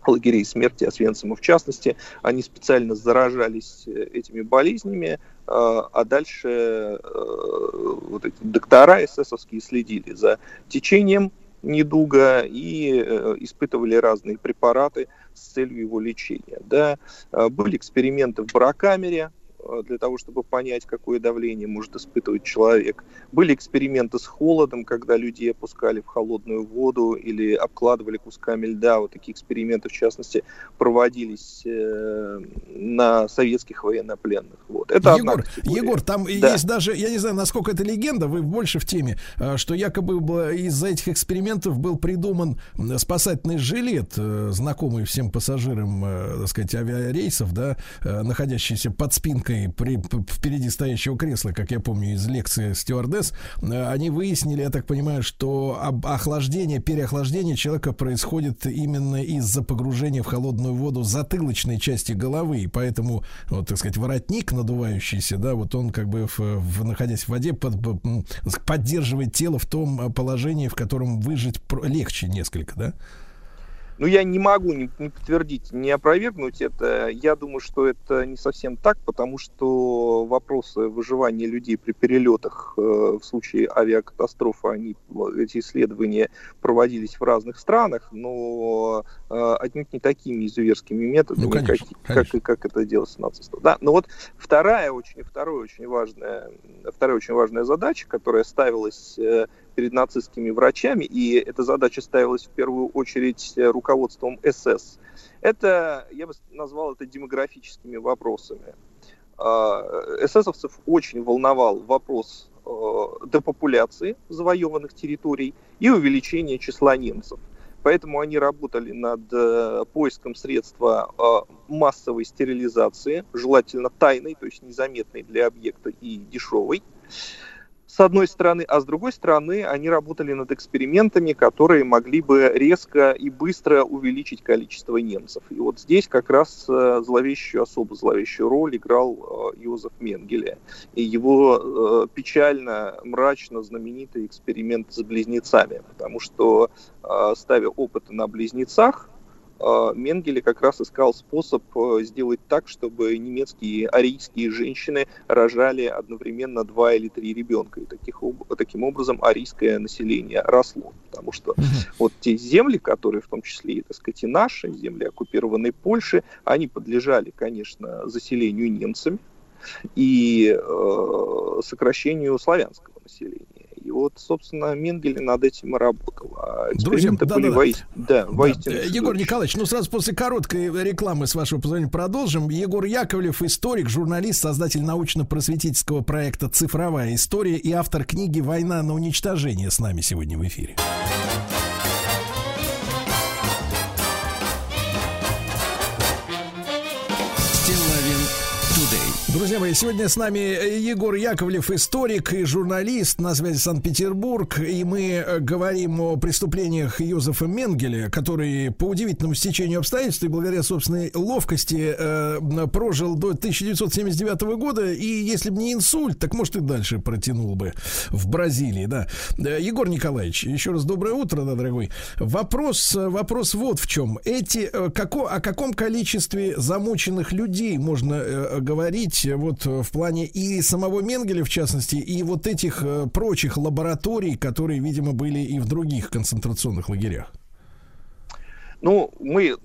лагерей смерти Освенцима в частности, они специально заражались э, этими болезнями, а, дальше э, вот эти доктора эсэсовские следили за течением недуга и э, испытывали разные препараты с целью его лечения. Да. А, были эксперименты в барокамере, Э, для того, чтобы понять, какое давление может испытывать человек. Были эксперименты с холодом, когда людей опускали в холодную воду или обкладывали кусками льда. Вот такие эксперименты, в частности, проводились э, на советских военнопленных. Вот. Это Егор, Егор, там да. есть даже, я не знаю, насколько это легенда, вы больше в теме, э, что якобы из-за этих экспериментов был придуман спасательный жилет, знакомый всем пассажирам, так сказать, авиарейсов, да, находящийся под спинкой спинкой при, впереди стоящего кресла, как я помню из лекции стюардесс, э, они выяснили, я так понимаю, что охлаждение, переохлаждение человека происходит именно из-за погружения в холодную воду затылочной части головы, и поэтому, вот, так сказать, воротник надувающийся, да, вот он как бы, в, в, находясь в воде, под, поддерживает тело в том положении, в котором выжить легче несколько, да? Ну, я не могу не, не подтвердить, не опровергнуть это. Я думаю, что это не совсем так, потому что вопросы выживания людей при перелетах э, в случае авиакатастрофы, они, эти исследования проводились в разных странах, но э, отнюдь не такими изуверскими методами, ну, конечно, как, конечно. Как, как это делалось нацистов. Да, но вот вторая очень, вторая очень важная, вторая очень важная задача, которая ставилась э, перед нацистскими врачами, и эта задача ставилась в первую очередь э, руководством СС. Это, я бы назвал это демографическими вопросами. А, эсэсовцев очень волновал вопрос э, депопуляции завоеванных территорий и увеличения числа немцев. Поэтому они работали над э, поиском средства массовой стерилизации, желательно тайной, то есть незаметной для объекта и дешевой с одной стороны, а с другой стороны, они работали над экспериментами, которые могли бы резко и быстро увеличить количество немцев. И вот здесь как раз э, зловещую, особо зловещую роль играл э, Йозеф Менгеле. И его э, печально, мрачно знаменитый эксперимент с близнецами, потому что, ставя опыты на близнецах, Менгеле как раз искал способ э, сделать так, чтобы немецкие арийские женщины рожали одновременно два или три ребенка. И таких, таким образом арийское население росло. Потому что вот те земли, которые в том числе, так сказать, и наши, земли оккупированной Польши, они подлежали, конечно, заселению немцами и э, сокращению славянского населения. И вот, собственно, Менгеле над этим и работал. А Друзья, да, были да, вои... да, да. воистину... Да. Егор Николаевич, ну сразу после короткой рекламы, с вашего позволения, продолжим. Егор Яковлев, историк, журналист, создатель научно-просветительского проекта «Цифровая история» и автор книги «Война на уничтожение» с нами сегодня в эфире. Друзья мои, сегодня с нами Егор Яковлев, историк и журналист на связи Санкт-Петербург. И мы э, говорим о преступлениях Йозефа Менгеля, который по удивительному стечению обстоятельств и благодаря собственной ловкости э, прожил до 1979 года. И если бы не инсульт, так может и дальше протянул бы в Бразилии, да. Э, Егор Николаевич, еще раз доброе утро, да, дорогой. Вопрос, вопрос вот в чем. Эти, э, како, о каком количестве замученных людей можно э, говорить говорить вот э, в плане и самого Менгеля, в частности, и вот этих э, прочих лабораторий, которые, видимо, были и в других концентрационных лагерях? Ну, мы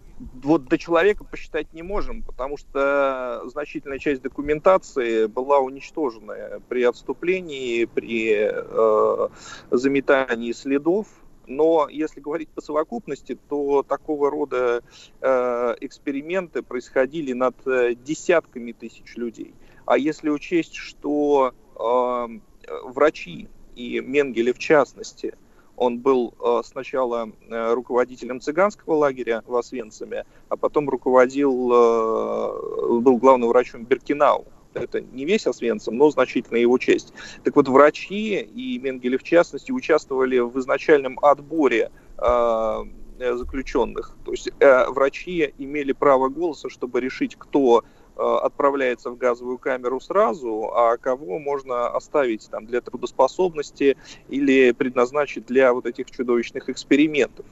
вот до человека посчитать не можем, потому что значительная часть документации была уничтожена при отступлении, при э, заметании следов. Но если говорить по совокупности, то такого рода э, эксперименты происходили над э, десятками тысяч людей. А если учесть, что э, врачи и Менгеле в частности, он был э, сначала э, руководителем цыганского лагеря в Освенциме, а потом руководил, э, был главным врачом Беркинау это не весь Освенцим, но значительная его часть. Так вот, врачи и Менгеле в частности участвовали в изначальном отборе э, заключенных. То есть э, врачи имели право голоса, чтобы решить, кто отправляется в газовую камеру сразу, а кого можно оставить там для трудоспособности или предназначить для вот этих чудовищных экспериментов,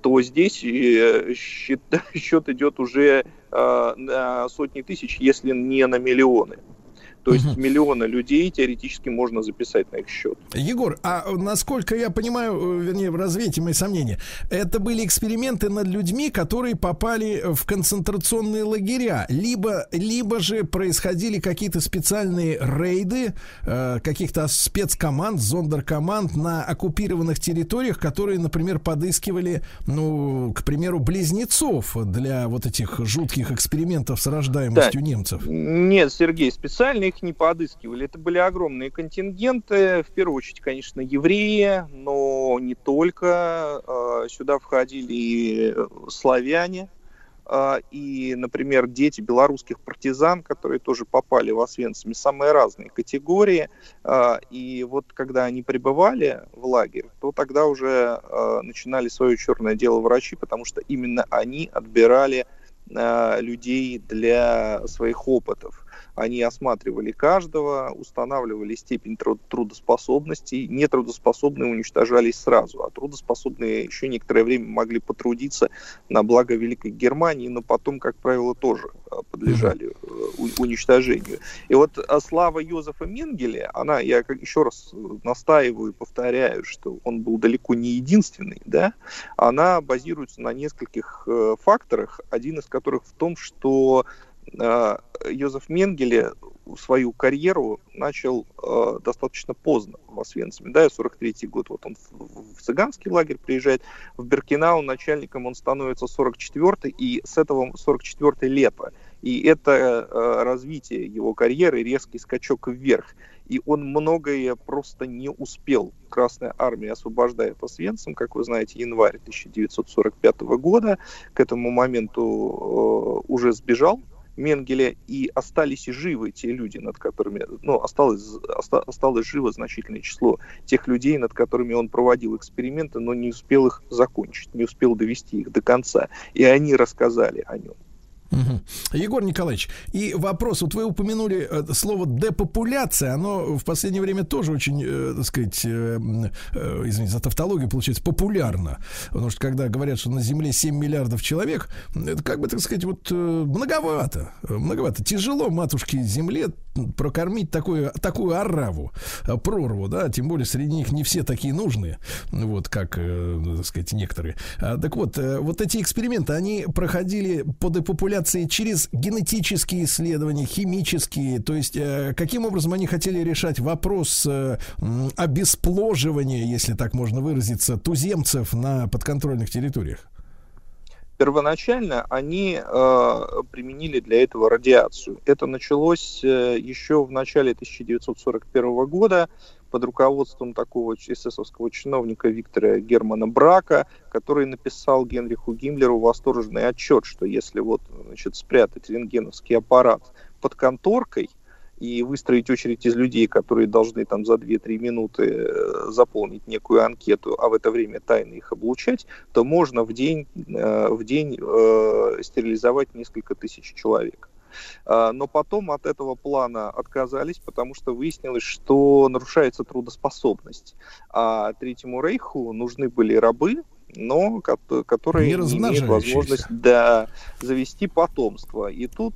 то здесь э, счет, счет идет уже э, на сотни тысяч, если не на миллионы. То есть угу. миллионы людей теоретически можно записать на их счет. Егор, а насколько я понимаю, э, вернее, развейте мои сомнения, это были эксперименты над людьми, которые попали в концентрационные лагеря, либо, либо же происходили какие-то специальные рейды э, каких-то спецкоманд, зондеркоманд на оккупированных территориях, которые, например, подыскивали, ну, к примеру, близнецов для вот этих жутких экспериментов с рождаемостью да. немцев. Нет, Сергей, специально их не подыскивали. Это были огромные контингенты, в первую очередь, конечно, евреи, но не только. А, сюда входили и славяне, а, и, например, дети белорусских партизан, которые тоже попали в Освенциме, самые разные категории. А, и вот когда они прибывали в лагерь, то тогда уже начинали свое черное дело врачи, потому что именно они отбирали людей для своих опытов. Они осматривали каждого, устанавливали степень трудоспособности. Нетрудоспособные уничтожались сразу, а трудоспособные еще некоторое время могли потрудиться на благо Великой Германии, но потом, как правило, тоже а, подлежали э, уничтожению. И вот а, слава Йозефа Менгеля, она, я еще раз настаиваю и повторяю, что он был далеко не единственный, да, она базируется на нескольких э, факторах, один из которых в том, что Йозеф Менгеле свою карьеру начал э, достаточно поздно в Освенциме, да, 43-й год, вот он в, в цыганский лагерь приезжает, в Беркинау начальником он становится 44-й, и с этого 44-й лето, и это э, развитие его карьеры, резкий скачок вверх, и он многое просто не успел. Красная армия освобождает Освенцим, как вы знаете, январь 1945 года, к этому моменту э, уже сбежал Менгеля, и остались живы те люди, над которыми, ну, осталось, оста, осталось живо значительное число тех людей, над которыми он проводил эксперименты, но не успел их закончить, не успел довести их до конца. И они рассказали о нем. Угу. Егор Николаевич, и вопрос, вот вы упомянули э, слово депопуляция, оно в последнее время тоже очень, э, так сказать, э, э, извините за тавтологию, получается, популярно. Потому что когда говорят, что на Земле 7 миллиардов человек, это как бы, так сказать, вот многовато, многовато. Тяжело матушке Земле прокормить такую, такую ораву, прорву, да, тем более среди них не все такие нужные, вот как, э, так сказать, некоторые. А, так вот, вот эти эксперименты, они проходили по депопуляции популяции через генетические исследования, химические. То есть, э, каким образом они хотели решать вопрос э, обеспложивания, если так можно выразиться, туземцев на подконтрольных территориях? Первоначально они э, применили для этого радиацию. Это началось э, еще в начале 1941 года под руководством такого эсэсовского чиновника Виктора Германа Брака, который написал Генриху Гиммлеру восторженный отчет, что если вот значит, спрятать рентгеновский аппарат под конторкой, и выстроить очередь из людей, которые должны там за 2-3 минуты э, заполнить некую анкету, а в это время тайно их облучать, то можно в день, э, в день э, стерилизовать несколько тысяч человек. А, но потом от этого плана отказались, потому что выяснилось, что нарушается трудоспособность. А Третьему Рейху нужны были рабы, но которые не имеют возможность да, завести потомство. И тут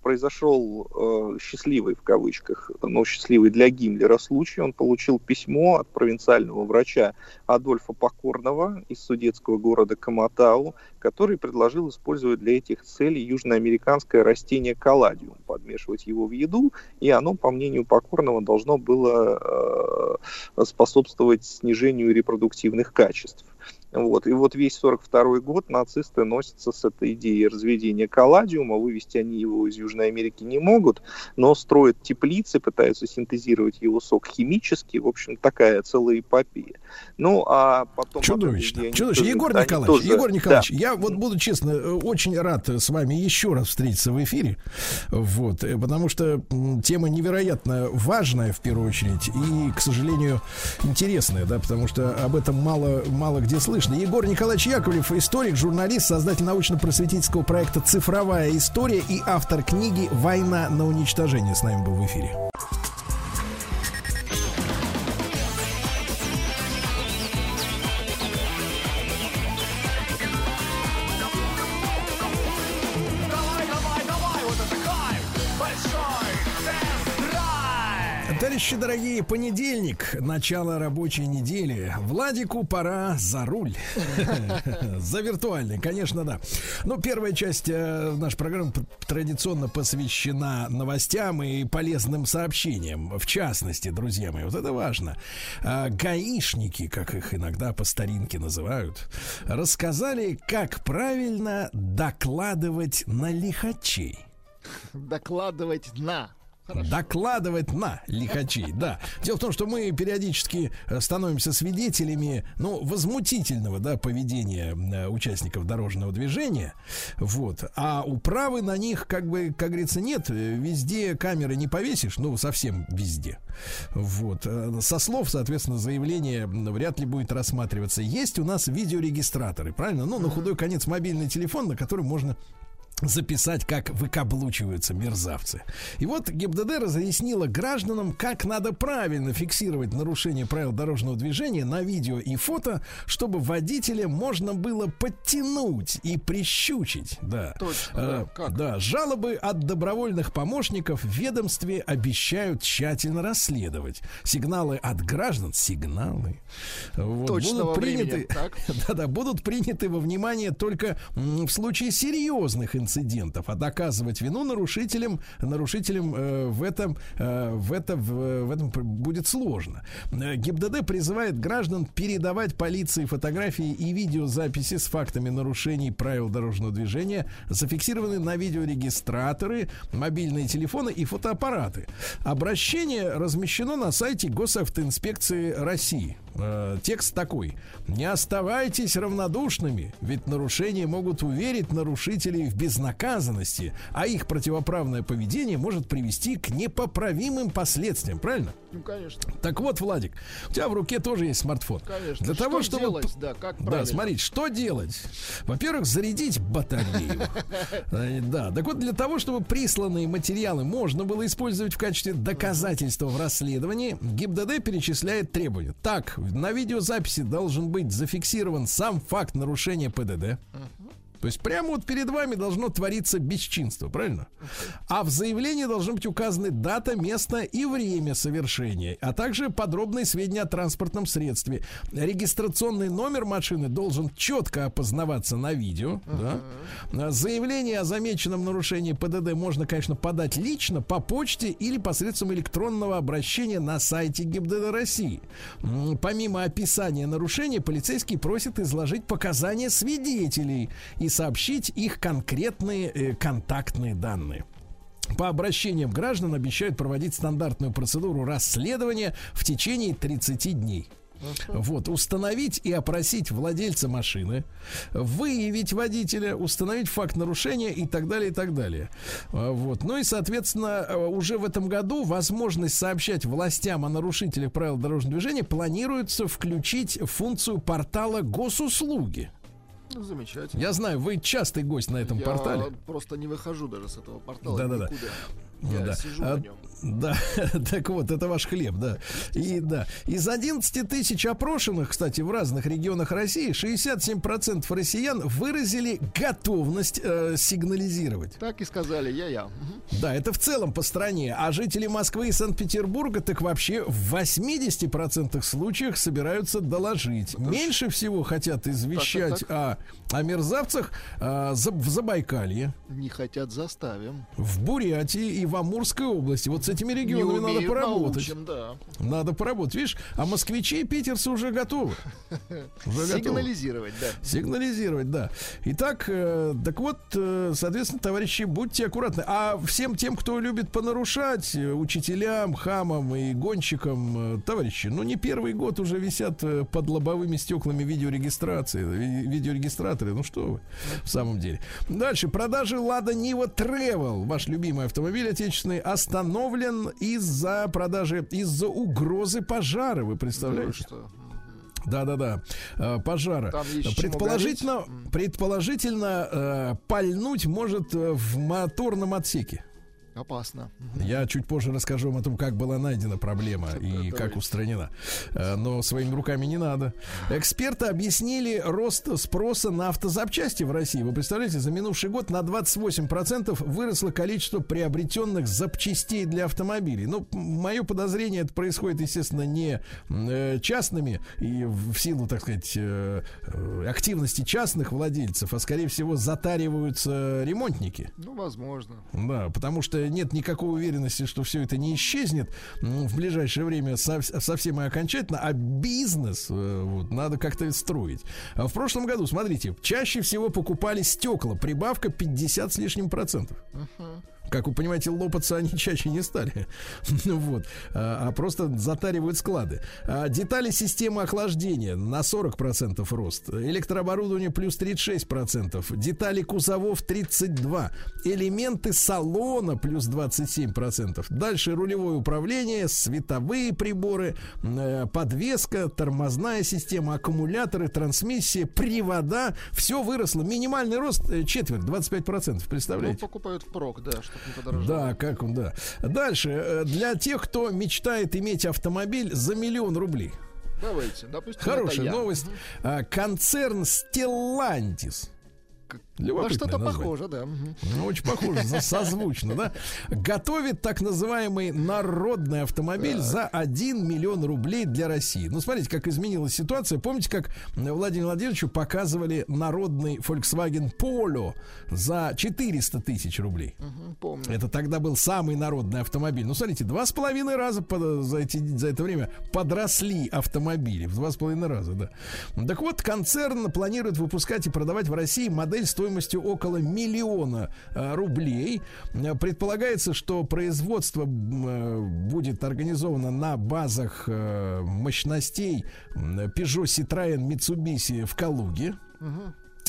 произошел э, счастливый в кавычках, но счастливый для Гиммлера случай. Он получил письмо от провинциального врача Адольфа Покорного из судетского города Каматау, который предложил использовать для этих целей южноамериканское растение калладиум, подмешивать его в еду, и оно, по мнению Покорного, должно было э, способствовать снижению репродуктивных качеств. Вот. И вот весь 42 год нацисты носятся с этой идеей разведения колладиума, вывести они его из Южной Америки не могут, но строят теплицы, пытаются синтезировать его сок химически, в общем, такая целая эпопея. Ну, а потом... Чудовищно. Чудовищно. Егор Николаевич, тоже... Егор Николаевич, да. я вот буду честно, э, очень рад с вами еще раз встретиться в эфире, вот, э, потому что тема невероятно важная, в первую очередь, и, к сожалению, интересная, да, потому что об этом мало, мало где слышно слышно. Егор Николаевич Яковлев, историк, журналист, создатель научно-просветительского проекта «Цифровая история» и автор книги «Война на уничтожение» с нами был в эфире. Товарищи дорогие, понедельник, начало рабочей недели. Владику пора за руль. За виртуальный, конечно, да. Ну, первая часть э, нашей программы традиционно посвящена новостям и полезным сообщениям. В частности, друзья мои, вот это важно. А, гаишники, как их иногда по старинке называют, рассказали, как правильно докладывать на лихачей. Докладывать на Хорошо. Докладывать на лихачей, да. Дело в том, что мы периодически э, становимся свидетелями, ну, возмутительного, да, поведения э, участников дорожного движения, вот. А управы на них, как бы, как говорится, нет. Везде камеры не повесишь, ну, совсем везде. Вот. Э, со слов, соответственно, заявление вряд ли будет рассматриваться. Есть у нас видеорегистраторы, правильно? Ну, на худой конец мобильный телефон, на который можно записать, как выкаблучиваются мерзавцы. И вот ГИБДД разъяснила гражданам, как надо правильно фиксировать нарушение правил дорожного движения на видео и фото, чтобы водителя можно было подтянуть и прищучить. Да. Точно, да. Как? да. Жалобы от добровольных помощников в ведомстве обещают тщательно расследовать. Сигналы от граждан, сигналы, вот, будут приняты, да, да, будут приняты во внимание только в случае серьезных инцидентов инцидентов, а доказывать вину нарушителям, нарушителям э, в этом, э, в, это, в, в этом будет сложно. Э, ГИБДД призывает граждан передавать полиции фотографии и видеозаписи с фактами нарушений правил дорожного движения, зафиксированные на видеорегистраторы, мобильные телефоны и фотоаппараты. Обращение размещено на сайте Госавтоинспекции России. Э, текст такой. Не оставайтесь равнодушными, ведь нарушения могут уверить нарушителей в безнаказанности, а их противоправное поведение может привести к непоправимым последствиям, правильно? Ну, конечно. Так вот, Владик, у тебя в руке тоже есть смартфон. Конечно. Для что того, чтобы... делать, да, как правильно? Да, смотрите, что делать? Во-первых, зарядить батарею. Э, да, так вот, для того, чтобы присланные материалы можно было использовать в качестве доказательства в расследовании, ГИБДД перечисляет требования. Так, на видеозаписи должен быть зафиксирован сам факт нарушения ПДД. То есть прямо вот перед вами должно твориться бесчинство, правильно? А в заявлении должны быть указаны дата, место и время совершения, а также подробные сведения о транспортном средстве. Регистрационный номер машины должен четко опознаваться на видео. Uh-huh. Да? Заявление о замеченном нарушении ПДД можно, конечно, подать лично по почте или посредством электронного обращения на сайте ГИБДД России. Помимо описания нарушения, полицейский просит изложить показания свидетелей и сообщить их конкретные э, контактные данные. По обращениям граждан обещают проводить стандартную процедуру расследования в течение 30 дней. Вот, установить и опросить владельца машины, выявить водителя, установить факт нарушения и так далее, и так далее. А, вот. Ну и, соответственно, э, уже в этом году возможность сообщать властям о нарушителях правил дорожного движения планируется включить функцию портала госуслуги. Ну, замечательно. Я знаю, вы частый гость на этом Я портале. просто не выхожу даже с этого портала. Да-да-да. Никуда. Я да. сижу А, на нем. Да, так вот, это ваш хлеб, да. И да, из 11 тысяч опрошенных, кстати, в разных регионах России, 67% россиян выразили готовность э, сигнализировать. Так и сказали, я-я. Да, это в целом по стране. А жители Москвы и Санкт-Петербурга так вообще в 80% случаях собираются доложить. Меньше всего хотят извещать Так, так, О, о мерзавцах за- в Забайкалье, Не хотят, заставим. в Бурятии и в Амурской области. Вот с этими регионами надо умеют, поработать. научим, да. Надо поработать. Видишь, а москвичи и питерцы уже готовы. Уже готовы. Сигнализировать, да. Сигнализировать, да. Итак, э, так вот, э, соответственно, товарищи, будьте аккуратны. А всем тем, кто любит понарушать, э, учителям, хамам и гонщикам, э, товарищи, ну не первый год уже висят э, под лобовыми стеклами видеорегистрации, ви- видеорегистраторы. Ну что вы, в самом деле. Дальше. Продажи Лада Нива Travel, ваш любимый автомобиль отечественный, остановлен из-за продажи, из-за угрозы пожара. Вы Ну, представляете? что? Да-да-да, э, пожара. Предположительно, предположительно э, пальнуть может э, в моторном отсеке. Опасно. Я чуть позже расскажу вам о том, как была найдена проблема и давайте. как устранена. Э, Но своими руками не надо. Эксперты объяснили рост спроса на автозапчасти в России. Вы представляете, за минувший год на 28% выросло количество приобретенных запчастей для автомобилей. Ну, мое подозрение, это происходит, естественно, не э, частными и в силу, так сказать, э, активности частных владельцев, а скорее всего затариваются ремонтники. Ну, возможно. Да, потому что нет никакой уверенности, что все это не исчезнет в ближайшее время сов- совсем и окончательно, а бизнес э, вот, надо как-то строить. А в прошлом году, смотрите, чаще всего покупали стекла, прибавка 50 с лишним процентов. Как вы понимаете, лопаться они чаще не стали. Ну вот. А, а просто затаривают склады. А, детали системы охлаждения на 40% рост. Электрооборудование плюс 36%. Детали кузовов 32%. Элементы салона плюс 27%. Дальше рулевое управление, световые приборы, э, подвеска, тормозная система, аккумуляторы, трансмиссия, привода. Все выросло. Минимальный рост э, четверть, 25%. Ну, Представляете? покупают впрок, да, подорожало. Да, как он, да. Дальше. э, Для тех, кто мечтает иметь автомобиль за миллион рублей. Давайте, допустим, Хорошая новость. А, Концерн Stellantis. Любопытное что-то название. похоже, да. Ну, очень похоже, созвучно, да? Готовит так называемый народный автомобиль за 1 миллион рублей для России. Ну, смотрите, как изменилась ситуация. Помните, как Владимиру Владимировичу показывали народный Volkswagen Polo за 400 тысяч рублей? Помню. Это тогда был самый народный автомобиль. Ну, смотрите, два с половиной раза под- за, эти, за это время подросли автомобили. В два с половиной раза, да. Так вот, концерн планирует выпускать и продавать в России модель стоимостью около миллиона э, рублей. Э, Предполагается, что производство э, будет организовано на базах мощностей Peugeot, Citroën, Mitsubishi в Калуге.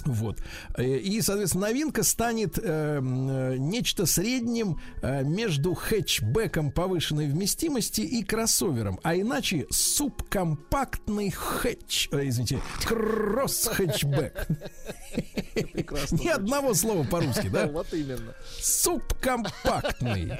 Вот. Э, И, соответственно, новинка станет э, э, нечто средним э, между хэтчбеком повышенной вместимости и кроссовером. А иначе субкомпактный хэтч... э, извините, кросс-хэтчбэк. Ни одного слова по-русски, да? Вот именно. Субкомпактный.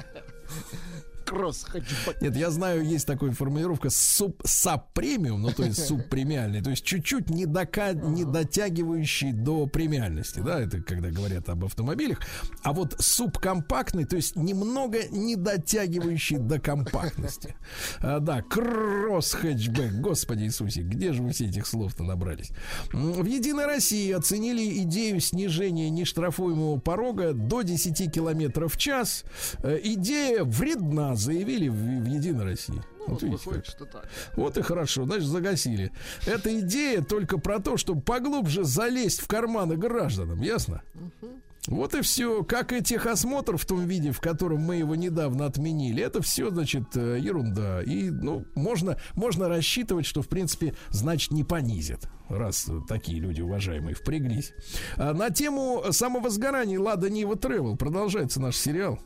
Кросс хэтчбэк. Нет, я знаю, есть такая формулировка суп саб-премиум, ну то есть субпремиальный, то есть чуть-чуть не, дока- не дотягивающий до премиальности, да, это когда говорят об автомобилях. А вот субкомпактный, то есть немного не дотягивающий до компактности. А, да, кросс-хэтчбэк, господи Иисусе, где же вы все этих слов-то набрались? В Единой России оценили идею снижения нештрафуемого порога до 10 километров в час. Э, Идея вредна, заявили в, в Единой России. Ну, Вот вот видите выходит, как. что так. Вот и хорошо, значит, загасили. Эта идея только про то, чтобы поглубже залезть в карманы гражданам, ясно? Вот и все. Как и техосмотр в том виде, в котором мы его недавно отменили. Это все, значит, э, ерунда. И, ну, можно, можно рассчитывать, что, в принципе, значит, не понизит. Раз такие люди, уважаемые, впряглись. А на тему самовозгорания Лада Нива Тревел продолжается наш сериал.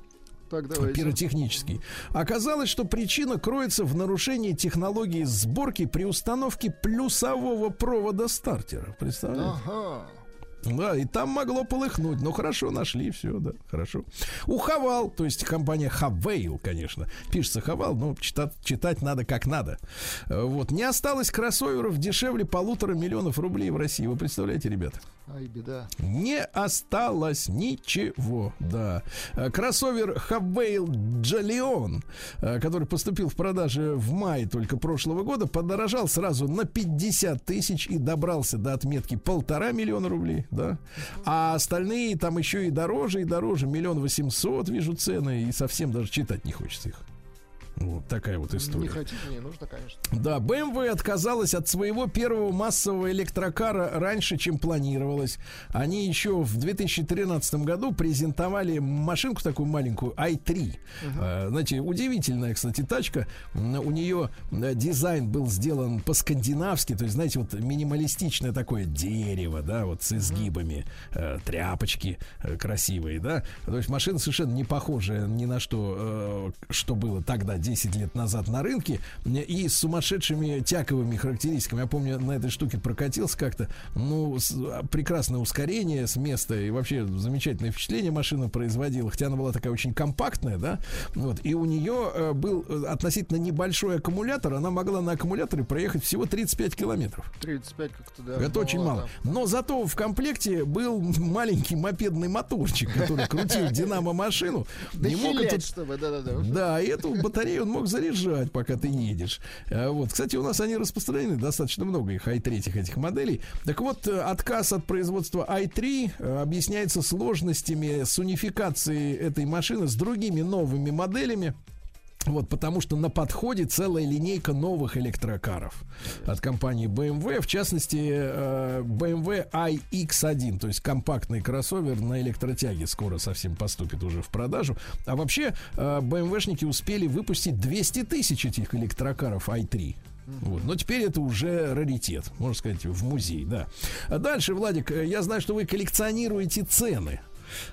Так, давайте. Пиротехнический. Оказалось, что причина кроется в нарушении технологии сборки при установке плюсового провода стартера. Представляете? Ага. Да, и там могло полыхнуть. Ну, хорошо, нашли, все, да, хорошо. У Хавал, то есть компания Хавейл, конечно. Пишется Хавал, но читать, читать надо как надо. Э, вот. Не осталось кроссоверов дешевле полутора миллионов рублей в России. Вы представляете, ребята? Ай, беда. Не осталось ничего, да. Э, кроссовер Хавейл Джалион, э, который поступил в продаже в мае только прошлого года, подорожал сразу на 50 тысяч и добрался до отметки полтора миллиона рублей да. А остальные там еще и дороже, и дороже. Миллион восемьсот вижу цены, и совсем даже читать не хочется их. Вот такая вот история. Не хотите, не нужно, конечно. Да, BMW отказалась от своего первого массового электрокара раньше, чем планировалось. Они еще в 2013 году презентовали машинку такую маленькую i3. Угу. А, знаете, удивительная, кстати, тачка. У нее дизайн был сделан по-скандинавски, то есть, знаете, вот минималистичное такое дерево, да, вот с изгибами, угу. тряпочки э, красивые, да. То есть машина совершенно не похожая ни на что, э, что было тогда 10 лет назад на рынке и с сумасшедшими тяковыми характеристиками. Я помню, на этой штуке прокатился как-то. Ну, а, прекрасное ускорение с места и вообще замечательное впечатление машина производила. Хотя она была такая очень компактная, да. Вот. И у нее э, был э, относительно небольшой аккумулятор. Она могла на аккумуляторе проехать всего 35 километров. 35 как-то, да. Это очень мало. Но зато в комплекте был маленький мопедный моторчик, который крутил динамо-машину. Да, чтобы, да, да, да. Да, и эту батарею батарею он мог заряжать, пока ты едешь. А вот. Кстати, у нас они распространены достаточно много, их i3 этих моделей. Так вот, э, отказ от производства i3 э, объясняется сложностями с унификацией этой машины с другими новыми моделями. Вот, потому что на подходе целая линейка новых электрокаров от компании BMW, в частности, э, BMW iX1, то есть компактный кроссовер на электротяге скоро совсем поступит уже в продажу. А вообще, BMW-шники э, успели выпустить 200 тысяч этих электрокаров i3. Вот. Но теперь это уже раритет, можно сказать, в музей, да. А дальше, Владик, э, я знаю, что вы коллекционируете цены.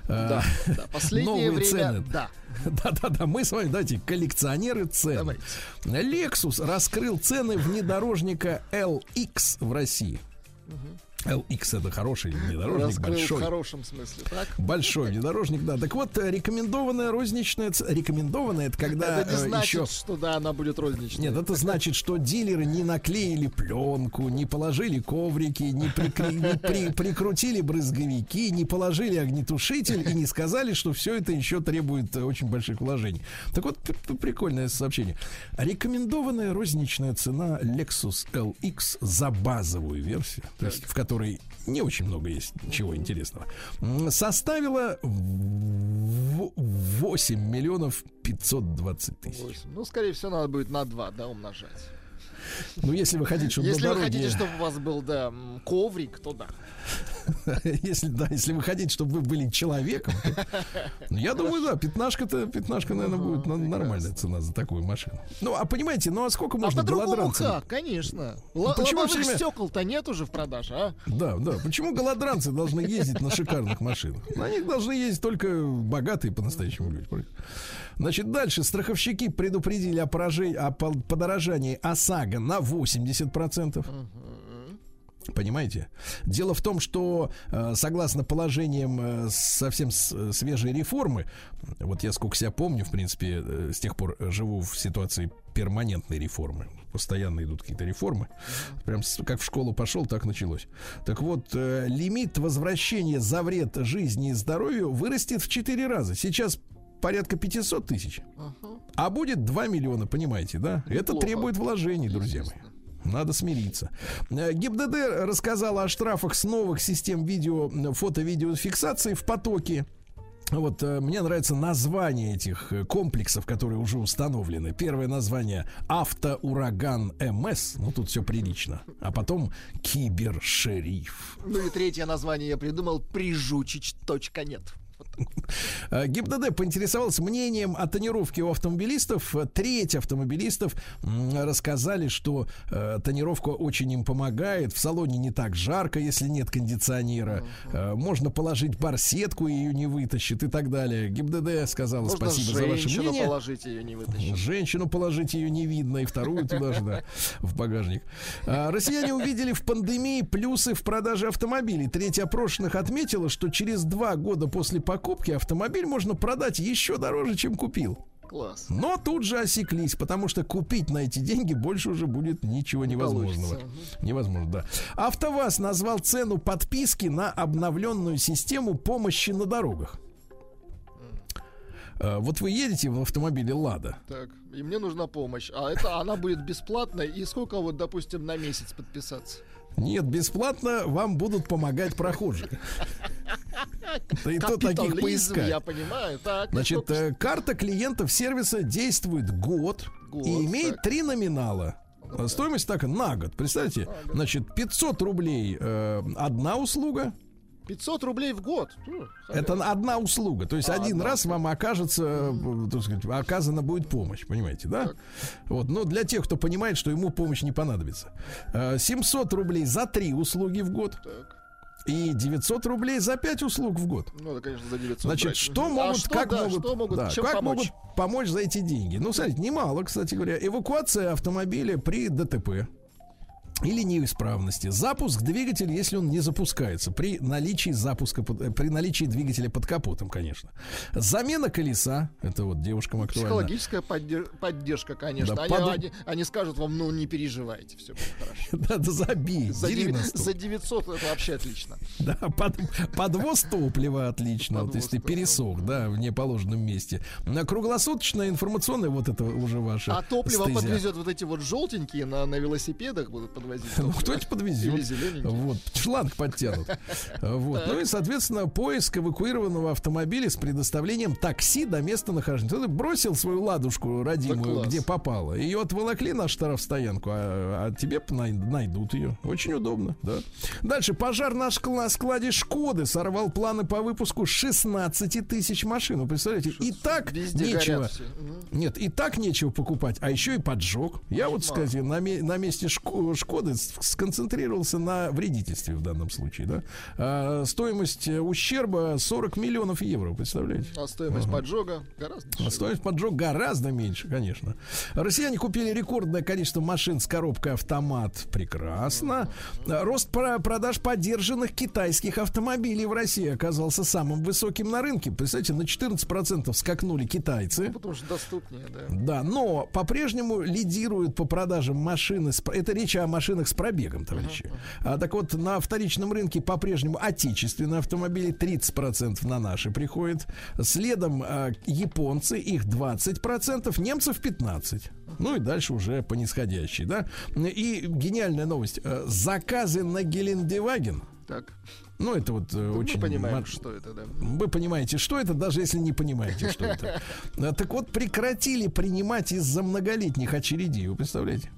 Да, да. последнее время, цены. да. Да-да-да, мы с вами, давайте, коллекционеры цен. Давайте. Lexus раскрыл цены внедорожника LX в России. Угу. LX это хороший внедорожник, Раскрыл большой. в хорошем смысле, так? Большой внедорожник, да. Так вот, рекомендованная розничная... Рекомендованная это когда Это не э, значит, еще... что да, она будет розничной. Нет, это значит, что дилеры не наклеили пленку, не положили коврики, не, прикри... не при... прикрутили брызговики, не положили огнетушитель и не сказали, что все это еще требует очень больших вложений. Так вот, прикольное сообщение. Рекомендованная розничная цена Lexus LX за базовую версию, то есть в которой которой не очень много есть чего интересного, составила 8 миллионов 520 тысяч. Ну, скорее всего, надо будет на 2, да, умножать. Ну, если вы хотите, чтобы Если вы дороге... хотите, чтобы у вас был, да, коврик, то да. Если, да, если вы хотите, чтобы вы были человеком, то, ну, я думаю, да, пятнашка-то, пятнашка, наверное, будет прекрасно. нормальная цена за такую машину. Ну, а понимаете, ну а сколько можно а голодранцам? как, конечно. Ну, Л- почему время... стекол-то нет уже в продаже, а? Да, да. Почему голодранцы должны ездить на шикарных машинах? На них должны ездить только богатые по-настоящему люди. Значит, дальше страховщики предупредили о, поражении, о подорожании ОСАГО на 80%. Угу. Понимаете? Дело в том, что э, согласно положениям э, совсем свежей реформы, вот я сколько себя помню, в принципе, э, с тех пор живу в ситуации перманентной реформы. Постоянно идут какие-то реформы. Прям как в школу пошел, так началось. Так вот, лимит возвращения за вред жизни и здоровью вырастет в 4 раза. Сейчас порядка 500 тысяч. Ага. А будет 2 миллиона, понимаете, да? Неплохо. Это требует вложений, друзья мои. Надо смириться. Э, ГИБДД рассказала о штрафах с новых систем видео, фото-видеофиксации в потоке. вот э, мне нравится название этих э, комплексов, которые уже установлены. Первое название автоураган МС, ну тут все прилично, а потом кибершериф. Ну и третье название я придумал прижучич.нет. ГИБДД поинтересовался мнением о тонировке у автомобилистов. Треть автомобилистов рассказали, что э, тонировка очень им помогает. В салоне не так жарко, если нет кондиционера. Э, можно положить барсетку, ее не вытащит и так далее. ГИБДД сказала Можно спасибо за ваше мнение. положить ее не вытащит. Женщину положить ее не видно, и вторую туда же, да, в багажник. А, россияне увидели в пандемии плюсы в продаже автомобилей. Треть опрошенных отметила, что через два года после покупки автомобиль можно продать еще дороже, чем купил. Класс. Но тут же осеклись, потому что купить на эти деньги больше уже будет ничего невозможного. получится. Невозможно, да. АвтоВАЗ назвал цену подписки на обновленную систему помощи на дорогах. Э, Вот вы едете в автомобиле Лада. Так, и мне нужна помощь. А это она будет бесплатной. И сколько вот, допустим, на месяц подписаться? Нет, бесплатно вам будут помогать прохожие. Да и то таких поискать. я понимаю. Так, Значит, э, карта клиентов сервиса действует год, Год, и имеет так. три номинала. Стоимость так на год. Представьте, значит, 500 рублей э, одна услуга. 500 рублей в год. Ну, Это одна услуга. То есть А, один одна раз вам окажется, э, так сказать, оказана будет помощь, понимаете, да? Вот, но для тех, кто понимает, что ему помощь не понадобится. Э, 700 рублей за три услуги в год. Так. И 900 рублей за 5 услуг в год. Ну, это, конечно, за 900 Значит, брать. что А могут, что, как да, могут, что могут, да, чем как помочь? могут помочь за эти деньги? Ну, смотрите, немало, кстати говоря. Эвакуация автомобиля при ДТП или неисправности. Запуск двигателя, если он не запускается, при наличии запуска, э, при наличии двигателя под капотом, конечно. Замена колеса, это вот девушкам актуально. Психологическая поддер- поддержка, конечно. Да, они, под- они- они скажут вам, ну, не переживайте, все будет хорошо. Да, да забей, За, дери деви- на стол. за 900 это вообще отлично. Да, под- подвоз топлива отлично, вот Подвоз если топлива. пересох, да, в неположенном месте. На круглосуточная информационная, вот это уже ваше. А топливо стезя. подвезет вот эти вот желтенькие на, на велосипедах будут подвозить. Ну, кто-нибудь подвезет. Вот, шланг подтянут. Вот. Ну и, соответственно, поиск эвакуированного автомобиля с предоставлением такси до места нахождения. Кто-то бросил свою ладушку родимую, где попало. Ее отволокли на штрафстоянку, а, а тебе най- найдут ее. Очень удобно, да. Дальше. Пожар на шкла- складе Шкоды сорвал планы по выпуску 16 тысяч машин. Вы представляете? И так нечего. Нет, и так нечего покупать, а еще и поджог. Я вот, кстати, на, на месте Шко- Шкоды с- сконцентрировался на вредительстве в данном случае, да. А, стоимость э, ущерба 40 миллионов евро, представляете? А стоимость Ага. поджога гораздо А дешевле. Стоимость поджог гораздо меньше, конечно. Россияне купили рекордное количество машин с коробкой автомат. Прекрасно. А, Рост про- продаж поддержанных китайских автомобилей в России оказался самым высоким на рынке. Представляете, на 14% скакнули китайцы. Потому что доступнее, да. Да, но по-прежнему лидируют по продажам машины. Это речь о машинах с пробегом, товарищи. А, так вот, на вторичном рынке по-прежнему отечественные автомобили 30% на наши приходят. Следом а, японцы, их 20%, немцев 15%. Ну и дальше уже по нисходящей, да. И гениальная новость. А, Заказы на Гелендеваген. Так. Ну, это вот э, Мы очень... понимаем, мар- что это, да. вы понимаете, что это, даже если не понимаете, что это. А, Так вот, прекратили принимать из-за многолетних очередей, вы представляете?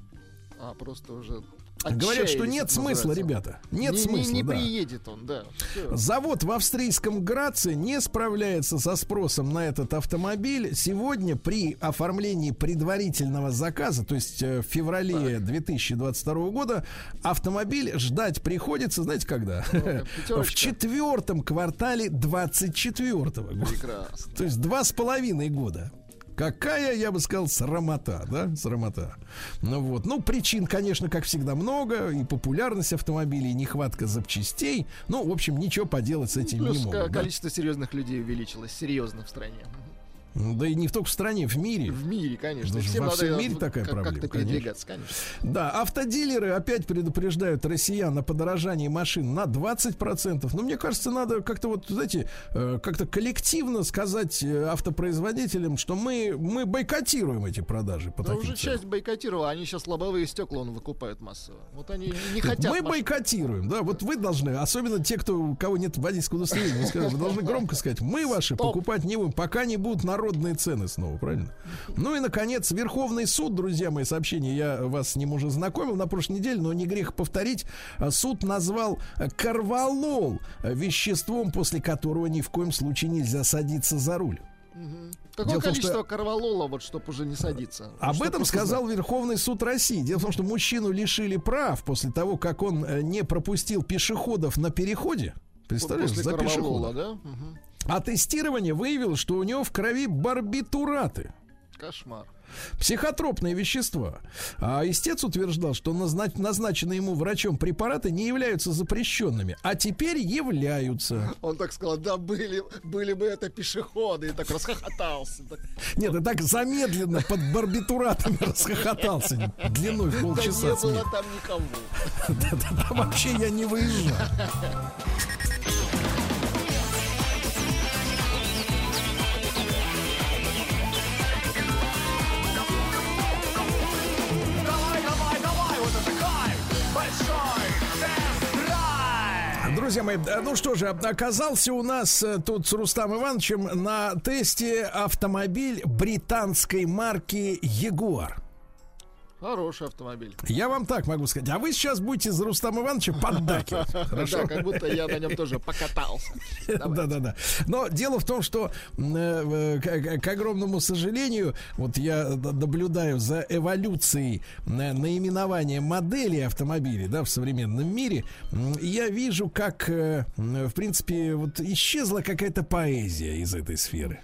А, просто уже Говорят, что нет смысла, ребята. Нет не, не- смысла, Не, да. приедет он, да. Всё. Завод в австрийском Граце не справляется со спросом на этот автомобиль. Сегодня при оформлении предварительного заказа, то есть э, в феврале 2022 года, автомобиль ждать приходится, знаете, когда? Ну-ка, В четвертом квартале 24 года. Прекрасно. То есть два с половиной года. Какая, я бы сказал, срамота, да, срамота. Ну вот, ну причин, конечно, как всегда много, и популярность автомобилей, и нехватка запчастей. Ну, в общем, ничего поделать с этим Плюс не могут. да. количество серьезных людей увеличилось серьезно в стране. Да и не только в стране, в мире. В мире, конечно. Даже Всем во надо всем мире как- такая проблема, Как-то передвигаться, конечно. Да, автодилеры опять предупреждают россиян о подорожании машин на 20%. Но мне кажется, надо как-то вот, знаете, э, как-то коллективно сказать э, автопроизводителям, что мы, мы бойкотируем эти продажи по Да таким уже ценам. часть бойкотировала, они сейчас лобовые стекла он выкупают массово. Вот они не хотят. мы машин. бойкотируем, да, вот вы должны, особенно те, кто, у кого нет водительского удостоверения, вы, должны громко сказать, мы ваши покупать не будем, пока не будут народные цены снова, правильно? Ну и, наконец, Верховный суд, друзья мои, сообщение, я вас с ним уже знакомил на прошлой неделе, но не грех повторить, А, суд назвал э, карвалол веществом, после которого ни в коем случае нельзя садиться за руль. Какое Дело в том, количество что- карвалола, вот чтобы уже не садиться? Об Чтобы этом просто сказал Верховный суд России. Дело в том, что мужчину лишили прав после того, как он э, не пропустил пешеходов на переходе. знать. Представляешь, После за пешеходом. да? Мгм. А тестирование выявило, что у него в крови барбитураты. Кошмар. Психотропные вещества. А истец утверждал, что назна- назначенные ему врачом препараты не являются запрещенными, а теперь являются. Он так сказал, да были, были бы это пешеходы, и так расхохотался. Нет, и так замедленно под барбитуратами расхохотался длиной в да полчаса. не смех. было там никого. Да-да-да, вообще я не выезжал. Друзья мои, э, ну что же, оказался у нас э, тут с Рустам Ивановичем на тесте автомобиль британской марки Ягуар. Хороший автомобиль. Я вам так могу сказать. А вы сейчас будете за Рустам Ивановича поддакивать. Хорошо? Да, как будто я на нем тоже покатался. Да-да-да. Но дело в том, что м, э, к, к огромному сожалению, вот я наблюдаю за эволюцией э, наименования моделей автомобилей, да, в современном мире. Я вижу, как, э, в принципе, вот исчезла какая-то поэзия из этой сферы.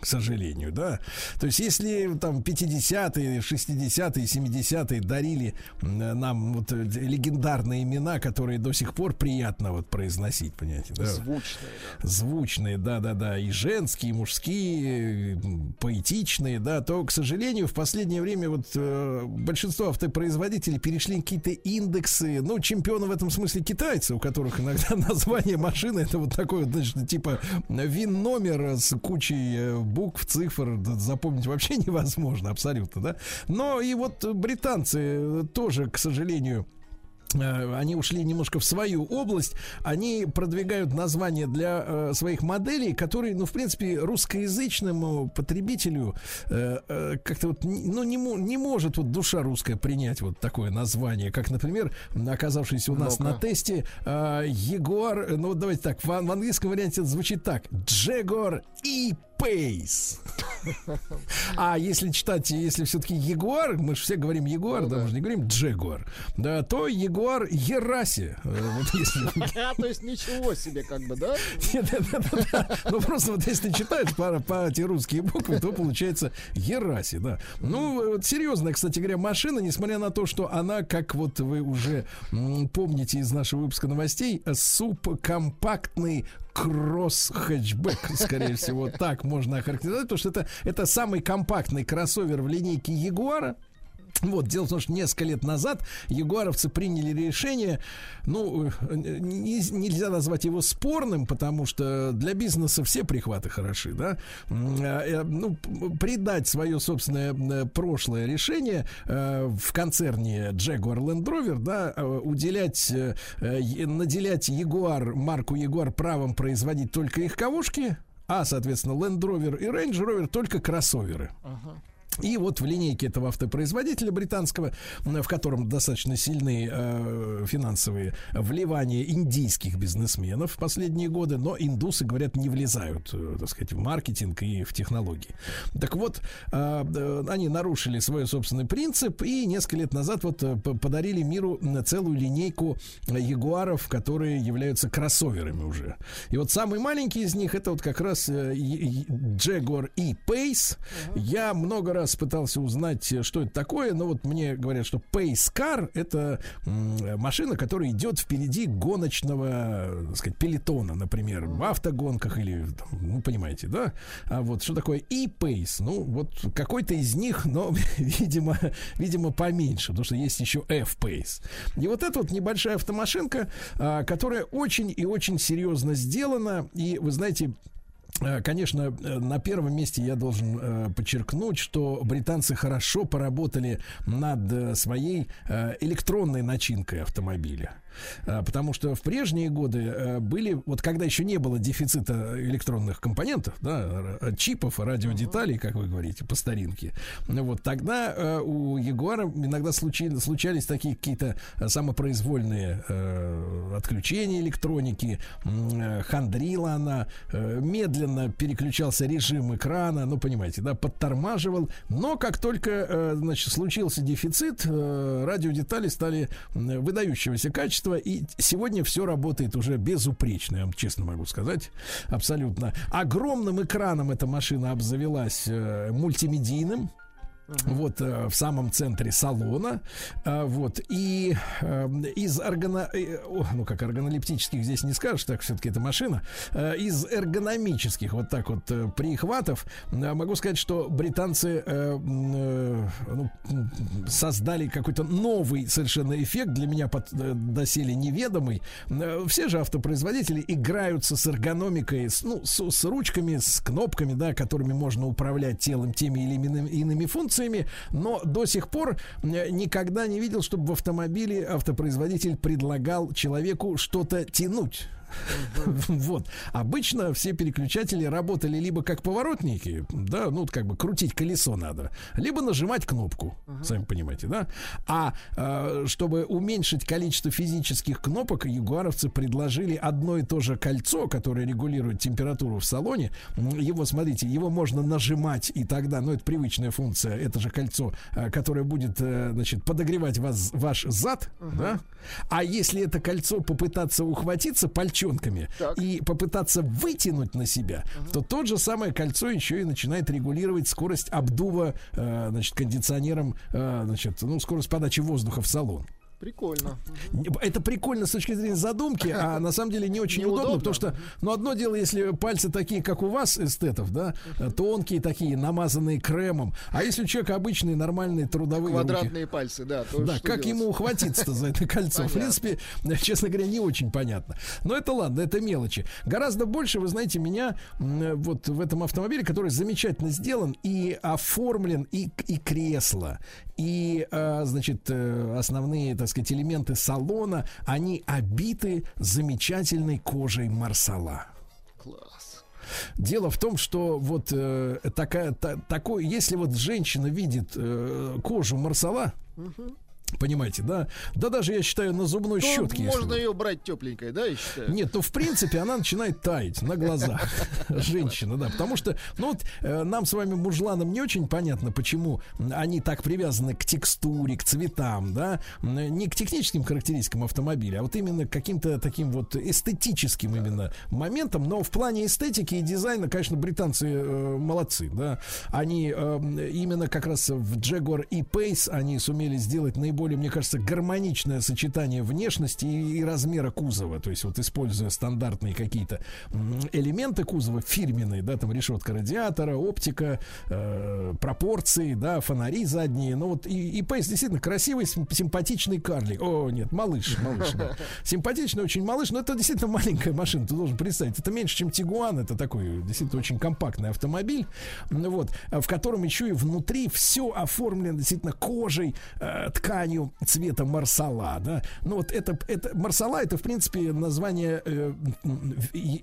К сожалению, да. То есть, если там 50-е, 60-е, 70-е дарили нам вот э, легендарные имена, которые до сих пор приятно вот произносить, понимаете, да? Звучные, да. звучные, да-да-да, и женские, и мужские, м, поэтичные, да, то, к сожалению, в последнее время вот э, большинство автопроизводителей перешли какие-то индексы, ну, чемпионы в этом смысле китайцы, у которых иногда название машины это вот такой вот, значит, типа вин-номер с кучей э, букв, цифр, запомнить вообще невозможно абсолютно, да. Но и вот британцы э, тоже, к сожалению, Э, они ушли немножко в свою область, они продвигают названия для э, своих моделей, которые, ну, в принципе, русскоязычному потребителю э, э, как-то вот, ну, не, не может вот душа русская принять вот такое название, как, например, оказавшийся у нас Ну-ка. на тесте э, Егор, ну, вот давайте так, в, в английском варианте это звучит так, Джегор и Пейс. А если читать, если все-таки Ягуар, мы же все говорим Ягуар, да, мы же не говорим Джегуар, да, то Ягуар Ераси. Э, А, то есть ничего себе, как бы, да? Ну, просто вот если читаешь по, эти русские буквы, то получается Ераси, да. Ну, вот серьезная, кстати говоря, машина, несмотря на то, что она, как вот вы уже помните из нашего выпуска новостей, субкомпактный кросс-хэтчбэк, скорее всего, так можно охарактеризовать, потому что это, это самый компактный кроссовер в линейке Ягуара. Вот, дело в том, что несколько лет назад ягуаровцы приняли решение, ну, не- нельзя назвать его спорным, потому что для бизнеса все прихваты хороши, да, М, э, ну, придать свое собственное прошлое решение э, в концерне Jaguar Land Rover, да, э, уделять, наделять Jaguar, марку Jaguar правом производить только их кавушки, а, соответственно, Land Rover и Range Rover только кроссоверы. И вот в линейке этого автопроизводителя британского, в котором достаточно сильные э, финансовые вливания индийских бизнесменов в последние годы, но индусы, говорят, не влезают, э, так сказать, в маркетинг и в технологии. Так вот, э, э, они нарушили свой собственный принцип и несколько лет назад вот э, подарили миру целую линейку э, ягуаров, которые являются кроссоверами уже. И вот самый маленький из них это вот как раз Jaguar E-Pace. Я много раз раз пытался узнать, что это такое, но вот мне говорят, что Car это машина, которая идет впереди гоночного, так сказать, пелетона, например, в автогонках или, ну, понимаете, да? А вот что такое E-Pace? Ну, вот какой-то из них, но, видимо, видимо, поменьше, потому что есть еще F-Pace. И вот эта вот небольшая автомашинка, а, которая очень и очень серьезно сделана, и, вы знаете, Э, конечно, э, на первом месте я должен э, подчеркнуть, что британцы хорошо поработали над своей электронной начинкой автомобиля. Потому что в прежние годы были, вот когда еще не было дефицита электронных компонентов, да, чипов, радиодеталей, как вы говорите, по старинке, вот тогда у Ягуара иногда случались, случались такие какие-то самопроизвольные отключения электроники, хандрила она, медленно переключался режим экрана, ну, понимаете, да, подтормаживал. Но как только, э, значит, случился дефицит, э, радиодетали стали выдающегося качества, и сегодня все работает уже безупречно, я вам честно могу сказать, абсолютно. Огромным экраном эта машина обзавелась э, мультимедийным, вот э, в самом центре салона, э, вот и э, из органо, ну как органолептических здесь не скажешь, так все-таки это машина, из эргономических вот так вот прихватов могу сказать, что британцы ну, создали какой-то новый совершенно эффект для меня под, доселе неведомый. Все же автопроизводители играются с эргономикой, с, ну с, с ручками, с кнопками, да, которыми можно управлять телом теми или иными, иными функциями функциями, но до сих пор никогда не видел, чтобы в автомобиле автопроизводитель предлагал человеку что-то тянуть. Вот. Обычно все переключатели работали либо как поворотники, да, ну, как бы крутить колесо надо, либо нажимать кнопку, сами понимаете, да. А э, чтобы уменьшить количество физических кнопок, ягуаровцы предложили одно и то же кольцо, которое регулирует температуру в салоне. Его, смотрите, его можно нажимать, и тогда, ну, это привычная функция, это же кольцо, э, которое будет, э, значит, подогревать вас, ваш зад, да. А если это кольцо попытаться ухватиться пальчиком девчонками так. и попытаться вытянуть на себя, угу. то тот же самое кольцо еще и начинает регулировать скорость обдува, э, значит, кондиционером, э, значит, ну, скорость подачи воздуха в салон. Прикольно. Это прикольно с точки зрения задумки, а на самом деле не очень Неудобно. удобно, потому что, ну, одно дело, если пальцы такие, как у вас, эстетов, да, тонкие такие, намазанные кремом, а если у человека обычные, нормальные, трудовые Квадратные руки, пальцы, да. Да, как делать? ему ухватиться-то за это кольцо? В принципе, честно говоря, не очень понятно. Но это ладно, это мелочи. Гораздо больше, вы знаете, меня вот в этом автомобиле, который замечательно сделан и оформлен, и, и кресло, и, а, значит, э, основные, так сказать, элементы салона, они обиты замечательной кожей марсала. Класс. Дело в том, что вот э, такая, та, такой, если вот женщина видит э, кожу марсала, угу. Понимаете, да? Да даже, я считаю, на зубной ну, щетке. Можно ее брать тепленькой, да, я считаю? Нет, ну, в принципе, она начинает таять на глазах. Женщина, да. Потому что, ну, вот э, нам с вами, мужланам, не очень понятно, почему они так привязаны к текстуре, к цветам, да, не к техническим характеристикам автомобиля, а вот именно к каким-то таким вот эстетическим именно моментам. Но в плане эстетики и дизайна, конечно, британцы э, молодцы, да. Они э, именно как раз в Jaguar и Pace они сумели сделать наиболее наиболее, мне кажется, гармоничное сочетание внешности и, и размера кузова. То есть вот используя стандартные какие-то элементы кузова, фирменные, да, там решетка радиатора, оптика, э, пропорции, да, фонари задние. Ну вот и, и Пейс действительно красивый, симпатичный карлик. О, нет, малыш, малыш, да. Симпатичный очень малыш, но это действительно маленькая машина, ты должен представить. Это меньше, чем Тигуан, это такой действительно очень компактный автомобиль, вот, в котором еще и внутри все оформлено действительно кожей, э, тканью, тканью цвета марсала, да. Ну вот это, это марсала, это в принципе название, э,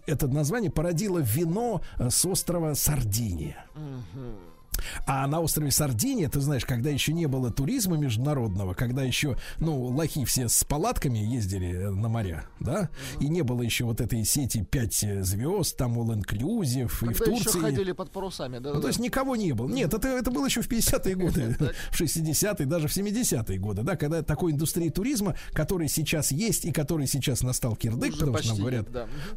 это название породило вино э, с острова Сардиния. Угу. А на острове Сардиния, ты знаешь, когда еще не было туризма международного, когда еще, ну, лохи все с палатками ездили э, на моря, да, и не было еще вот этой сети 5 э, звезд, там all inclusive, и в Турции. еще ходили под парусами, да? Ну, то есть никого не было. Нет, это, это было еще в 50-е годы, в 60-е, даже в 70-е годы, да, когда такой индустрии туризма, который сейчас есть и который сейчас настал кирдык, потому что нам говорят,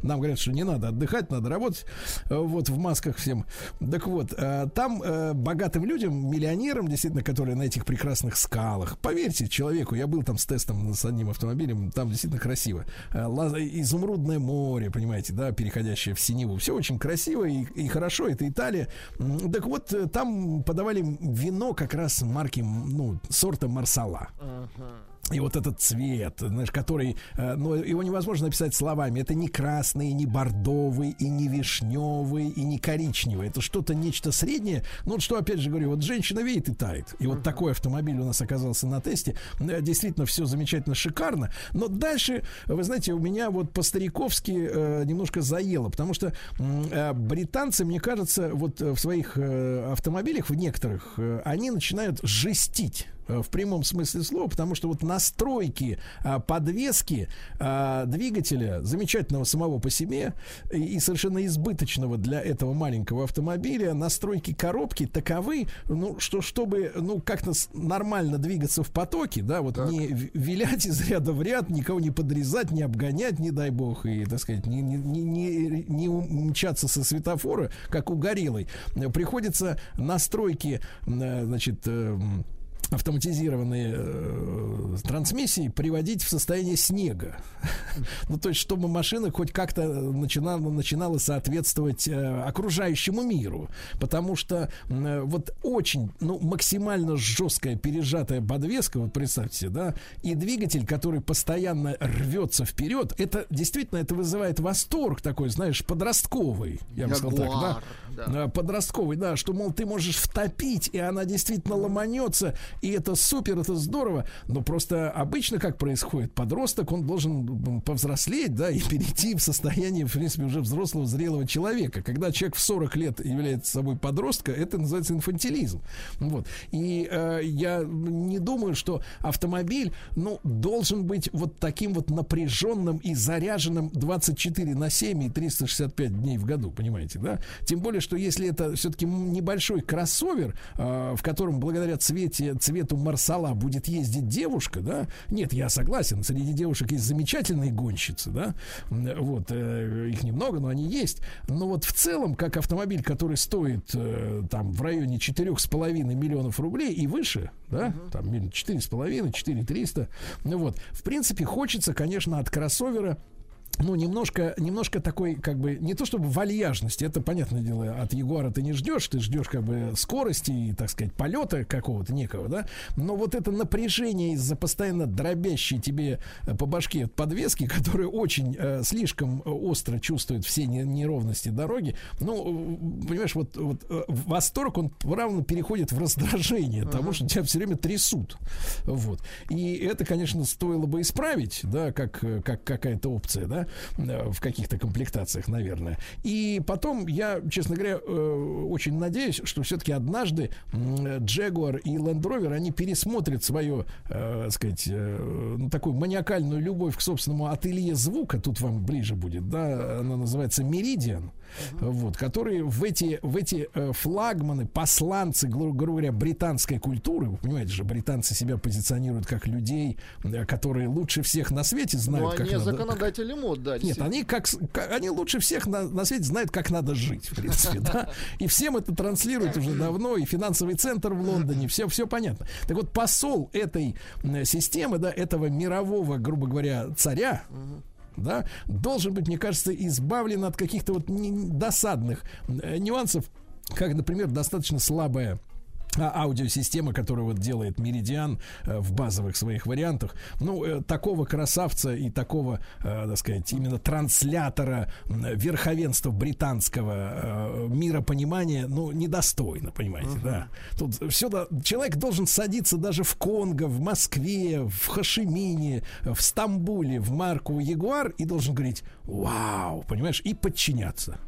нам говорят, что не надо отдыхать, надо работать, э, вот в масках всем. Так вот, там богатым людям, миллионерам, действительно, которые на этих прекрасных скалах. Поверьте человеку, я был там с тестом с одним автомобилем, там действительно красиво. Э, изумрудное море, понимаете, да, переходящее в синеву. Все очень красиво и, и хорошо, это Италия. Так вот, э, там подавали вино как раз марки, ну, сорта Марсала. Uh-huh. И вот этот цвет, знаешь, который, э, ну, его невозможно написать словами. Это не красный, не бордовый, и не вишневый, и не коричневый. Это что-то, нечто среднее. Ну, вот что, опять же говорю, вот женщина видит и тает. И вот такой автомобиль у нас оказался на тесте. Э, действительно, все замечательно, шикарно. Но дальше, вы знаете, у меня вот по-стариковски э, немножко заело, потому что э, британцы, мне кажется, вот в своих э, автомобилях, в некоторых, э, они начинают жестить Э, в прямом смысле слова, потому что вот настройки а, подвески а, двигателя, замечательного самого по себе и, совершенно избыточного для этого маленького автомобиля, настройки коробки таковы, ну, что чтобы, ну, как-то нормально двигаться в потоке, да, вот так. не вилять из ряда в ряд, никого не подрезать, не обгонять, не дай бог, и, так сказать, не, не, не, не, не мчаться со светофора, как у гориллой. Приходится настройки, э, значит, эм, автоматизированные э, трансмиссии приводить в состояние снега. ну, то есть, чтобы машина хоть как-то начинала, начинала соответствовать э, окружающему миру. Потому что э, вот очень, ну, максимально жесткая пережатая подвеска, вот представьте да, и двигатель, который постоянно рвется вперед, это действительно, это вызывает восторг такой, знаешь, подростковый, я бы сказал так, да? Да. Подростковый, да, что, мол, ты можешь втопить, и она действительно ломанется, и это супер, это здорово, но просто обычно как происходит, подросток, он должен повзрослеть, да, и перейти в состояние, в принципе, уже взрослого, зрелого человека. Когда человек в 40 лет является собой подростка, это называется инфантилизм. Вот. И э, я не думаю, что автомобиль, ну, должен быть вот таким вот напряженным и заряженным 24 на 7 и 365 дней в году, понимаете, да? Тем более, что если это все-таки небольшой кроссовер, э, в котором благодаря цвете, цвету Марсала будет ездить девушка, да, нет, я согласен, среди девушек есть замечательные гонщицы, да, вот, э, их немного, но они есть, но вот в целом, как автомобиль, который стоит э, там в районе 4,5 миллионов рублей и выше, да, uh-huh. там 4,5, 4,300, ну вот, в принципе, хочется, конечно, от кроссовера ну, немножко, немножко такой, как бы, не то чтобы вальяжности, это, понятное дело, от Ягуара ты не ждешь, ты ждешь, как бы, скорости и, так сказать, полета какого-то некого, да, но вот это напряжение из-за постоянно дробящей тебе э, по башке подвески, которая очень э, слишком остро чувствует все неровности дороги, ну, понимаешь, вот, вот э, восторг, он равно переходит в раздражение, uh-huh. того, что тебя все время трясут, вот, и это, конечно, стоило бы исправить, да, как, э, как какая-то опция, да, в каких-то комплектациях, наверное. И потом я, честно говоря, э, очень надеюсь, что все-таки однажды Jaguar и Land Rover, они пересмотрят свою, э, сказать, э, ну, такую маниакальную любовь к собственному ателье звука, тут вам ближе будет, да, она называется Meridian, вот, которые в эти, в эти флагманы, посланцы, грубо говоря, британской культуры, вы понимаете же, британцы себя позиционируют как людей, которые лучше всех на свете знают, Но как они надо... законодатели мод, да. Нет, они как, как они лучше всех на, на свете знают, как надо жить, в принципе, да. И всем это транслируют уже давно, и финансовый центр в Лондоне, все, все понятно. Так вот, посол этой системы, да, этого мирового, грубо говоря, царя, да, должен быть, мне кажется, избавлен от каких-то вот досадных э, нюансов, как, например, достаточно слабая аудиосистема, которую вот делает Меридиан э, в базовых своих вариантах. Ну, э, такого красавца и такого, э, так сказать, именно транслятора верховенства британского миропонимания, ну, недостойно, понимаете, uh-huh. да. Тут все, да, человек должен садиться даже в Конго, в Москве, в Хашимине, в Стамбуле, в марку Ягуар и должен говорить «Вау!», понимаешь, и подчиняться.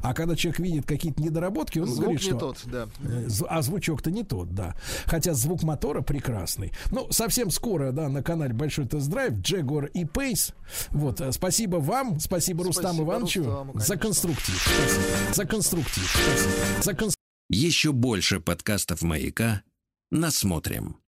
А когда человек видит какие-то недоработки, он звук говорит, не что... тот, да. Э, а звучок-то не тот, да. Хотя звук мотора прекрасный. Ну, совсем скоро, да, на канале Большой тест-драйв, Джегор и Пейс. Вот, э, спасибо вам, спасибо, спасибо Рустаму Ивановичу Рустаму, за конструктив. Спасибо. За конструктив. Спасибо. За конструктив. Еще больше подкастов «Маяка» насмотрим.